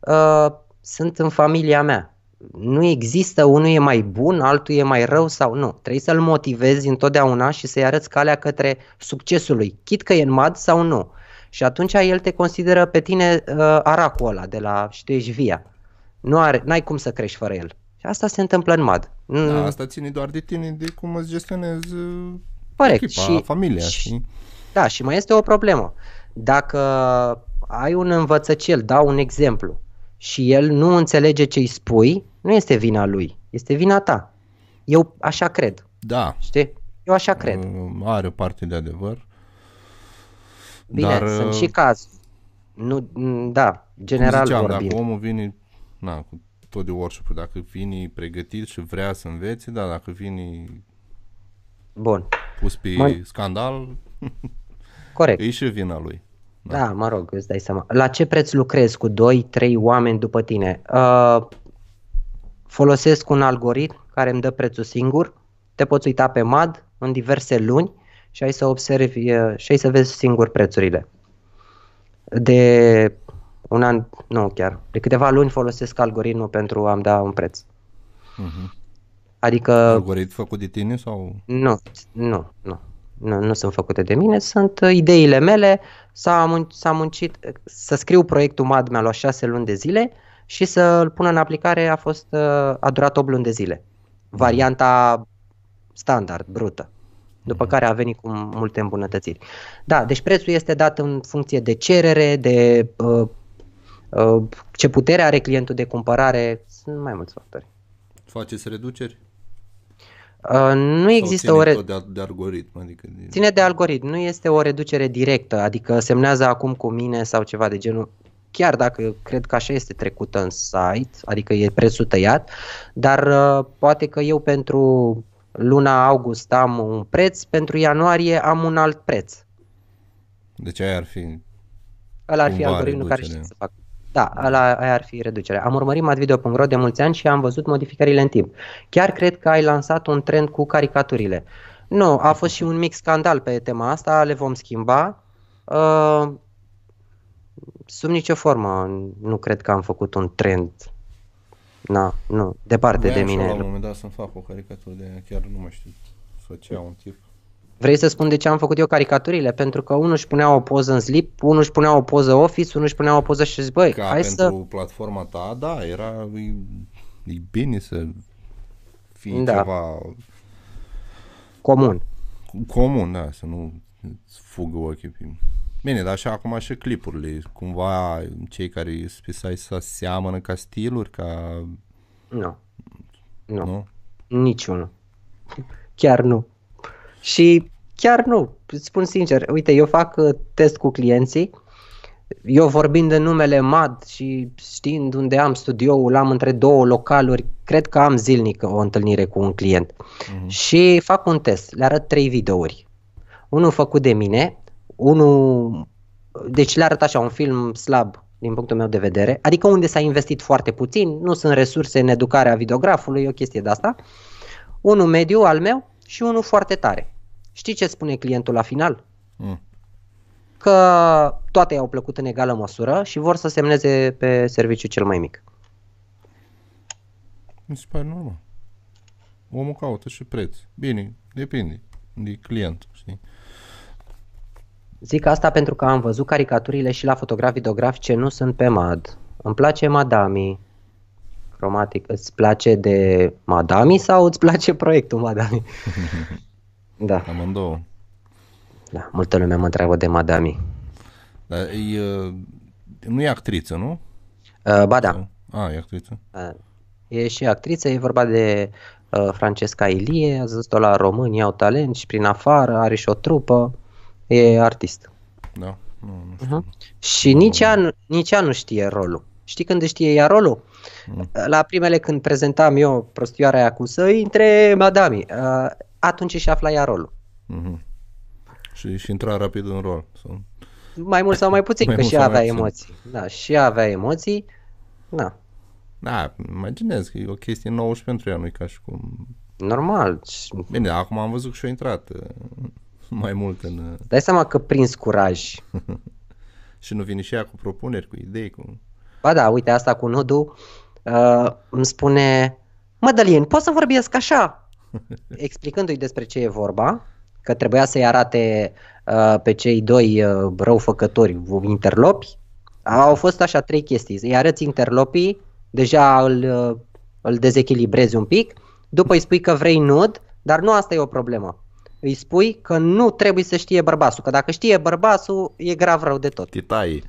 uh, sunt în familia mea. Nu există unul e mai bun, altul e mai rău sau nu. Trebuie să-l motivezi întotdeauna și să-i arăți calea către succesul lui, chit că e în mad sau nu. Și atunci el te consideră pe tine uh, aracul ăla de la și tu ești via. Nu are, n-ai cum să crești fără el. Și asta se întâmplă în mad. Da, asta ține doar de tine, de cum îți gestionezi uh, Corect. echipa, și, familia. Și, știi? da, și mai este o problemă. Dacă ai un învățăcel, dau un exemplu, și el nu înțelege ce îi spui, nu este vina lui, este vina ta. Eu așa cred. Da. Știi? Eu așa cred. Uh, Are o parte de adevăr. Bine, dar, sunt uh, și cazuri. Nu, m, da, general Cum ziceam, vorbind. dacă omul vine, na, cu tot de workshop dacă vine pregătit și vrea să învețe, da, dacă vine Bun, pus pe Mă- scandal, corect. e și vina lui. Da, mă rog, îți dai seama. La ce preț lucrezi cu 2-3 oameni după tine? Uh, folosesc un algoritm care îmi dă prețul singur. Te poți uita pe MAD în diverse luni și ai să observi uh, și ai să vezi singur prețurile. De un an, nu chiar, de câteva luni folosesc algoritmul pentru a-mi da un preț. Mhm. Adică Algoritm făcut de tine sau... nu, nu, nu. Nu, nu sunt făcute de mine, sunt uh, ideile mele, s-a, mun- s-a muncit, să scriu proiectul MAD mi-a luat 6 luni de zile și să îl pun în aplicare a fost, uh, a durat 8 luni de zile. Varianta standard, brută. După care a venit cu multe îmbunătățiri. Da, deci prețul este dat în funcție de cerere, de uh, uh, ce putere are clientul de cumpărare, sunt mai mulți factori. Faceți reduceri? Uh, nu există sau o ține re- tot de, de algoritm? Adică de... Ține de algoritm, nu este o reducere directă, adică semnează acum cu mine sau ceva de genul. Chiar dacă cred că așa este trecută în site, adică e prețul tăiat, dar uh, poate că eu pentru luna august am un preț, pentru ianuarie am un alt preț. Deci aia ar fi... Ăla ar fi Cumva algoritmul care reducere. știe să facă. Da, ăla, aia ar fi reducerea. Am urmărit madvideo.ro de mulți ani și am văzut modificările în timp. Chiar cred că ai lansat un trend cu caricaturile. Nu, a fost și un mic scandal pe tema asta, le vom schimba. Uh, sub nicio formă nu cred că am făcut un trend. Na, nu, departe de Voiam și eu la un mine. moment dat să-mi fac o caricatură de aia, chiar nu mai știu. Făcea un tip. Vrei să spun de ce am făcut eu caricaturile? Pentru că unul își punea o poză în slip, unul își punea o poză office, unul își punea o poză și zic, băi, Ca hai pentru să... platforma ta, da, era... E, e bine să fie Da. ceva Comun. comun, da, să nu îți fugă ochii pe... Bine, dar așa acum și clipurile, cumva cei care sunt pe site să seamănă ca stiluri, ca... Nu. Nu. Nu? Niciunul. Chiar nu. Și chiar nu. Îți spun sincer, uite, eu fac uh, test cu clienții, eu vorbind în numele MAD și știind unde am studioul, am între două localuri, cred că am zilnic o întâlnire cu un client. Mhm. Și fac un test, le arăt trei videouri. Unul făcut de mine, unul... Deci le arăt așa, un film slab din punctul meu de vedere, adică unde s-a investit foarte puțin, nu sunt resurse în educarea videografului, o chestie de asta. Unul mediu al meu și unul foarte tare. Știi ce spune clientul la final? Mm. Că toate i-au plăcut în egală măsură și vor să semneze pe serviciu cel mai mic. Mi se pare normal. Omul caută și preț. Bine, depinde de client, știi? Zic asta pentru că am văzut caricaturile și la fotograf videograf ce nu sunt pe MAD. Îmi place Madami. Cromatic. Îți place de Madami sau îți place proiectul Madami? da, Amândouă. da, multă lume mă întreabă de Madami. Dar e, uh, nu e actriță, nu? Uh, ba da, Sau- A, e actriță. uh, e și actriță, e vorba de uh, Francesca Ilie, a zis-o la români, au talent și prin afară, are și o trupă, e artist. Da? Nu, nu știu. Uh-huh. Și nici ea, nu- nici ea nu știe rolul. Știi când știe ea rolul? Mm. La primele când prezentam eu prostioara aia cu să intre madami, uh, atunci și afla ea rolul. Mhm. Și, și intra rapid în rol. Sau... Mai mult sau mai puțin, Mai că mult și ea sau mai avea puțin. emoții. Da, și ea avea emoții. Da, Da, imaginez că e o chestie nouă și pentru ea, nu e ca și cum... normal. Și Bine, acum am văzut că și-a intrat uh, mai mult în... uh, Dai seama că prins curaj. Și nu vine și ea cu propuneri, cu idei, cu... Ba da, uite asta cu nudu, uh, îmi spune Mădălin, poți să vorbesc așa? Explicându-i despre ce e vorba, că trebuia să-i arate uh, pe cei doi uh, răufăcători interlopi. Au fost așa trei chestii. Îi arăți interlopii, deja îl, uh, îl dezechilibrezi un pic, după îi spui că vrei nud, dar nu asta e o problemă. Îi spui că nu trebuie să știe bărbasul, că dacă știe bărbasul, e grav rău de tot. Titai.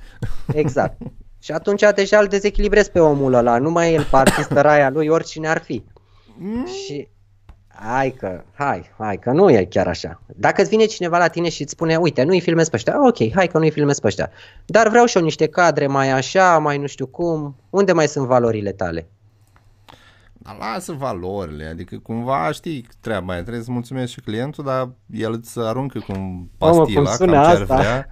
Exact. Și atunci deja îl dezechilibrezi pe omul ăla, nu mai e el partistă raia lui, oricine ar fi. Mm. Și hai că, hai, hai că nu e chiar așa. Dacă îți vine cineva la tine și îți spune, uite, nu-i filmez pe ăștia, ok, hai că nu-i filmez pe ăștia, dar vreau și eu niște cadre mai așa, mai nu știu cum, unde mai sunt valorile tale? Dar lasă valorile, adică cumva știi treaba aia, trebuie să mulțumești și clientul, dar el îți aruncă cu pastila, Mă, cam ce ar vrea.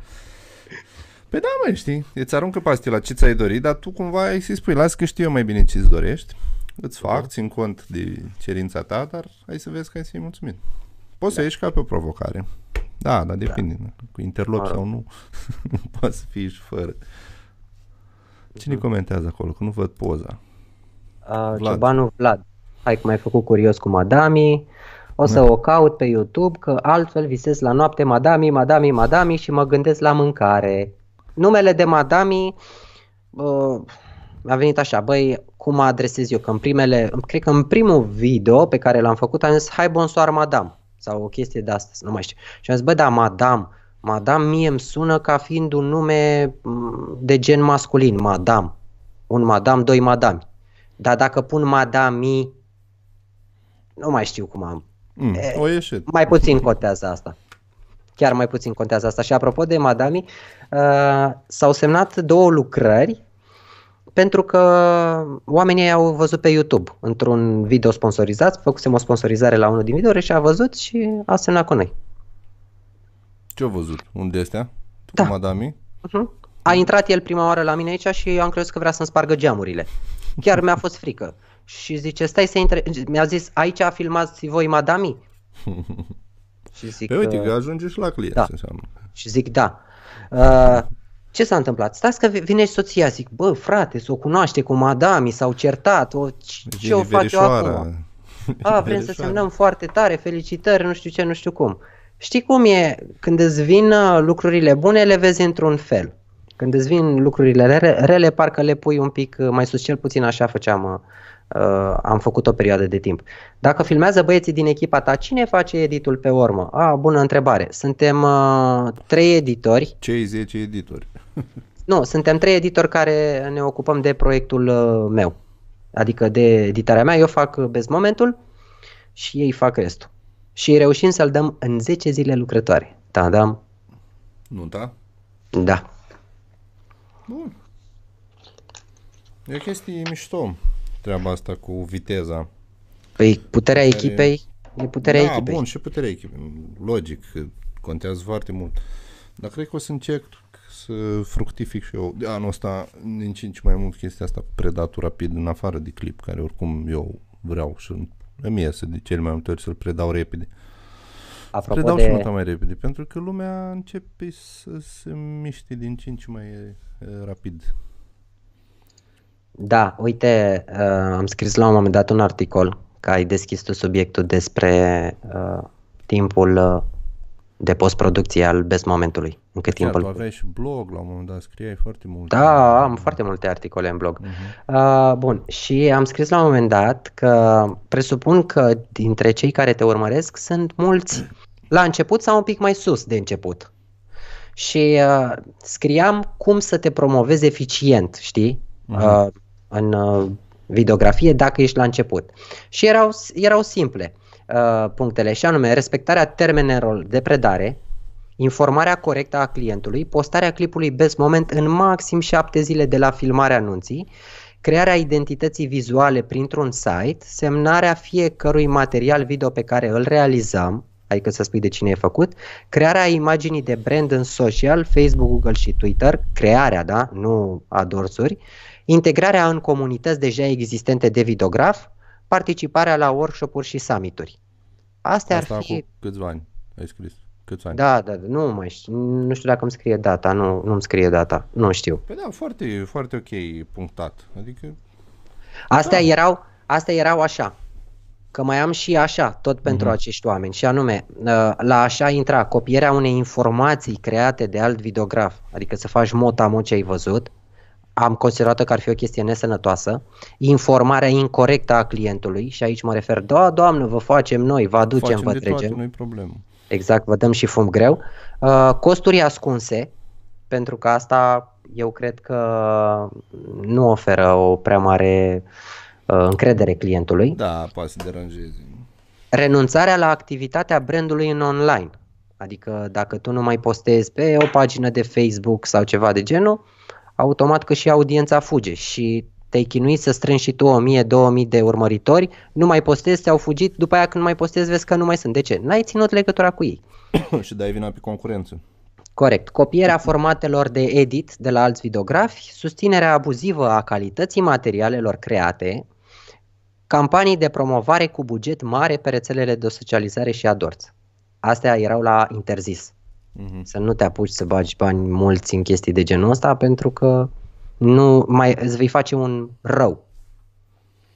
Păi da, mai știi, îți aruncă pastila ce ți-ai dorit, dar tu cumva ai să-i spui, lasă că știu eu mai bine ce-ți dorești, îți fac, țin cont de cerința ta, dar hai să vezi că ai să-i mulțumit. Poți da. să ieși ca pe o provocare. Da, dar depinde. Da. Cu interlopi sau nu, poate să fii și fără. Cine uh-huh. comentează acolo? Că nu văd poza. Uh, Vlad. Ciobanu Vlad. Hai că m-ai făcut curios cu Madami. O să da. o caut pe YouTube, că altfel visez la noapte Madami, Madami, Madami și mă gândesc la mâncare. Numele de Madami uh, a venit așa, băi, cum mă adresez eu, că în primele, cred că în primul video pe care l-am făcut am zis, hai bonsoir madame, sau o chestie de astăzi, nu mai știu. Și am zis, bă, da, madame, madame mie îmi sună ca fiind un nume mm, de gen masculin, madame. Un madame, doi madame. Dar dacă pun madami, nu mai știu cum am. Mm, e, o ieșit. Mai puțin contează asta. Chiar mai puțin contează asta. Și apropo de madami, uh, s-au semnat două lucrări pentru că oamenii au văzut pe YouTube într-un video sponsorizat, făcusem o sponsorizare la unul din video și a văzut și a semnat cu noi. Ce-a văzut? Unde este? Da. Cu madami? Uh-huh. A intrat el prima oară la mine aici și am crezut că vrea să-mi spargă geamurile. Chiar mi-a fost frică. Și zice, stai să intre... Mi-a zis, aici filmați voi madami? și zic, Pe păi uite că ajunge și la client. Da. Și zic, da. Uh, ce s-a întâmplat? Stați că vine și soția, zic, bă, frate, să o cunoaște cu madami, s-au certat, o, ce o fac eu acum? A, vrem să semnăm foarte tare, felicitări, nu știu ce, nu știu cum. Știi cum e? Când îți vin uh, lucrurile bune, le vezi într-un fel. Când îți vin lucrurile rele, rele parcă le pui un pic uh, mai sus, cel puțin așa făceam, uh, uh, am făcut o perioadă de timp. Dacă filmează băieții din echipa ta, cine face editul pe urmă? A, bună întrebare. Suntem uh, trei editori. Cei 10 editori? nu, suntem trei editori care ne ocupăm de proiectul uh, meu. Adică de editarea mea, eu fac best momentul și ei fac restul. Și reușim să-l dăm în 10 zile lucrătoare. Da, da. Nu, da? Da. Bun. E chestie mișto treaba asta cu viteza. Păi puterea care... echipei e puterea da, echipei. bun, și puterea echipei. Logic, contează foarte mult. Dar cred că o să încerc să fructific și eu de anul ăsta din ce mai mult chestia asta cu predatul rapid în afară de clip, care oricum eu vreau și îmi iese de cel mai multe ori să-l predau repede. Apropo predau de... și nota mai repede, pentru că lumea începe să se miște din ce în ce mai rapid. Da, uite, uh, am scris la un moment dat un articol, că ai deschis tu subiectul despre uh, timpul uh, de postproducție al best momentului. În cât timp tu aveai și blog la un moment dat, scriai foarte mult. Da, am foarte multe articole în blog. Uh-huh. Uh, bun, și am scris la un moment dat că presupun că dintre cei care te urmăresc sunt mulți la început sau un pic mai sus de început și uh, scriam cum să te promovezi eficient, știi, uh-huh. uh, în uh, videografie dacă ești la început. Și erau, erau simple uh, punctele, și anume respectarea termenelor de predare, informarea corectă a clientului, postarea clipului best moment în maxim 7 zile de la filmarea anunții, crearea identității vizuale printr-un site, semnarea fiecărui material video pe care îl realizăm, adică să spui de cine e făcut, crearea imaginii de brand în social, Facebook, Google și Twitter, crearea, da, nu adorsuri, integrarea în comunități deja existente de videograf, participarea la workshop-uri și summit-uri. Astea Asta ar fi... cu câțiva ani ai scris? Câți ani? Da, da, da, nu mai știu, nu știu dacă îmi scrie data, nu, nu îmi scrie data, nu știu. Păi da, foarte, foarte ok punctat, adică Astea, da. erau, astea erau așa. Că mai am și așa, tot pentru uh-huh. acești oameni. Și anume, uh, la așa intra copierea unei informații create de alt videograf. Adică să faci mota ce ai văzut. Am considerat că ar fi o chestie nesănătoasă. Informarea incorrectă a clientului. Și aici mă refer, da, doamnă, vă facem noi, vă aducem, facem vă trecem. nu problemă. Exact, vă dăm și fum greu. Uh, costuri ascunse, pentru că asta eu cred că nu oferă o prea mare uh, încredere clientului. Da, poate să deranjeze. Renunțarea la activitatea brandului în online. Adică dacă tu nu mai postezi pe o pagină de Facebook sau ceva de genul, automat că și audiența fuge și te-ai chinuit să strângi și tu 1000-2000 de urmăritori, nu mai postezi, ți-au fugit, după aia când nu mai postezi vezi că nu mai sunt. De ce? N-ai ținut legătura cu ei. și dai vina pe concurență. Corect. Copierea formatelor de edit de la alți videografi, susținerea abuzivă a calității materialelor create, campanii de promovare cu buget mare pe rețelele de socializare și adorți. Astea erau la interzis. Uh-huh. Să nu te apuci să bagi bani mulți în chestii de genul ăsta pentru că nu mai îți vei face un rău.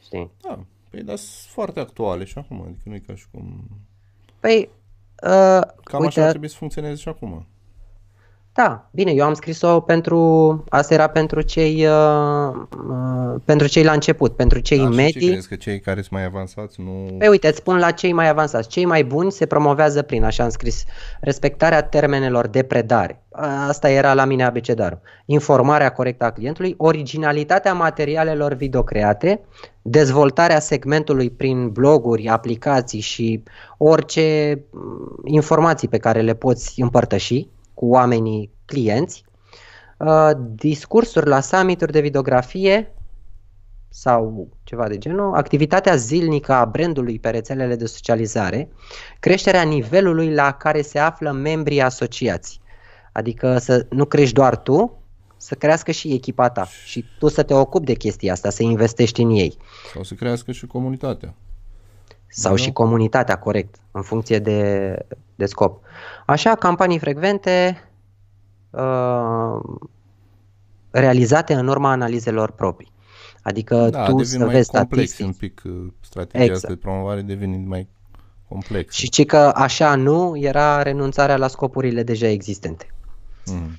Știi? Da, păi dar sunt foarte actuale și acum, adică nu e ca și cum... Păi, uh, Cam uite, așa trebuie să funcționeze și acum. Da, bine, eu am scris-o pentru, asta era pentru cei, uh, uh, pentru cei la început, pentru cei da, medii. Și crezi că cei care sunt mai avansați nu... Păi uite, îți spun la cei mai avansați. Cei mai buni se promovează prin, așa am scris, respectarea termenelor de predare. Asta era la mine abecedarul. Informarea corectă a clientului, originalitatea materialelor video create, dezvoltarea segmentului prin bloguri, aplicații și orice mm, informații pe care le poți împărtăși cu oamenii clienți, uh, discursuri la summituri de videografie sau ceva de genul, activitatea zilnică a brandului pe rețelele de socializare, creșterea nivelului la care se află membrii asociați. Adică să nu crești doar tu, să crească și echipa ta și tu să te ocupi de chestia asta, să investești în ei. Sau să crească și comunitatea. Sau da. și comunitatea, corect, în funcție de, de scop. Așa, campanii frecvente uh, realizate în urma analizelor proprii. Adică da, tu să vezi statistici. un pic uh, strategia exact. asta de promovare devine mai complex. Și ce că așa nu era renunțarea la scopurile deja existente. Mm.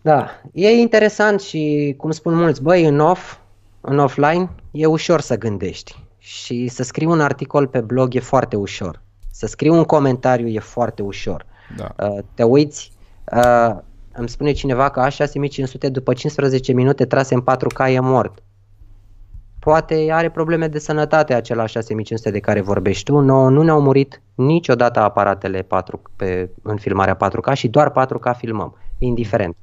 Da, e interesant și cum spun mulți, băi, în off, în offline, e ușor să gândești și să scrii un articol pe blog e foarte ușor. Să scrii un comentariu e foarte ușor. Da. Uh, te uiți, uh, îmi spune cineva că A6500 după 15 minute trase în 4K e mort. Poate are probleme de sănătate acela 6500 de care vorbești tu. No, nu ne-au murit niciodată aparatele 4 pe, în filmarea 4K și doar 4K filmăm, indiferent.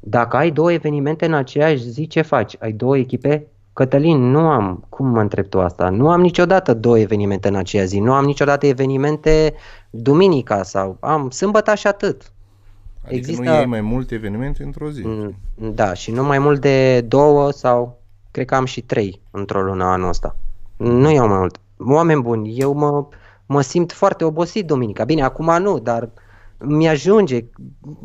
Dacă ai două evenimente în aceeași zi, ce faci? Ai două echipe Cătălin, nu am, cum mă întreb tu asta? Nu am niciodată două evenimente în aceea zi, nu am niciodată evenimente duminica sau am sâmbătă și atât. Adică Există... nu iei mai multe evenimente într-o zi. Mm, da, și nu mai mult de două sau cred că am și trei într-o lună anul ăsta. Nu iau mai mult. Oameni buni, eu mă, mă simt foarte obosit duminica. Bine, acum nu, dar mi-ajunge.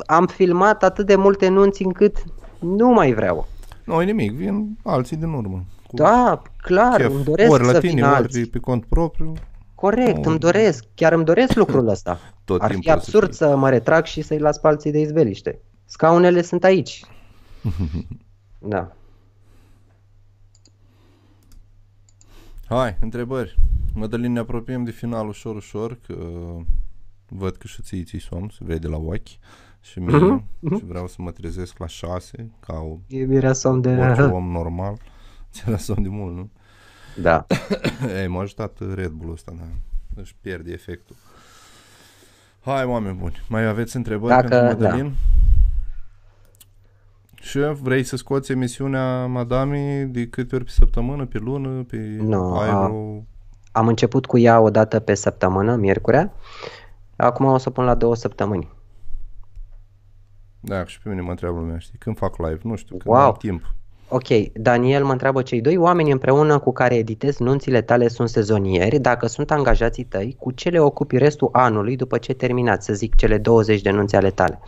Am filmat atât de multe nunți încât nu mai vreau. Nu, nimic, vin alții din urmă. Cu da, clar, chef. îmi doresc ori la să tine, vină ori alții. pe cont propriu. Corect, nu, îmi doresc, chiar îmi doresc lucrul ăsta. Tot Ar fi absurd să, să mă retrag și să-i las pe alții de izbeliște. Scaunele sunt aici. da. Hai, întrebări. Mădălin, ne apropiem de final ușor, ușor, că văd că și ții ții somn, se vede la ochi și mie uh-huh. și vreau să mă trezesc la 6 ca o, e, era somn de... orice om normal. Ți era somn de mult, nu? Da. Ei, m-a ajutat Red Bull ăsta, da. Își pierde efectul. Hai, oameni buni, mai aveți întrebări Dacă, pentru Madalin? Da. Și vrei să scoți emisiunea Madami de câte ori pe săptămână, pe lună, pe no, a, Am început cu ea o dată pe săptămână, miercurea. Acum o să pun la două săptămâni. Da, și pe mine mă întreabă lumea, știi, când fac live, nu știu, când wow. am timp. Ok, Daniel mă întreabă cei doi oameni împreună cu care editezi nunțile tale sunt sezonieri, dacă sunt angajații tăi, cu ce le ocupi restul anului după ce terminați, să zic, cele 20 de nunți ale tale?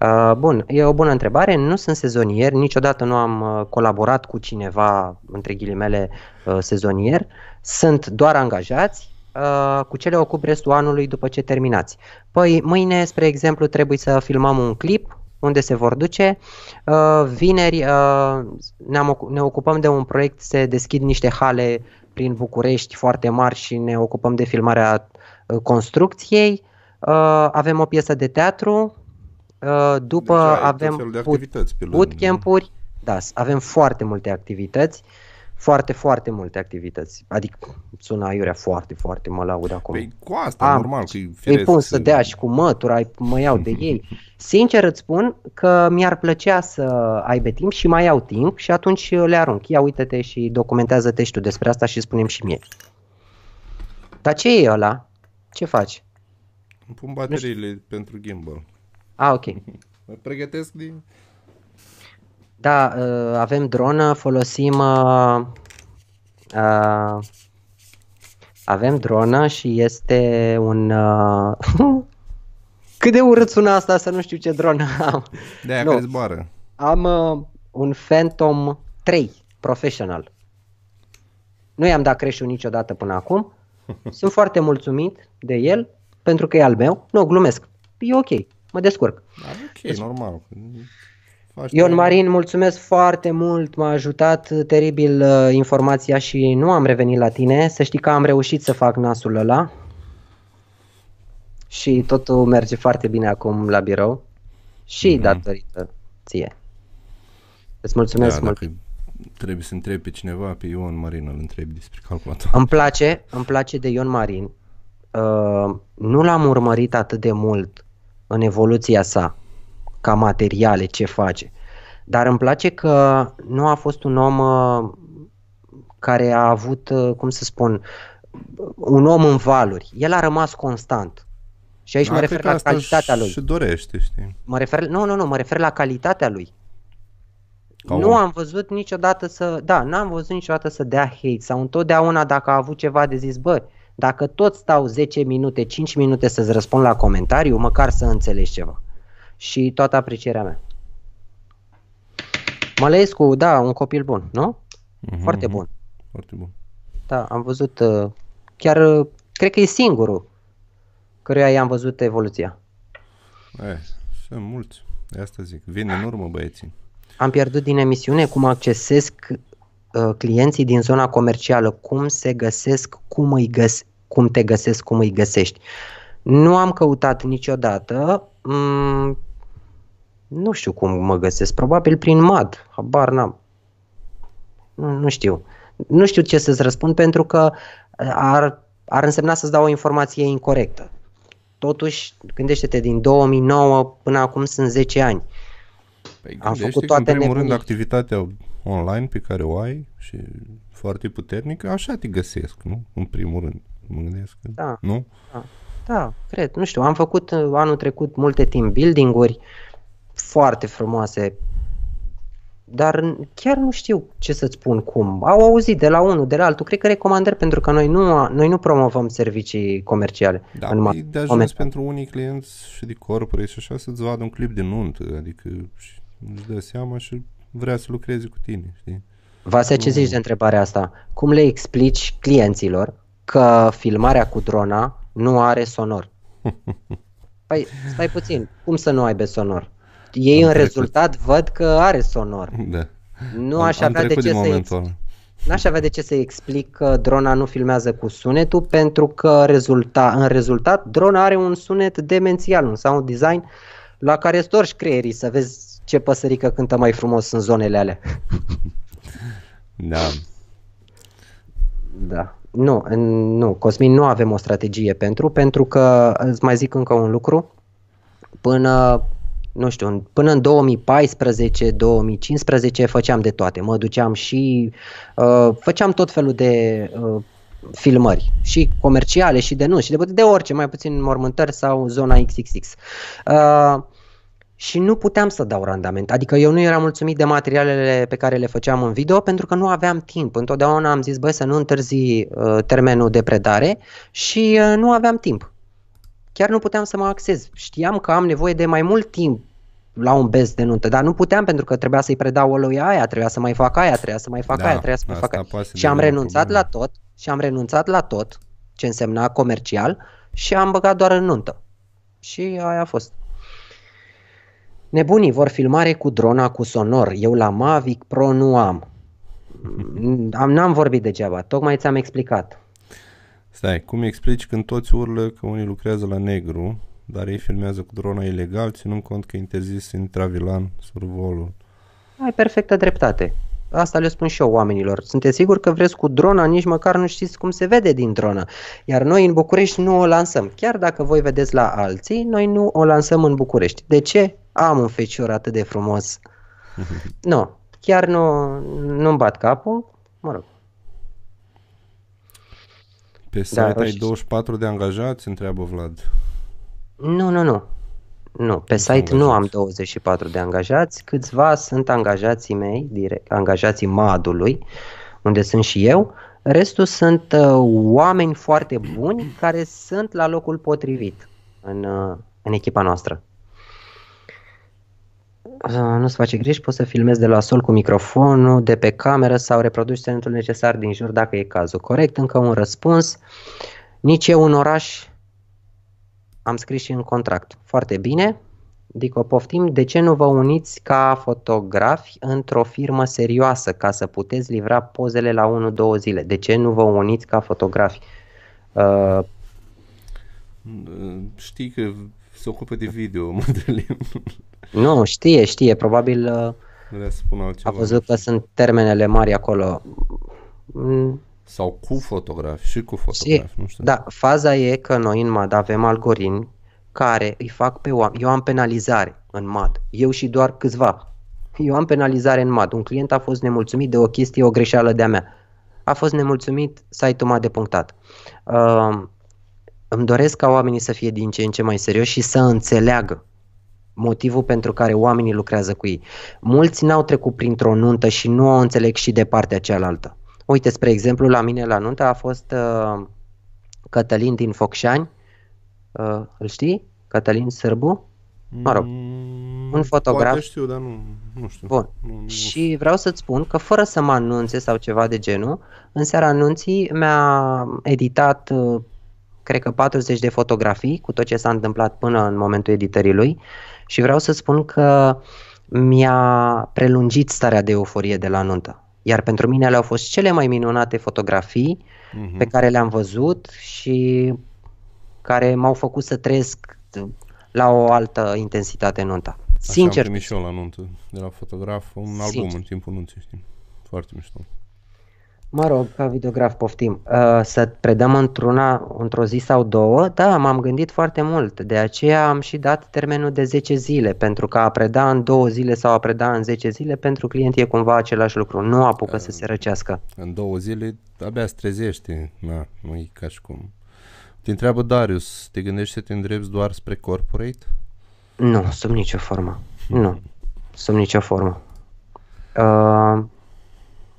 Uh, bun, e o bună întrebare, nu sunt sezonieri, niciodată nu am uh, colaborat cu cineva, între ghilimele, uh, sezonier, sunt doar angajați, Uh, cu ce le ocup restul anului după ce terminați. Păi mâine, spre exemplu, trebuie să filmăm un clip unde se vor duce. Uh, vineri uh, ne-am, ne ocupăm de un proiect, se deschid niște hale prin București foarte mari și ne ocupăm de filmarea uh, construcției. Avem o piesă de teatru, după deci avem de activități pe bootcamp-uri, da, avem foarte multe activități foarte, foarte multe activități. Adică sună aiurea foarte, foarte, mă laud acum. Păi cu asta, Am, normal. Că îi pun să dea și cu mătura, mă iau de ei. Sincer îți spun că mi-ar plăcea să aibă timp și mai iau timp și atunci le arunc. Ia uite-te și documentează-te și tu despre asta și spunem și mie. Dar ce e ăla? Ce faci? Îmi pun bateriile pentru gimbal. Ah, ok. Mă pregătesc din... Da, uh, avem dronă, folosim uh, uh, avem dronă și este un uh, cât de urât sună asta să nu știu ce dronă am. De aia care zboară. Am uh, un Phantom 3 professional. Nu i-am dat creșul niciodată până acum. Sunt foarte mulțumit de el pentru că e al meu. Nu, glumesc. E ok, mă descurc. Da, ok, deci, normal. Ion Marin, mulțumesc foarte mult, m-a ajutat teribil uh, informația și nu am revenit la tine. Să știi că am reușit să fac nasul ăla și totul merge foarte bine acum la birou și mm-hmm. datorită ție. Îți mulțumesc da, mult. Dacă trebuie să întrebi pe cineva, pe Ion Marin îl întrebi despre calculator. Îmi place, îmi place de Ion Marin. Uh, nu l-am urmărit atât de mult în evoluția sa ca materiale, ce face. Dar îmi place că nu a fost un om uh, care a avut, uh, cum să spun, un om în valuri. El a rămas constant. Și aici da, mă refer la calitatea lui. Și dorește, știi. Mă refer, nu, nu, nu, mă refer la calitatea lui. Ca nu om. am văzut niciodată să, da, n-am văzut niciodată să dea hate sau întotdeauna dacă a avut ceva de zis, bă, dacă tot stau 10 minute, 5 minute să-ți răspund la comentariu, măcar să înțelegi ceva și toată aprecierea mea. Mălăescu, da, un copil bun, nu? Mm-hmm, Foarte bun. Foarte bun. Da, am văzut, uh, chiar uh, cred că e singurul căruia i-am văzut evoluția. E, sunt mulți, de asta zic. Vin în urmă băieții. Am pierdut din emisiune cum accesesc uh, clienții din zona comercială, cum se găsesc, cum, îi găs- cum te găsesc, cum îi găsești. Nu am căutat niciodată, mm, nu știu cum mă găsesc, probabil prin MAD, habar n-am. Nu, nu știu. Nu știu ce să-ți răspund pentru că ar, ar însemna să-ți dau o informație incorrectă. Totuși, gândește-te, din 2009 până acum sunt 10 ani. Păi Am făcut toate în primul rând activitatea online pe care o ai și foarte puternică, așa te găsesc, nu? În primul rând, mă gândesc. Da. Nu? Da, da cred. Nu știu, am făcut uh, anul trecut multe team building-uri, foarte frumoase, dar chiar nu știu ce să-ți spun cum. Au auzit de la unul, de la altul, cred că recomandări, pentru că noi nu, noi nu promovăm servicii comerciale. Da, în e de ajuns moment. pentru unii clienți și de corporate și așa să-ți vadă un clip de nuntă, adică își dă seama și vrea să lucreze cu tine, știi? Vasea, ce zici de întrebarea asta? Cum le explici clienților că filmarea cu drona nu are sonor? Păi, stai puțin, cum să nu aibă sonor? Ei am în trecut. rezultat văd că are sonor. Da. Nu aș avea de ce să explic. N-aș avea de ce să explic că drona nu filmează cu sunetul pentru că rezulta, în rezultat drona are un sunet demențial, un sound design la care storci creierii să vezi ce păsărică cântă mai frumos în zonele alea. Da. Da. Nu, nu, Cosmin, nu avem o strategie pentru, pentru că, îți mai zic încă un lucru, până nu știu, până în 2014-2015 făceam de toate. Mă duceam și uh, făceam tot felul de uh, filmări, și comerciale, și de nu, și de, de orice, mai puțin mormântări sau zona XXX. Uh, și nu puteam să dau randament. Adică eu nu eram mulțumit de materialele pe care le făceam în video pentru că nu aveam timp. Întotdeauna am zis, băi, să nu întârzi uh, termenul de predare și uh, nu aveam timp. Chiar nu puteam să mă axez. Știam că am nevoie de mai mult timp la un bez de nuntă, dar nu puteam pentru că trebuia să-i predau lui aia, trebuia să mai fac aia, trebuia să mai fac da, aia, trebuia să mai fac aia. Și am renunțat problemă. la tot, și am renunțat la tot ce însemna comercial și am băgat doar în nuntă. Și aia a fost. Nebunii vor filmare cu drona cu sonor. Eu la Mavic Pro nu am. am n-am vorbit degeaba, tocmai ți-am explicat. Stai, cum explici când toți urlă că unii lucrează la negru, dar ei filmează cu drona ilegal, ținând cont că e interzis intravilan survolul? Ai perfectă dreptate. Asta le spun și eu oamenilor. Sunteți siguri că vreți cu drona, nici măcar nu știți cum se vede din dronă. Iar noi în București nu o lansăm. Chiar dacă voi vedeți la alții, noi nu o lansăm în București. De ce? Am un fecior atât de frumos. nu, chiar nu, nu-mi bat capul. Mă rog. Pe da, site da, ai 24 de angajați, întreabă Vlad. Nu, nu, nu. Nu, pe site angajați. nu am 24 de angajați, câțiva sunt angajații mei, direct, angajații MAD-ului, unde sunt și eu. Restul sunt uh, oameni foarte buni care sunt la locul potrivit în, uh, în echipa noastră. Uh, nu se face griji, poți să filmezi de la sol cu microfonul, de pe cameră sau reproduci sunetul necesar din jur dacă e cazul. Corect, încă un răspuns. Nici eu în oraș am scris și în contract. Foarte bine, Dico, poftim, de ce nu vă uniți ca fotografi într-o firmă serioasă ca să puteți livra pozele la 1-2 zile? De ce nu vă uniți ca fotografi? Uh, Știi că se ocupă de video, Madalin. Nu, știe, știe, probabil uh, spun altceva. a văzut că sunt termenele mari acolo. Mm. Sau cu fotografi și cu fotografi, nu știu. Da, faza e că noi în MAD avem algoritmi care îi fac pe oameni. Eu am penalizare în MAD, eu și doar câțiva. Eu am penalizare în MAD. Un client a fost nemulțumit de o chestie, o greșeală de-a mea. A fost nemulțumit, site-ul m-a depunctat. Uh, îmi doresc ca oamenii să fie din ce în ce mai serioși și să înțeleagă motivul pentru care oamenii lucrează cu ei. Mulți n-au trecut printr-o nuntă și nu o înțeleg și de partea cealaltă. Uite, spre exemplu, la mine la nuntă a fost uh, Cătălin din Focșani, uh, îl știi? Cătălin Sârbu? Mă rog, mm, un fotograf. Poate știu, dar nu, nu știu. Bun. Nu, nu și vreau să-ți spun că fără să mă anunțe sau ceva de genul, în seara anunții mi-a editat uh, cred că 40 de fotografii cu tot ce s-a întâmplat până în momentul editării lui și vreau să spun că mi-a prelungit starea de euforie de la nuntă. Iar pentru mine le-au fost cele mai minunate fotografii uh-huh. pe care le-am văzut și care m-au făcut să trăiesc la o altă intensitate nunta. Sincer. Așa am și eu la nuntă de la fotograf un Sincer. album în timpul nunții, știi? Foarte mișto. Mă rog, ca videograf poftim, uh, să predăm într-una, într-o zi sau două, da, m-am gândit foarte mult. De aceea am și dat termenul de 10 zile, pentru că a preda în două zile sau a preda în 10 zile, pentru client e cumva același lucru, nu apucă uh, să se răcească. În două zile abia se trezește, na, nu e ca și cum. Te întreabă Darius, te gândești să te îndrepți doar spre corporate? Nu, sub nicio formă. Nu, sub nicio formă. Uh,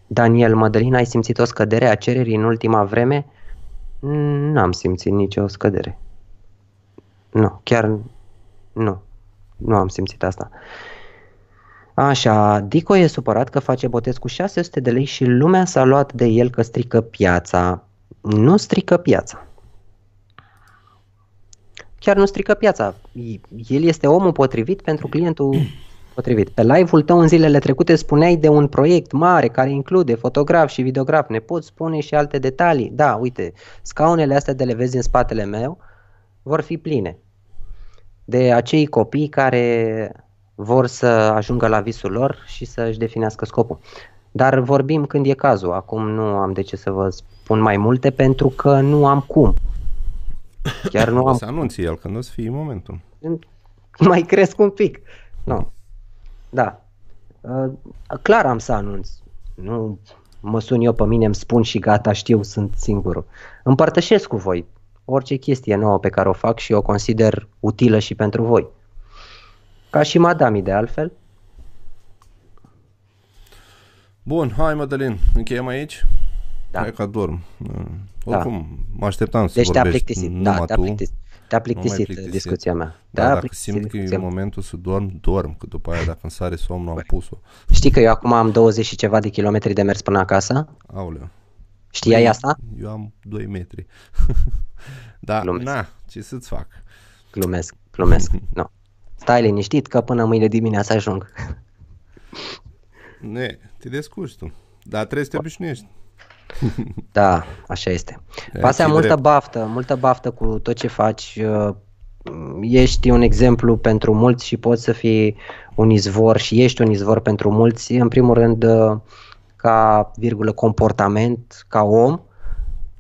Daniel Mădălin, ai simțit o scădere a cererii în ultima vreme? Nu am simțit nicio scădere. Nu, chiar nu. Nu am simțit asta. Așa, Dico e supărat că face botez cu 600 de lei și lumea s-a luat de el că strică piața. Nu strică piața. Chiar nu strică piața. El este omul potrivit pentru clientul potrivit. Pe live-ul tău în zilele trecute spuneai de un proiect mare care include fotograf și videograf. Ne poți spune și alte detalii? Da, uite, scaunele astea de le vezi în spatele meu vor fi pline de acei copii care vor să ajungă la visul lor și să-și definească scopul. Dar vorbim când e cazul. Acum nu am de ce să vă spun mai multe pentru că nu am cum. Chiar nu am... O să anunți el când o să fie momentul. Mai cresc un pic. Nu. Da. Uh, clar am să anunț. Nu mă sun eu pe mine, îmi spun și gata, știu, sunt singurul. Împărtășesc cu voi orice chestie nouă pe care o fac și o consider utilă și pentru voi. ca și madami de altfel. Bun, hai Mădălin, încheiem aici? Da. Hai că dorm. Oricum, mă așteptam să Deci te-a vorbești plictisit, numai da, te-a tu. plictisit, te-a Nu mai plictisit plictisit. discuția mea. Da, Te-a dacă plictisit simt că e discuția mea. momentul să dorm, dorm, că după aia dacă îmi sare somnul am pus-o. Știi că eu acum am 20 și ceva de kilometri de mers până acasă? Aoleu. Știai asta? Eu am 2 metri. da, Glumesc. na, ce să-ți fac? Glumesc, glumesc. Nu. Stai liniștit că până mâine dimineața ajung. Ne, te descurci tu. Dar trebuie să te obișnuiești. Da, așa este. E, Pasea ți-i multă drept. baftă, multă baftă cu tot ce faci. uh, Ești un exemplu pentru mulți și poți să fii un izvor și ești un izvor pentru mulți, în primul rând uh, ca virgulă comportament, ca om,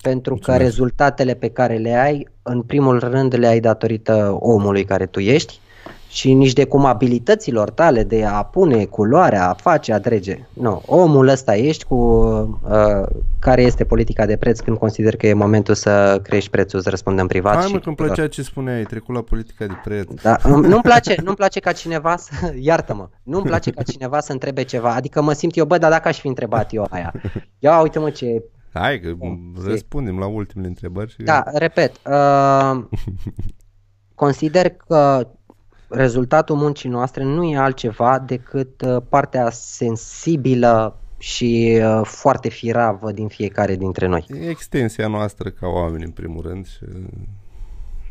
pentru că Mulțumesc. rezultatele pe care le ai, în primul rând le ai datorită omului care tu ești și nici de cum abilităților tale de a pune culoarea, a face, a drege. Nu, omul ăsta ești cu uh, care este politica de preț când consider că e momentul să crești prețul, să răspundem privat. Hai și mă, că îmi plăcea ce spuneai, ai trecut la politica de preț. da, îmi- nu-mi place, nu-mi place ca cineva să, iartă-mă, nu-mi place ca cineva să întrebe ceva, adică mă simt eu, bă, dar dacă aș fi întrebat eu aia, ia uite-mă ce, Hai că Bun, răspundem la ultimele întrebări. Și... da, repet, uh, consider că rezultatul muncii noastre nu e altceva decât uh, partea sensibilă și uh, foarte firavă din fiecare dintre noi. E extensia noastră ca oameni, în primul rând. Și...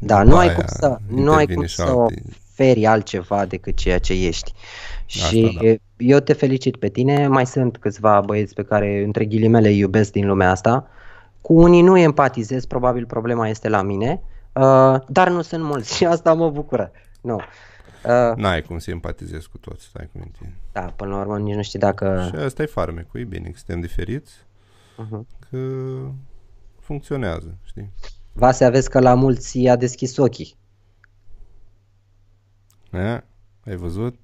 Da, după nu ai aia cum să, nu ai intervine cum și să alte- oferi altceva decât ceea ce ești. Și da. eu te felicit pe tine, mai sunt câțiva băieți pe care între ghilimele îi iubesc din lumea asta. Cu unii nu empatizez, probabil problema este la mine, uh, dar nu sunt mulți și asta mă bucură. Nu. Uh, N-ai cum să empatizezi cu toți, stai cu minte. da, până la urmă nici nu știu dacă... Și asta e farmecul, e bine că suntem diferiți, Uh-huh. că funcționează, știi? Vase aveți că la mulți i-a deschis ochii. A? Ai văzut?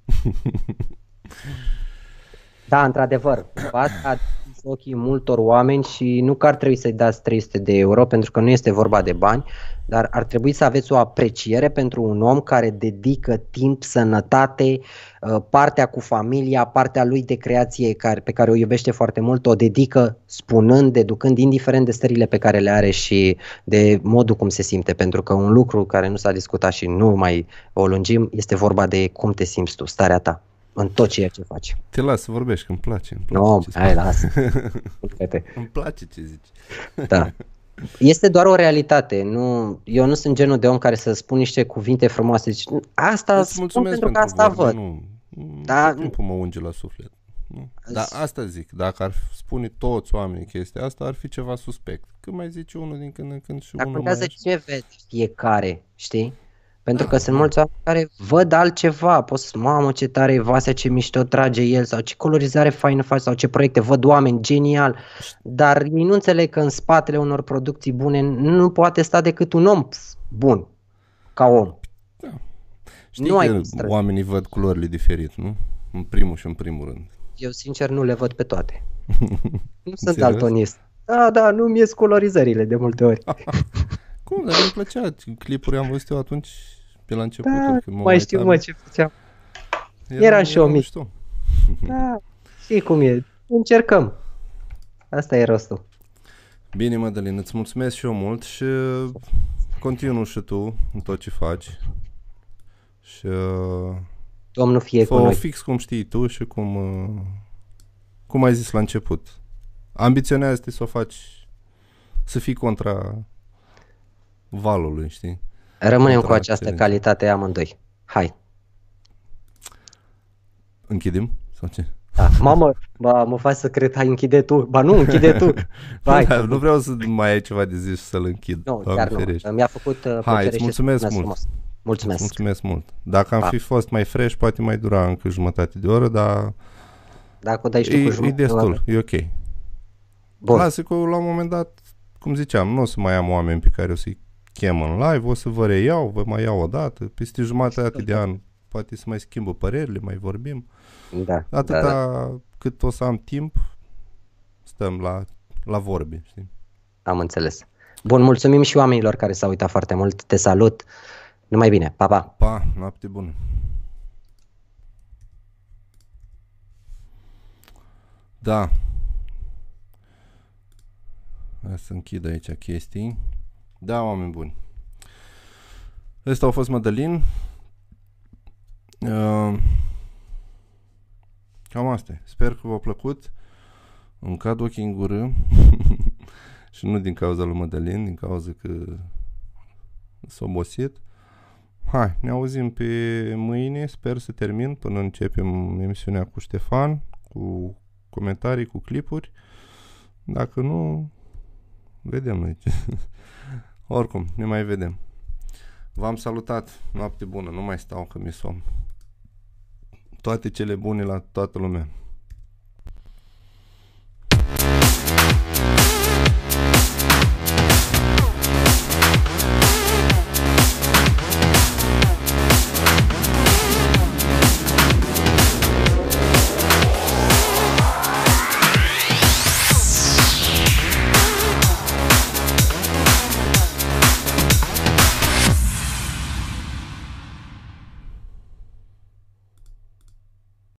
Da, într-adevăr, Vase a deschis ochii multor oameni și nu că ar trebui să-i dați 300 de euro, pentru că nu este vorba de bani, dar ar trebui să aveți o apreciere pentru un om care dedică timp, sănătate, uh, partea cu familia, partea lui de creație care, pe care o iubește foarte mult, o dedică spunând, deducând, indiferent de stările pe care le are și de modul cum se simte, pentru că un lucru care nu s-a discutat și nu mai o lungim este vorba de cum te simți tu, starea ta, în tot ceea ce faci. Te las să vorbești, că îmi place. Îmi place Nu, ce hai, spui. lasă. Culcă-te. Îmi place ce zici. Da. Este doar o realitate. Nu, eu nu sunt genul de om care să spun niște cuvinte frumoase. Deci, asta Îți spun mulțumesc pentru că asta vorbe, văd. Nu, nu, Da. tot timpul mă unge la suflet. Nu? Dar Îți- asta zic, dacă ar spune toți oamenii chestia asta, ar fi ceva suspect. Când mai zice unul din când în când și Dar unul contează mai... ce vede fiecare, știi? Pentru Da, că sunt da. mulți oameni care văd altceva. Poți să mamă ce tare e Vasea, ce mișto trage el sau ce colorizare faină face sau ce proiecte. Văd oameni, genial. Dar ei nu înțeleg că în spatele unor producții bune nu poate sta decât un om bun, ca om. Știi nu ai că cum să trăiești. oamenii văd culorile diferit, nu? În primul și în primul rând. Eu sincer nu le văd pe toate. Nu sunt Serios? daltonist. Da, da, nu-mi ies colorizările de multe ori. Cum? Dar îmi plăcea. Clipuri am văzut eu atunci, pe la început. Da, când mă mai știu uitam. mă ce făceam. eram și eu mic. mișto. Da, știi cum e. Încercăm. Asta e rostul. Bine, Mădălin, îți mulțumesc și eu mult și continuu și tu în tot ce faci. Și uh, Domnul fie cu fă noi. fix cum știi tu și cum, uh, cum ai zis la început. Ambiționează-te să o faci, să fii contra valului, știi? Rămânem cu Contra această excelenței. calitate amândoi. Hai. Închidem? Sau ce? Da. Mamă, ba, mă faci să cred, hai închide tu. Ba nu, închide tu. Hai. Da, nu vreau să mai ai ceva de zis și să-l închid. Nu, Doamne chiar ferește. nu. Mi-a făcut uh, plăcere îți și mulțumesc îți mult. frumos. Mulțumesc. Mulțumesc mult. Dacă am Pa. fi fost mai fresh, poate mai dura încă jumătate de oră, dar Dacă o dai și tu e, cu e jumătate de destul, oră. e ok. Bun. Lasă că la un moment dat, cum ziceam, nu o să mai am oameni pe care o să-i chem în live, o să vă reiau, vă mai iau o dată, peste jumătate de an poate să mai schimbă părerile, mai vorbim. Da, Atâta da, da. cât o să am timp, stăm la, la vorbi. știi? Am înțeles. Bun, mulțumim și oamenilor care s-au uitat foarte mult. Te salut. Numai bine. Pa, pa. Pa, noapte bună. Da. Să închid aici chestii. Da, oameni buni. Ăsta a fost Mădălin. Uh, cam asta Sper că v-a plăcut. Îmi cad ochii în gură. și nu din cauza lui Mădălin, din cauza că s-a obosit. Hai, ne auzim pe mâine, sper să termin până începem emisiunea cu Ștefan, cu comentarii, cu clipuri. Dacă nu, vedem noi. Oricum, ne mai vedem. V-am salutat, noapte bună, nu mai stau că mi somn. Toate cele bune la toată lumea.